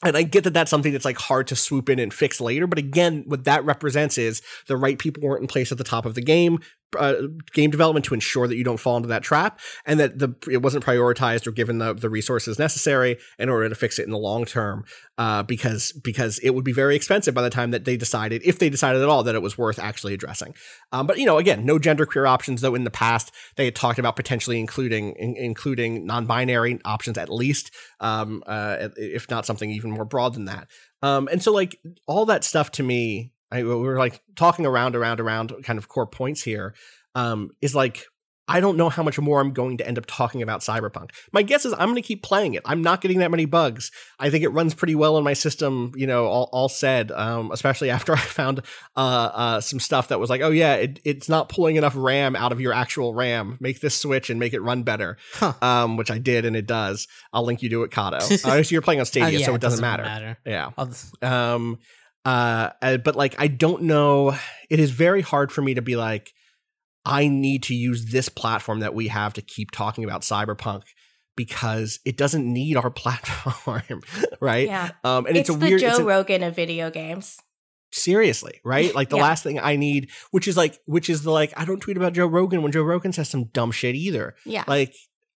B: And I get that that's something that's like hard to swoop in and fix later, but again, what that represents is the right people weren't in place at the top of the game, uh, game development to ensure that you don't fall into that trap, and that the it wasn't prioritized or given the the resources necessary in order to fix it in the long term, uh, because because it would be very expensive by the time that they decided, if they decided at all, that it was worth actually addressing. Um, but you know, again, no gender queer options though. In the past, they had talked about potentially including in, including non-binary options at least, um, uh, if not something even more broad than that. Um, and so like all that stuff to me, I, we're like talking around, around, around kind of core points here. Um, is like I don't know how much more I'm going to end up talking about Cyberpunk. My guess is I'm going to keep playing it. I'm not getting that many bugs. I think it runs pretty well in my system. You know, all, all said, um, especially after I found uh, uh, some stuff that was like, oh yeah, it, it's not pulling enough RAM out of your actual RAM. Make this switch and make it run better.
D: Huh.
B: Um, which I did, and it does. I'll link you to it, Cado. uh, you're playing on Stadia,
D: Uh, yeah,
B: so it doesn't, matter. Yeah.
D: I'll-
B: Um, uh, uh, but like, I don't know. It is very hard for me to be like, I need to use this platform that we have to keep talking about cyberpunk because it doesn't need our platform, right?
C: Yeah.
B: Um, and
C: it's,
B: it's, a
C: the
B: weird.
C: Joe
B: it's a-
C: Rogan of video games.
B: seriously, right? Like the
C: Yeah.
B: last thing I need, which is like, which is the like, I don't tweet about Joe Rogan when Joe Rogan says some dumb shit either.
C: Yeah.
B: Like,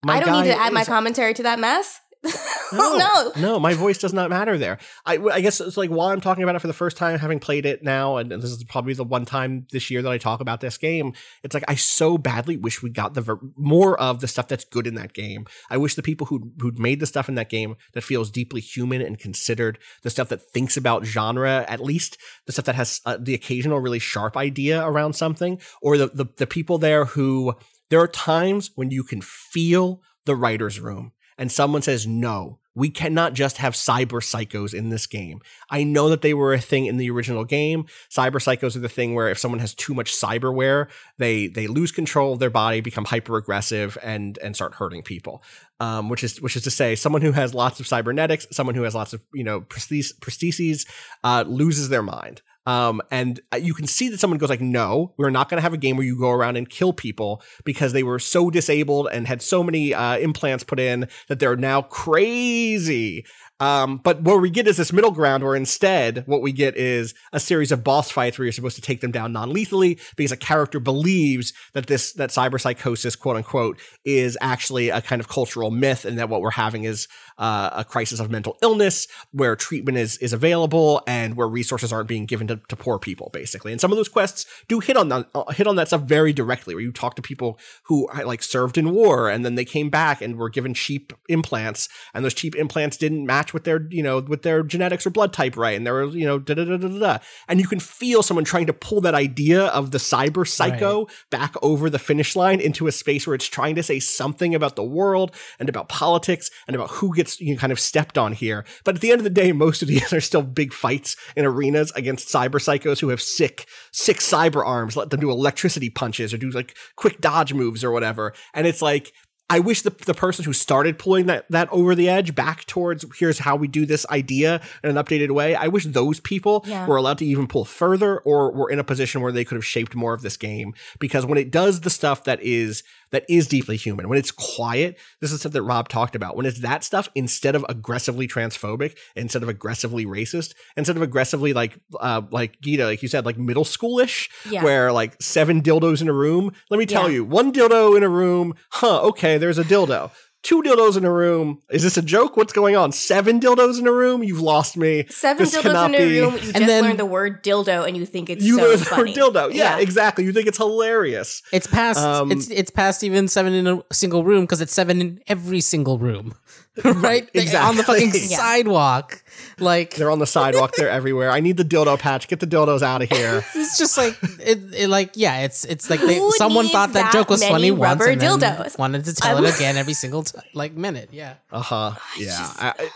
B: my
C: I don't need to add my commentary to that mess. no.
B: no, my voice does not matter there. I, I guess it's like while I'm talking about it for the first time, having played it now, and this is probably the one time this year that I talk about this game. It's like I so badly wish we got the ver- more of the stuff that's good in that game. I wish the people who who'd made the stuff in that game that feels deeply human and considered, the stuff that thinks about genre, at least the stuff that has uh, the occasional really sharp idea around something, or the, the the people there who there are times when you can feel the writer's room and someone says, no, we cannot just have cyber psychos in this game. I know that they were a thing in the original game. Cyber psychos are the thing where if someone has too much cyberware, they they lose control of their body, become hyper aggressive, and and start hurting people. Um, which is which is to say, someone who has lots of cybernetics, someone who has lots of you know prostheses, prostheses uh, loses their mind. Um, and uh, you can see that someone goes like, no, we're not going to have a game where you go around and kill people because they were so disabled and had so many uh, implants put in that they're now crazy. Um, but what we get is this middle ground where instead what we get is a series of boss fights where you're supposed to take them down non-lethally because a character believes that this, that cyber psychosis, quote unquote, is actually a kind of cultural myth and that what we're having is uh, a crisis of mental illness where treatment is, is available and where resources aren't being given to, to poor people, basically. And some of those quests do hit on that, uh, hit on that stuff very directly where you talk to people who uh, like served in war and then they came back and were given cheap implants and those cheap implants didn't match with their, you know, with their genetics or blood type right. And they were, you know, da da da da da. And you can feel someone trying to pull that idea of the cyber psycho back over the finish line into a space where it's trying to say something about the world and about politics and about who gets you know, kind of stepped on here. But at the end of the day, most of these are still big fights in arenas against cyber psychos who have sick, sick cyber arms, let them do electricity punches or do like quick dodge moves or whatever. And it's like, I wish the, the person who started pulling that, that over the edge back towards here's how we do this idea in an updated way. I wish those people
C: Yeah.
B: were allowed to even pull further or were in a position where they could have shaped more of this game. Because when it does the stuff that is that is deeply human, when it's quiet, this is stuff that Rob talked about. When it's that stuff, instead of aggressively transphobic, instead of aggressively racist, instead of aggressively like uh like Gita, like you said, like middle schoolish,
C: Yeah.
B: where like seven dildos in a room. Let me tell
C: Yeah.
B: you, one dildo in a room, huh, okay, there's a dildo. Two dildos in a room. Is this a joke? What's going on? Seven dildos in a room? You've lost me.
C: Seven
B: This
C: dildos in a
B: be-
C: room. You just
D: then-
C: learned the word dildo and you think it's
B: You
C: so
B: learn the
C: funny.
B: word dildo. Yeah, exactly. You think it's hilarious.
D: It's past.
B: Um,
D: it's it's past even seven in a single room because it's seven in every single room. right Exactly on the fucking
B: exactly.
D: sidewalk. Like
B: They're on the sidewalk. They're everywhere. I need the dildo patch. Get the dildos out of here.
D: it's just like it, it like yeah, it's it's like they, someone thought that,
C: that
D: joke was funny once and then
C: dildos?
D: wanted to tell
C: I'm-
D: it again every single t- like minute. Yeah.
B: Uh huh. Yeah. I, I-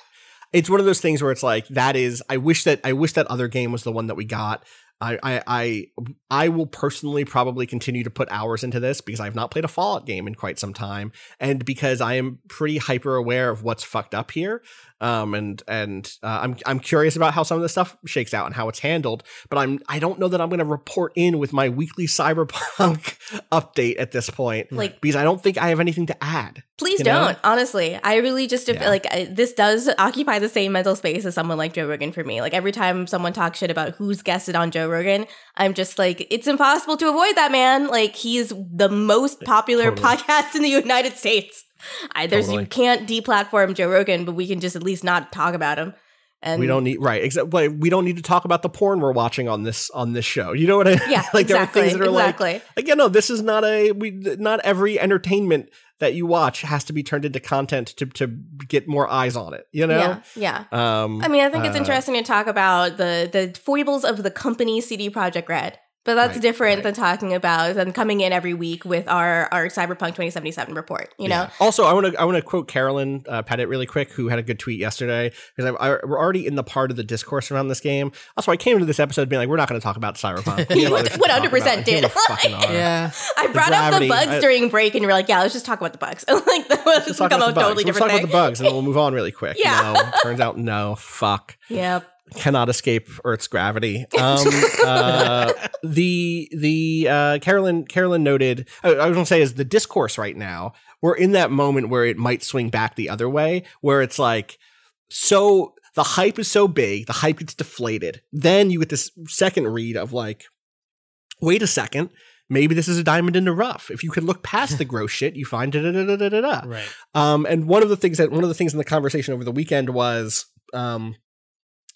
B: it's one of those things where it's like that is. I wish that I wish that other game was the one that we got. I, I I I will personally probably continue to put hours into this because I've not played a Fallout game in quite some time, and because I am pretty hyper aware of what's fucked up here. Um, and and uh, I'm I'm curious about how some of this stuff shakes out and how it's handled. But I'm I don't know that I'm going to report in with my weekly cyberpunk update at this point,
C: Like-
B: because I don't think I have anything to add.
C: Please don't. Honestly, I really just
B: Yeah.
C: like I, this does occupy the same mental space as someone like Joe Rogan for me. Like every time someone talks shit about who's guested on Joe Rogan, I'm just like, it's impossible to avoid that man. Like he's the most popular
B: Totally.
C: podcast in the United States. I, there's
B: Totally.
C: you can't deplatform Joe Rogan, but we can just at least not talk about him. And
B: we don't need right except like, we don't need to talk about the porn we're watching on this on this show you know what i mean?
C: Yeah,
B: like there are
C: exactly,
B: things that are
C: exactly.
B: like like you know this is not a we not every entertainment that you watch has to be turned into content to to get more eyes on it you know
C: Yeah, yeah.
B: um
C: I mean, I think it's
B: uh,
C: interesting to talk about the the foibles of the company CD Projekt Red, but that's
B: Right,
C: different
B: right.
C: than talking about than coming in every week with our our Cyberpunk 2077 report. You know,
B: Yeah. Also, I want to I want to quote Carolyn uh, Petit really quick, who had a good tweet yesterday because I, I, we're already in the part of the discourse around this game. Also, I came into this episode being like, we're not going to talk about Cyberpunk. We have other shit to talk
C: 100% did.
B: we fucking are.
D: Yeah.
C: I brought up
B: gravity,
C: the bugs
B: I-
C: during break, and you were like, "Yeah, let's just talk about the bugs." like that was
B: Let's talk
C: become
B: about the bugs. Let's talk
C: thing.
B: about the bugs, and then we'll move on really quick.
C: Yeah.
B: No, turns out no. Fuck.
C: Yep.
B: Cannot escape Earth's gravity. Um, uh, the the uh, Carolyn Carolyn noted. I, I was going to say is the discourse right now. We're in that moment where it might swing back the other way, where it's like so the hype is so big, the hype gets deflated. Then you get this second read of like, wait a second. Maybe this is a diamond in the rough. If you can look past the gross shit, you find da da da da da da.
D: Right.
B: Um, and one of the things that one of the things in the conversation over the weekend was, um,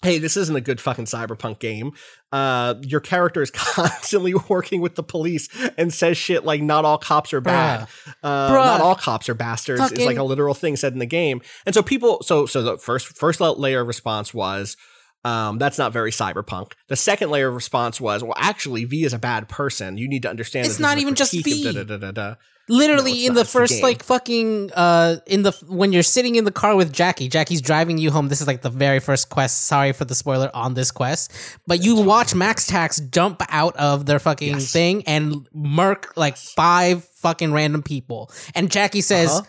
B: hey, this isn't a good fucking cyberpunk game. Uh, your character is constantly working with the police and says shit like not all cops are bad. Uh,
D: Bruh.
B: not all cops are bastards.
D: Fucking-
B: like a literal thing said in the game. And so people, so so the first first layer of response was. Um, that's not very cyberpunk. The second layer of response was, well, actually, V is a bad person. You need to understand.
D: It's not even just V.
B: da-da-da-da-da.
D: Literally
B: No,
D: in the
B: the
D: first
B: game.
D: like fucking uh in the when you're sitting in the car with Jackie, Jackie's driving you home. This is like the very first quest. Sorry for the spoiler on this quest, but you watch MaxTac jump out of their fucking
B: Yes.
D: thing and murk like five fucking random people. And Jackie says,
B: Uh-huh.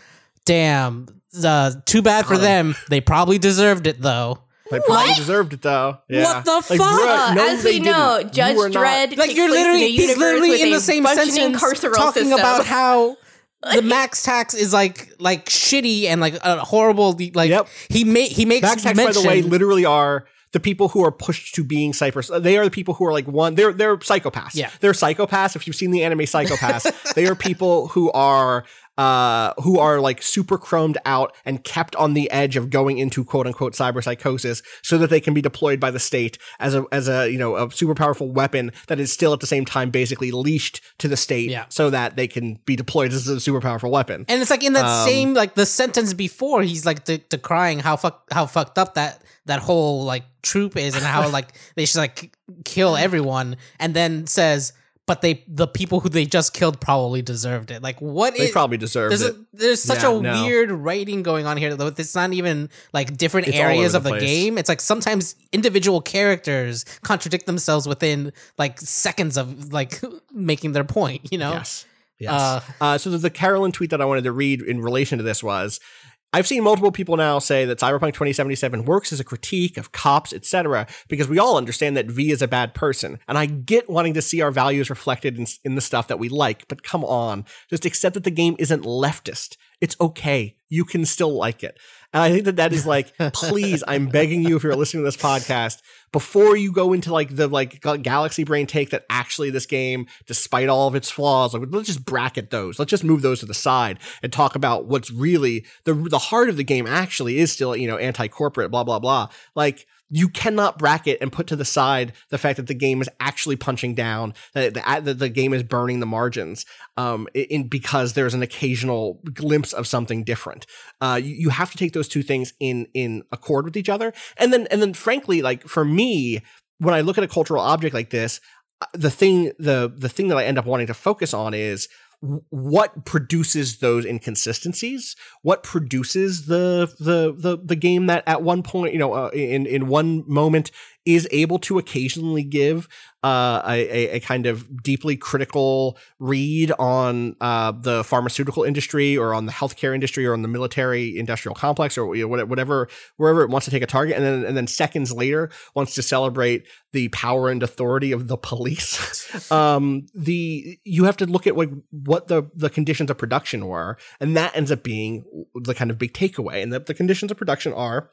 D: "Damn, uh, too bad for them. They probably deserved it though."
B: They probably deserved it though. Yeah.
D: What the fuck?
B: bruh, no,
C: As we know,
B: didn't.
C: Judge
B: You are not-
C: Dredd
D: like you're literally
C: in
D: he's literally in the same
C: functioning
D: sentence talking
C: system.
D: about how the MaxTac is like like shitty and like a horrible like
B: Yep.
D: he made he makes
B: MaxTac, by the way, literally are the people who are pushed to being Cypress. They are the people who are like one. They're they're psychopaths.
D: Yeah.
B: they're psychopaths. If you've seen the anime Psycho-Pass, they are people who are uh who are like super chromed out and kept on the edge of going into quote unquote cyber psychosis so that they can be deployed by the state as a as a you know a super powerful weapon that is still at the same time basically leashed to the state
D: Yeah.
B: so that they can be deployed as a super powerful weapon.
D: and it's like in that
B: Um,
D: same like the sentence before he's like de- decrying how fuck how fucked up that that whole like troop is and how like they should like kill everyone and then says but they the people who they just killed probably deserved it like what
B: they
D: is
B: probably deserved
D: there's
B: it.
D: a, there's such
B: Yeah,
D: a
B: no.
D: weird writing going on here it's not even like different
B: It's
D: areas of
B: the
D: the game it's like sometimes individual characters contradict themselves within like seconds of like making their point you know
B: Yes. Yes.
D: Uh,
B: Uh, so the, the Carolyn tweet that I wanted to read in relation to this was I've seen multiple people now say that Cyberpunk 2077 works as a critique of cops, etc., because we all understand that V is a bad person. And I get wanting to see our values reflected in, in the stuff that we like, but come on, just accept that the game isn't leftist. It's okay. You can still like it. And I think that that is like, please, I'm begging you if you're listening to this podcast, before you go into like the like galaxy brain take that actually this game, despite all of its flaws, like let's just bracket those. Let's just move those to the side and talk about what's really the the heart of the game. Actually, is still you know anti corporate, blah blah blah. Like you cannot bracket and put to the side the fact that the game is actually punching down, that the, the game is burning the margins, um, in because there's an occasional glimpse of something different. Uh, you, you have to take those two things in in accord with each other, and then and then frankly, like for me, when I look at a cultural object like this, uh, the thing the the thing that I end up wanting to focus on is what produces those inconsistencies? What produces the the the the game that at one point you know uh, in in one moment is able to occasionally give uh, a, a kind of deeply critical read on uh, the pharmaceutical industry or on the healthcare industry or on the military industrial complex or you know, whatever wherever it wants to take a target. And then and then seconds later wants to celebrate the power and authority of the police. Um, the you have to look at like what the the conditions of production were. And that ends up being the kind of big takeaway. And the, the conditions of production are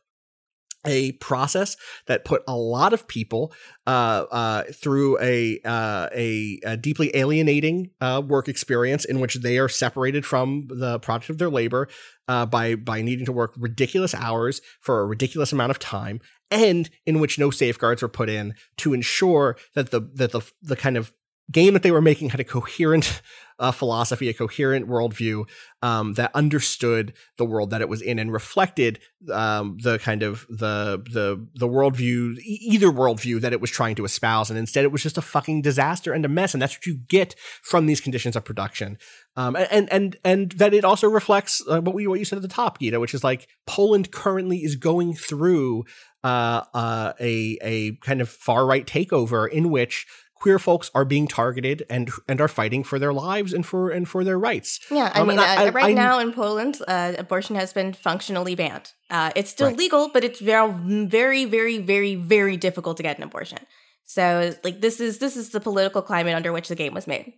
B: a process that put a lot of people uh, uh, through a, uh, a, a deeply alienating uh, work experience in which they are separated from the product of their labor uh, by by needing to work ridiculous hours for a ridiculous amount of time, and in which no safeguards were put in to ensure that the that the the kind of game that they were making had a coherent uh, philosophy, a coherent worldview um, that understood the world that it was in and reflected um, the kind of the the the worldview, either worldview that it was trying to espouse. And instead, it was just a fucking disaster and a mess. And that's what you get from these conditions of production. Um, and and and that it also reflects uh, what we what you said at the top, Gita, which is like Poland currently is going through uh, uh, a a kind of far right takeover in which queer folks are being targeted and and are fighting for their lives and for and for their rights.
C: Yeah, I
B: Um,
C: mean, uh,
B: I-
C: right
B: I-
C: now in Poland, uh, abortion has been functionally banned. Uh, it's still
B: Right.
C: legal, but it's very, very, very, very, very difficult to get an abortion. So, like, this is this is the political climate under which the game was made.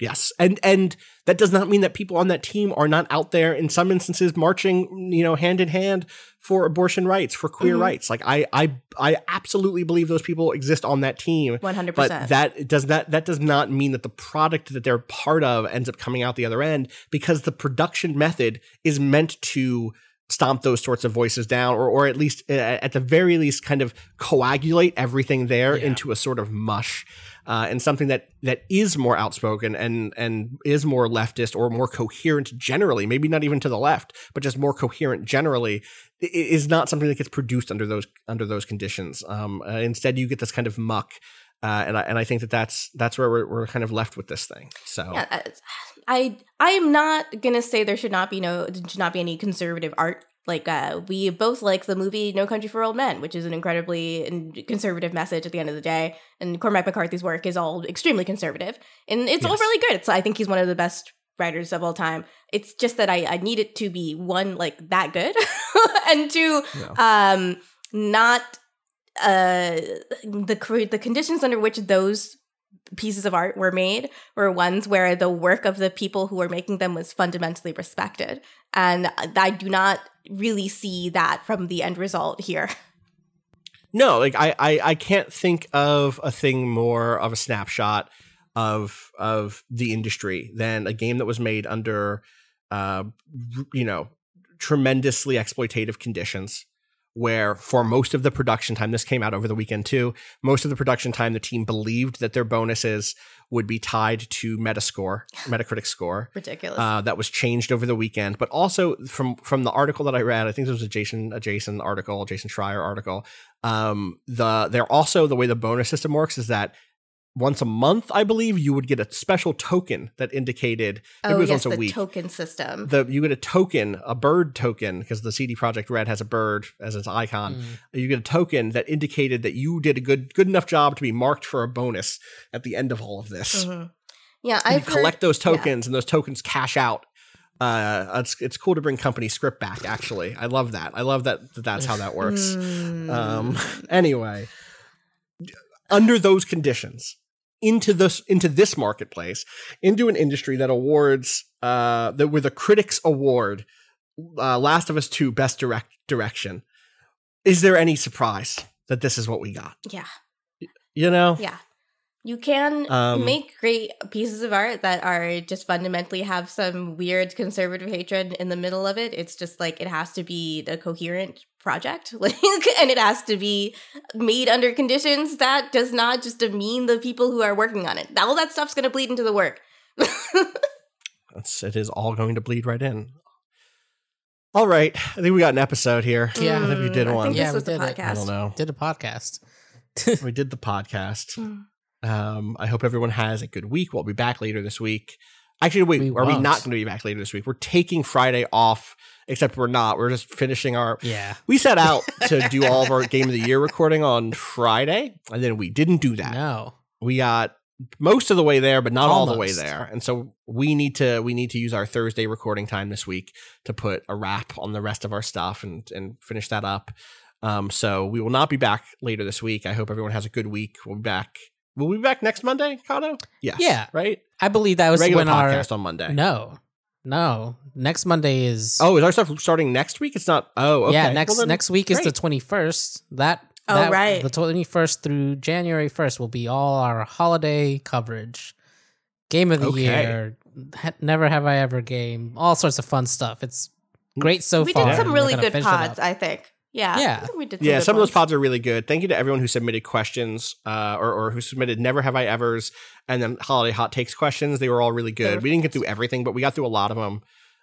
B: Yes, and and that does not mean that people on that team are not out there in some instances marching, you know, hand in hand for abortion rights, for queer
C: Mhm.
B: rights. Like I, I, I absolutely believe those people exist on that team.
C: One hundred percent.
B: But that does not that does not mean that the product that they're part of ends up coming out the other end because the production method is meant to stomp those sorts of voices down or or at least at the very least kind of coagulate everything there
D: Yeah.
B: into a sort of mush uh, and something that that is more outspoken and and is more leftist or more coherent generally maybe not even to the left but just more coherent generally is not something that gets produced under those under those conditions um, uh, instead you get this kind of muck uh, and I and I think that that's that's where we're, we're kind of left with this thing. So
C: Yeah, uh, I I am not gonna say there should not be no there should not be any conservative art. Like uh, we both like the movie No Country for Old Men, which is an incredibly conservative message at the end of the day. And Cormac McCarthy's work is all extremely conservative, and it's all really good. It's I think he's one of the best writers of all time. It's just that I I need it to be one like that good, and two um not uh the the conditions under which those pieces of art were made were ones where the work of the people who were making them was fundamentally respected. And i do not really see that from the end result here.
B: No, like I, I I can't think of a thing more of a snapshot of of the industry than a game that was made under uh you know tremendously exploitative conditions where for most of the production time this came out over the weekend too most of the production time the team believed that their bonuses would be tied to metascore metacritic score
C: ridiculous
B: uh, that was changed over the weekend. But also from from the article that I read, I think this was a Jason a Jason article, Jason Schreier article. Um, the they're also the way the bonus system works is that once a month, I believe, you would get a special token that indicated maybe it
C: oh
B: was
C: yes
B: once a
C: the
B: week.
C: token system
B: the you get a token, a bird token, because the CD Projekt Red has a bird as its icon.
D: Mm.
B: You get a token that indicated that you did a good good enough job to be marked for a bonus at the end of all of this.
C: Mhm. yeah i've
B: collect
C: heard,
B: those
C: yeah.
B: tokens and those tokens cash out uh it's it's cool to bring company script back actually i love that i love that, that that's how that works
C: Mm.
B: um anyway under those conditions into this into this marketplace into an industry that awards uh that with a critics award uh last of us 2 best direct direction. Is there any surprise that this is what we got?
C: Yeah.
B: You know?
C: Yeah You can
B: Um,
C: make great pieces of art that are just fundamentally have some weird conservative hatred in the middle of it. It's just like it has to be a coherent project, like, and it has to be made under conditions that does not just demean the people who are working on it. All that stuff's going to bleed into the work.
B: It's, all going to bleed right in. All right. I think we got an episode here.
D: Yeah.
B: I think we did
C: Mm, I
B: one.
C: think
D: Yeah,
C: this
D: we
C: was the
D: did it.
C: podcast.
B: I don't know.
D: Did a podcast.
B: we did the podcast. Um, I hope everyone has a good week. We'll be back later this week. Actually, wait,
D: We
B: are we
D: won't.
B: not going to be back later this week? We're taking Friday off, except we're not. We're just finishing our.
D: Yeah.
B: We set out to do all of our game of the year recording on Friday, and then we didn't do that.
D: No.
B: We got most of the way there, but not all the way there. And so we need to we need to use our Thursday recording time this week to put a wrap on the rest of our stuff and and finish that up. Um, so we will not be back later this week. I hope everyone has a good week. We'll be back. Will we be back next Monday, Cado? Yes.
D: Yeah.
B: Right.
D: I believe that was
B: Regular
D: when our
B: podcast on Monday.
D: No. No. Next Monday is
B: Oh, is our stuff starting next week? It's not. Oh, okay.
D: Yeah, next
B: Well, then-
D: next week is the
B: great.
D: twenty first. That
C: Oh,
D: that-
C: right.
D: the twenty first through January first will be all our holiday coverage, game of the
B: Okay.
D: year, ha- never have I ever game, all sorts of fun stuff. It's great so far.
C: we
D: far.
C: did some
D: we're
C: really
D: gonna
C: good
D: finish it
C: pods. I think. Yeah.
D: Yeah.
C: I think we did some
B: yeah,
C: good
B: some of those pods are really good. Thank you to everyone who submitted questions, uh, or, or who submitted never have I ever's and then holiday hot takes questions. They were all really good. We didn't get through everything, but we got through a lot of them.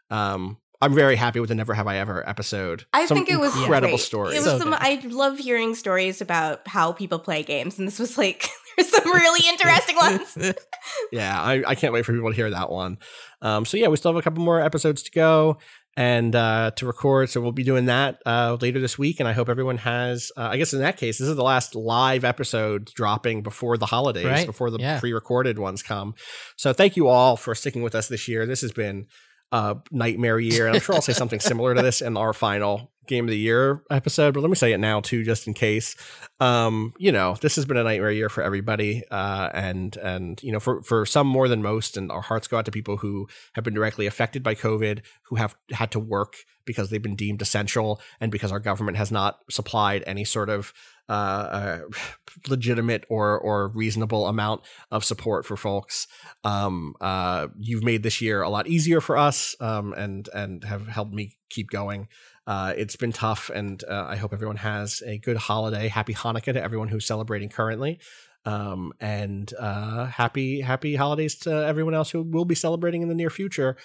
B: Um, I'm very happy with the never have I ever episode.
C: I
B: Some
C: think it was
B: incredible
C: great.
B: stories.
C: It was
D: So
C: some. I love hearing stories about how people play games, and this was like there's some really interesting ones.
B: yeah, I, I can't wait for people to hear that one. Um, so yeah, we still have a couple more episodes to go and uh, to record. So we'll be doing that uh, later this week. And I hope everyone has. Uh, I guess in that case, this is the last live episode dropping before the holidays,
D: Right,
B: before the
D: yeah.
B: pre-recorded ones come. So thank you all for sticking with us this year. This has been a nightmare year, and I'm sure I'll say something similar to this in our final game of the year episode. But let me say it now too, just in case um you know this has been a nightmare year for everybody uh and and you know for for some more than most and our hearts go out to people who have been directly affected by covid who have had to work because they've been deemed essential and because our government has not supplied any sort of uh, uh legitimate or or reasonable amount of support for folks um uh you've made this year a lot easier for us um and and have helped me keep going uh, it's been tough, and uh, I hope everyone has a good holiday. Happy Hanukkah to everyone who's celebrating currently, um, and uh, happy happy holidays to everyone else who will be celebrating in the near future.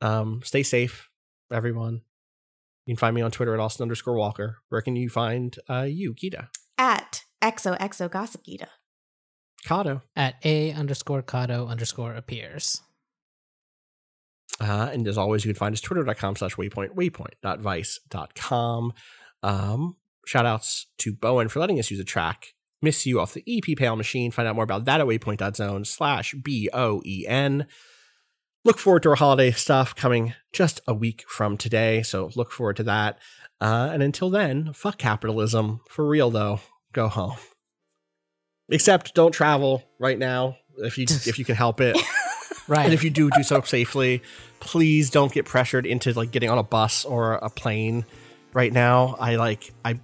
B: Um, stay safe, everyone. You can find me on Twitter at Austin underscore Walker. Where can you find uh, you, Gita?
C: At XOXO Gossip Gita.
B: Cado.
D: At a underscore Cado underscore appears.
B: Uh, and as always, you can find us twitter.com slash waypoint, waypoint.vice.com. Um, shout outs to Bo En for letting us use a track. Miss you off the EP Pale Machine. Find out more about that at waypoint.zone slash B O E N. Look forward to our holiday stuff coming just a week from today. So look forward to that. Uh, and until then, fuck capitalism. For real though, go home. Except don't travel right now if you if you can help it.
D: Right.
B: And if you do do so safely, please don't get pressured into like getting on a bus or a plane right now. I like I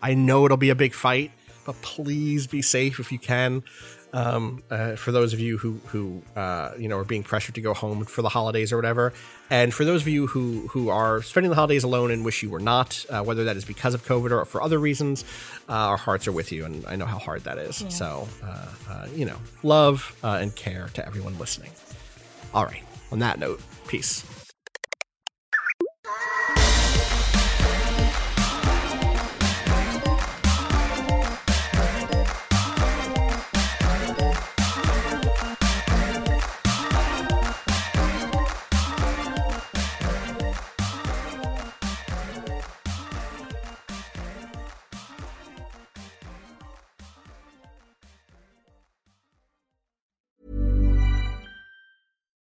B: I know it'll be a big fight, but please be safe if you can. Um, uh, for those of you who who uh, you know are being pressured to go home for the holidays or whatever, and for those of you who who are spending the holidays alone and wish you were not, uh, whether that is because of COVID or for other reasons, uh, our hearts are with you, and I know how hard that is. So uh, uh, you know, love uh, and care to everyone listening. All right. On that note, peace.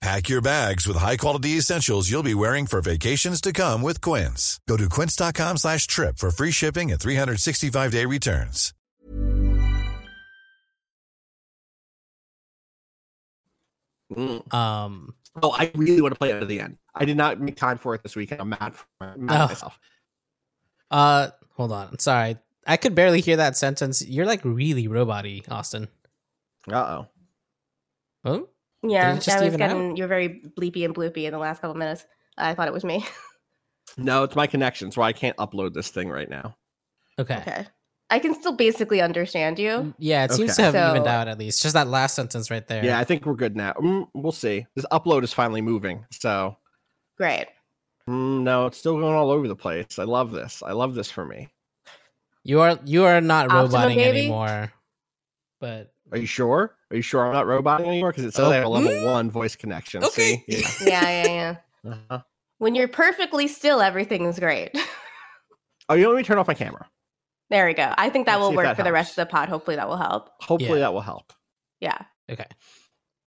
E: Pack your bags with high-quality essentials you'll be wearing for vacations to come with Quince. Go to quince.com slash trip for free shipping and 365-day returns.
B: Mm.
D: Um,
B: Oh, I really want to play it to the end. I did not make time for it this weekend. I'm mad, for, I'm mad at
D: Oh.
B: myself.
D: uh, hold on. Sorry, I could barely hear that sentence. You're like really robot-y, Austin.
B: Uh oh.
C: Yeah,
D: Did it just
C: I was
D: even out?
C: getting you're very bleepy and bloopy in the last couple minutes. I thought it was me.
B: No, it's my connection, so I can't upload this thing right now.
D: okay.
C: okay. I can still basically understand you.
D: Yeah, it seems
B: Okay.
D: to have
C: So-
D: evened out at least. Just that last sentence right there.
B: Yeah, I think we're good now. Mm, we'll see. This upload is finally moving, so
C: Great.
B: mm, no, it's still going all over the place. I love this. I love this for me.
D: you are you are not
C: Optima,
D: roboting
C: baby?
D: anymore. But
B: Are you sure? Are you sure I'm not roboting anymore? Because it says I have a level one voice connection.
D: Okay.
B: See? Yeah.
C: Yeah, yeah, yeah.
B: Uh-huh.
C: when you're perfectly still, everything is great.
B: Oh, you want me to turn off my camera?
C: there we go. I think that
B: Let's
C: will work
B: that
C: for the rest of the pod. Hopefully, that will help.
B: Hopefully
D: Yeah.
B: that will help.
C: Yeah.
D: okay.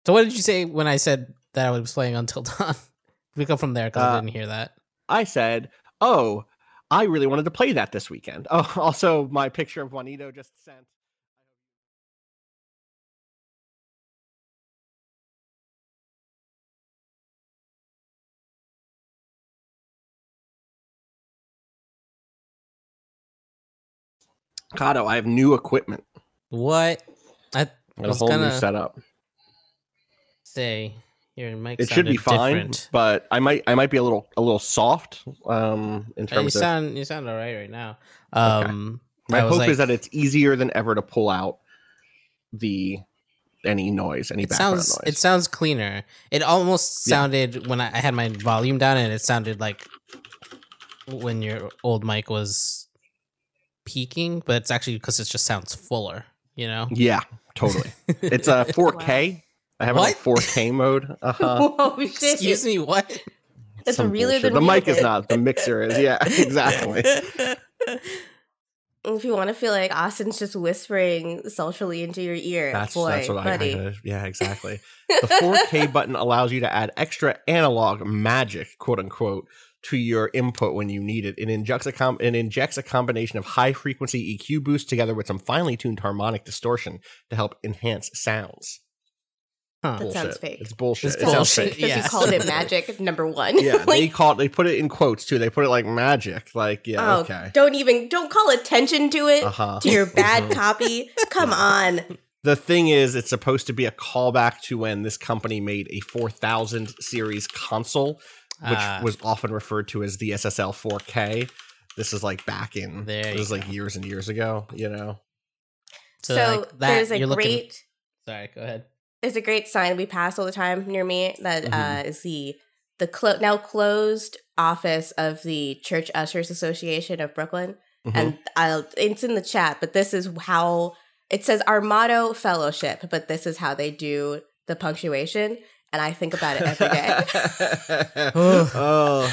D: So what did you say when I said that I was playing Until Dawn? we go from there because I
B: Uh,
D: didn't hear that.
B: I said, "Oh, I really wanted to play that this weekend." Oh, also, my picture of Juanito just sent. Cado, I have new equipment.
D: What? I
B: I have a
D: was
B: whole new
D: gonna
B: setup.
D: say your mic.
B: It should be fine,
D: different.
B: but I might I might be a little a little soft um in
D: Uh, you
B: terms of
D: sound you sound all right right now.
B: Okay.
D: Um,
B: My hope
D: like-
B: is that it's easier than ever to pull out the any noise, any
D: it
B: background
D: sounds
B: noise.
D: it sounds cleaner. It almost
B: Yeah.
D: sounded when I, I had my volume down, and it sounded like when your old mic was peaking, but it's actually because it just sounds fuller. You know,
B: yeah, totally. It's a 4K. I have
D: What?
B: it in 4K mode. Uh-huh.
C: Whoa, shit.
D: Excuse me, what?
C: It's
B: Some
C: realer
B: bullshit.
C: than
B: the mic is not. The mixer is. Yeah, exactly.
C: If you want to feel like Austin's just whispering socially into your ear,
B: That's
C: boy,
B: that's what
C: buddy.
B: I. I yeah, exactly. The 4K button allows you to add extra analog magic, quote unquote, to your input when you need it. It injects a com- it injects a combination of high frequency EQ boost together with some finely tuned harmonic distortion to help enhance sounds.
D: Huh.
C: That sounds
B: Bullshit.
C: fake.
B: It's bullshit.
D: It's
B: It sounds
D: bullshit.
B: fake.
C: Because
D: Yeah.
C: you called it magic number one.
B: Yeah, they
C: like,
B: call it, they put it in quotes too. They put it like magic. Like yeah,
C: oh,
B: okay.
C: don't even don't call attention to it
B: Uh-huh.
C: to your bad copy. Come on.
B: The thing is, it's supposed to be a callback to when this company made a 4000 series console, which
D: Ah.
B: was often referred to as the SSL 4K. This is like back in
D: There
B: this
D: you
B: is like
D: go.
B: years and years ago. You know,
D: So,
C: So,
D: like, that,
C: there's a
D: you're looking-
C: great
D: Sorry, go ahead.
C: there's a great sign we pass all the time near me that
B: Mhm.
C: uh, is the the clo- now closed office of the Church Ushers Association of Brooklyn,
B: Mhm.
C: and I'll, it's in the chat. But this is how it says our motto: fellowship. But this is how they do the punctuation, and I think about it every day.
B: oh.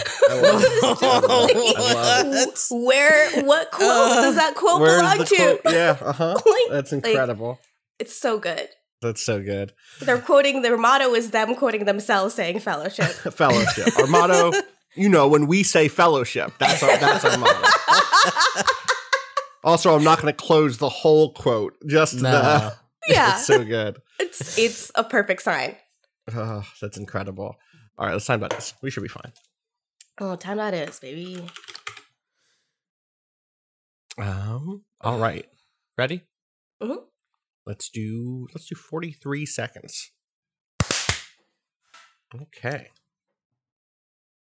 D: What?
C: Where what quote
D: Uh,
C: does that quote belong to?
B: quote? Yeah, uh huh.
C: Like-
B: That's
C: like-
B: incredible.
C: It's so good.
B: That's so good.
C: They're quoting their motto is them quoting themselves saying fellowship.
B: fellowship. Our motto, you know, when we say fellowship, that's our that's our motto. Also, I'm not going to close the whole quote. Just
D: No.
B: the.
C: yeah,
B: It's so good.
C: it's it's a perfect sign.
B: Oh, that's incredible. All right, let's time about this. We should be fine.
C: Oh, time that is, baby.
B: Um. All right. Ready?
C: Mhm.
B: Let's do. Let's do 43 seconds. Okay.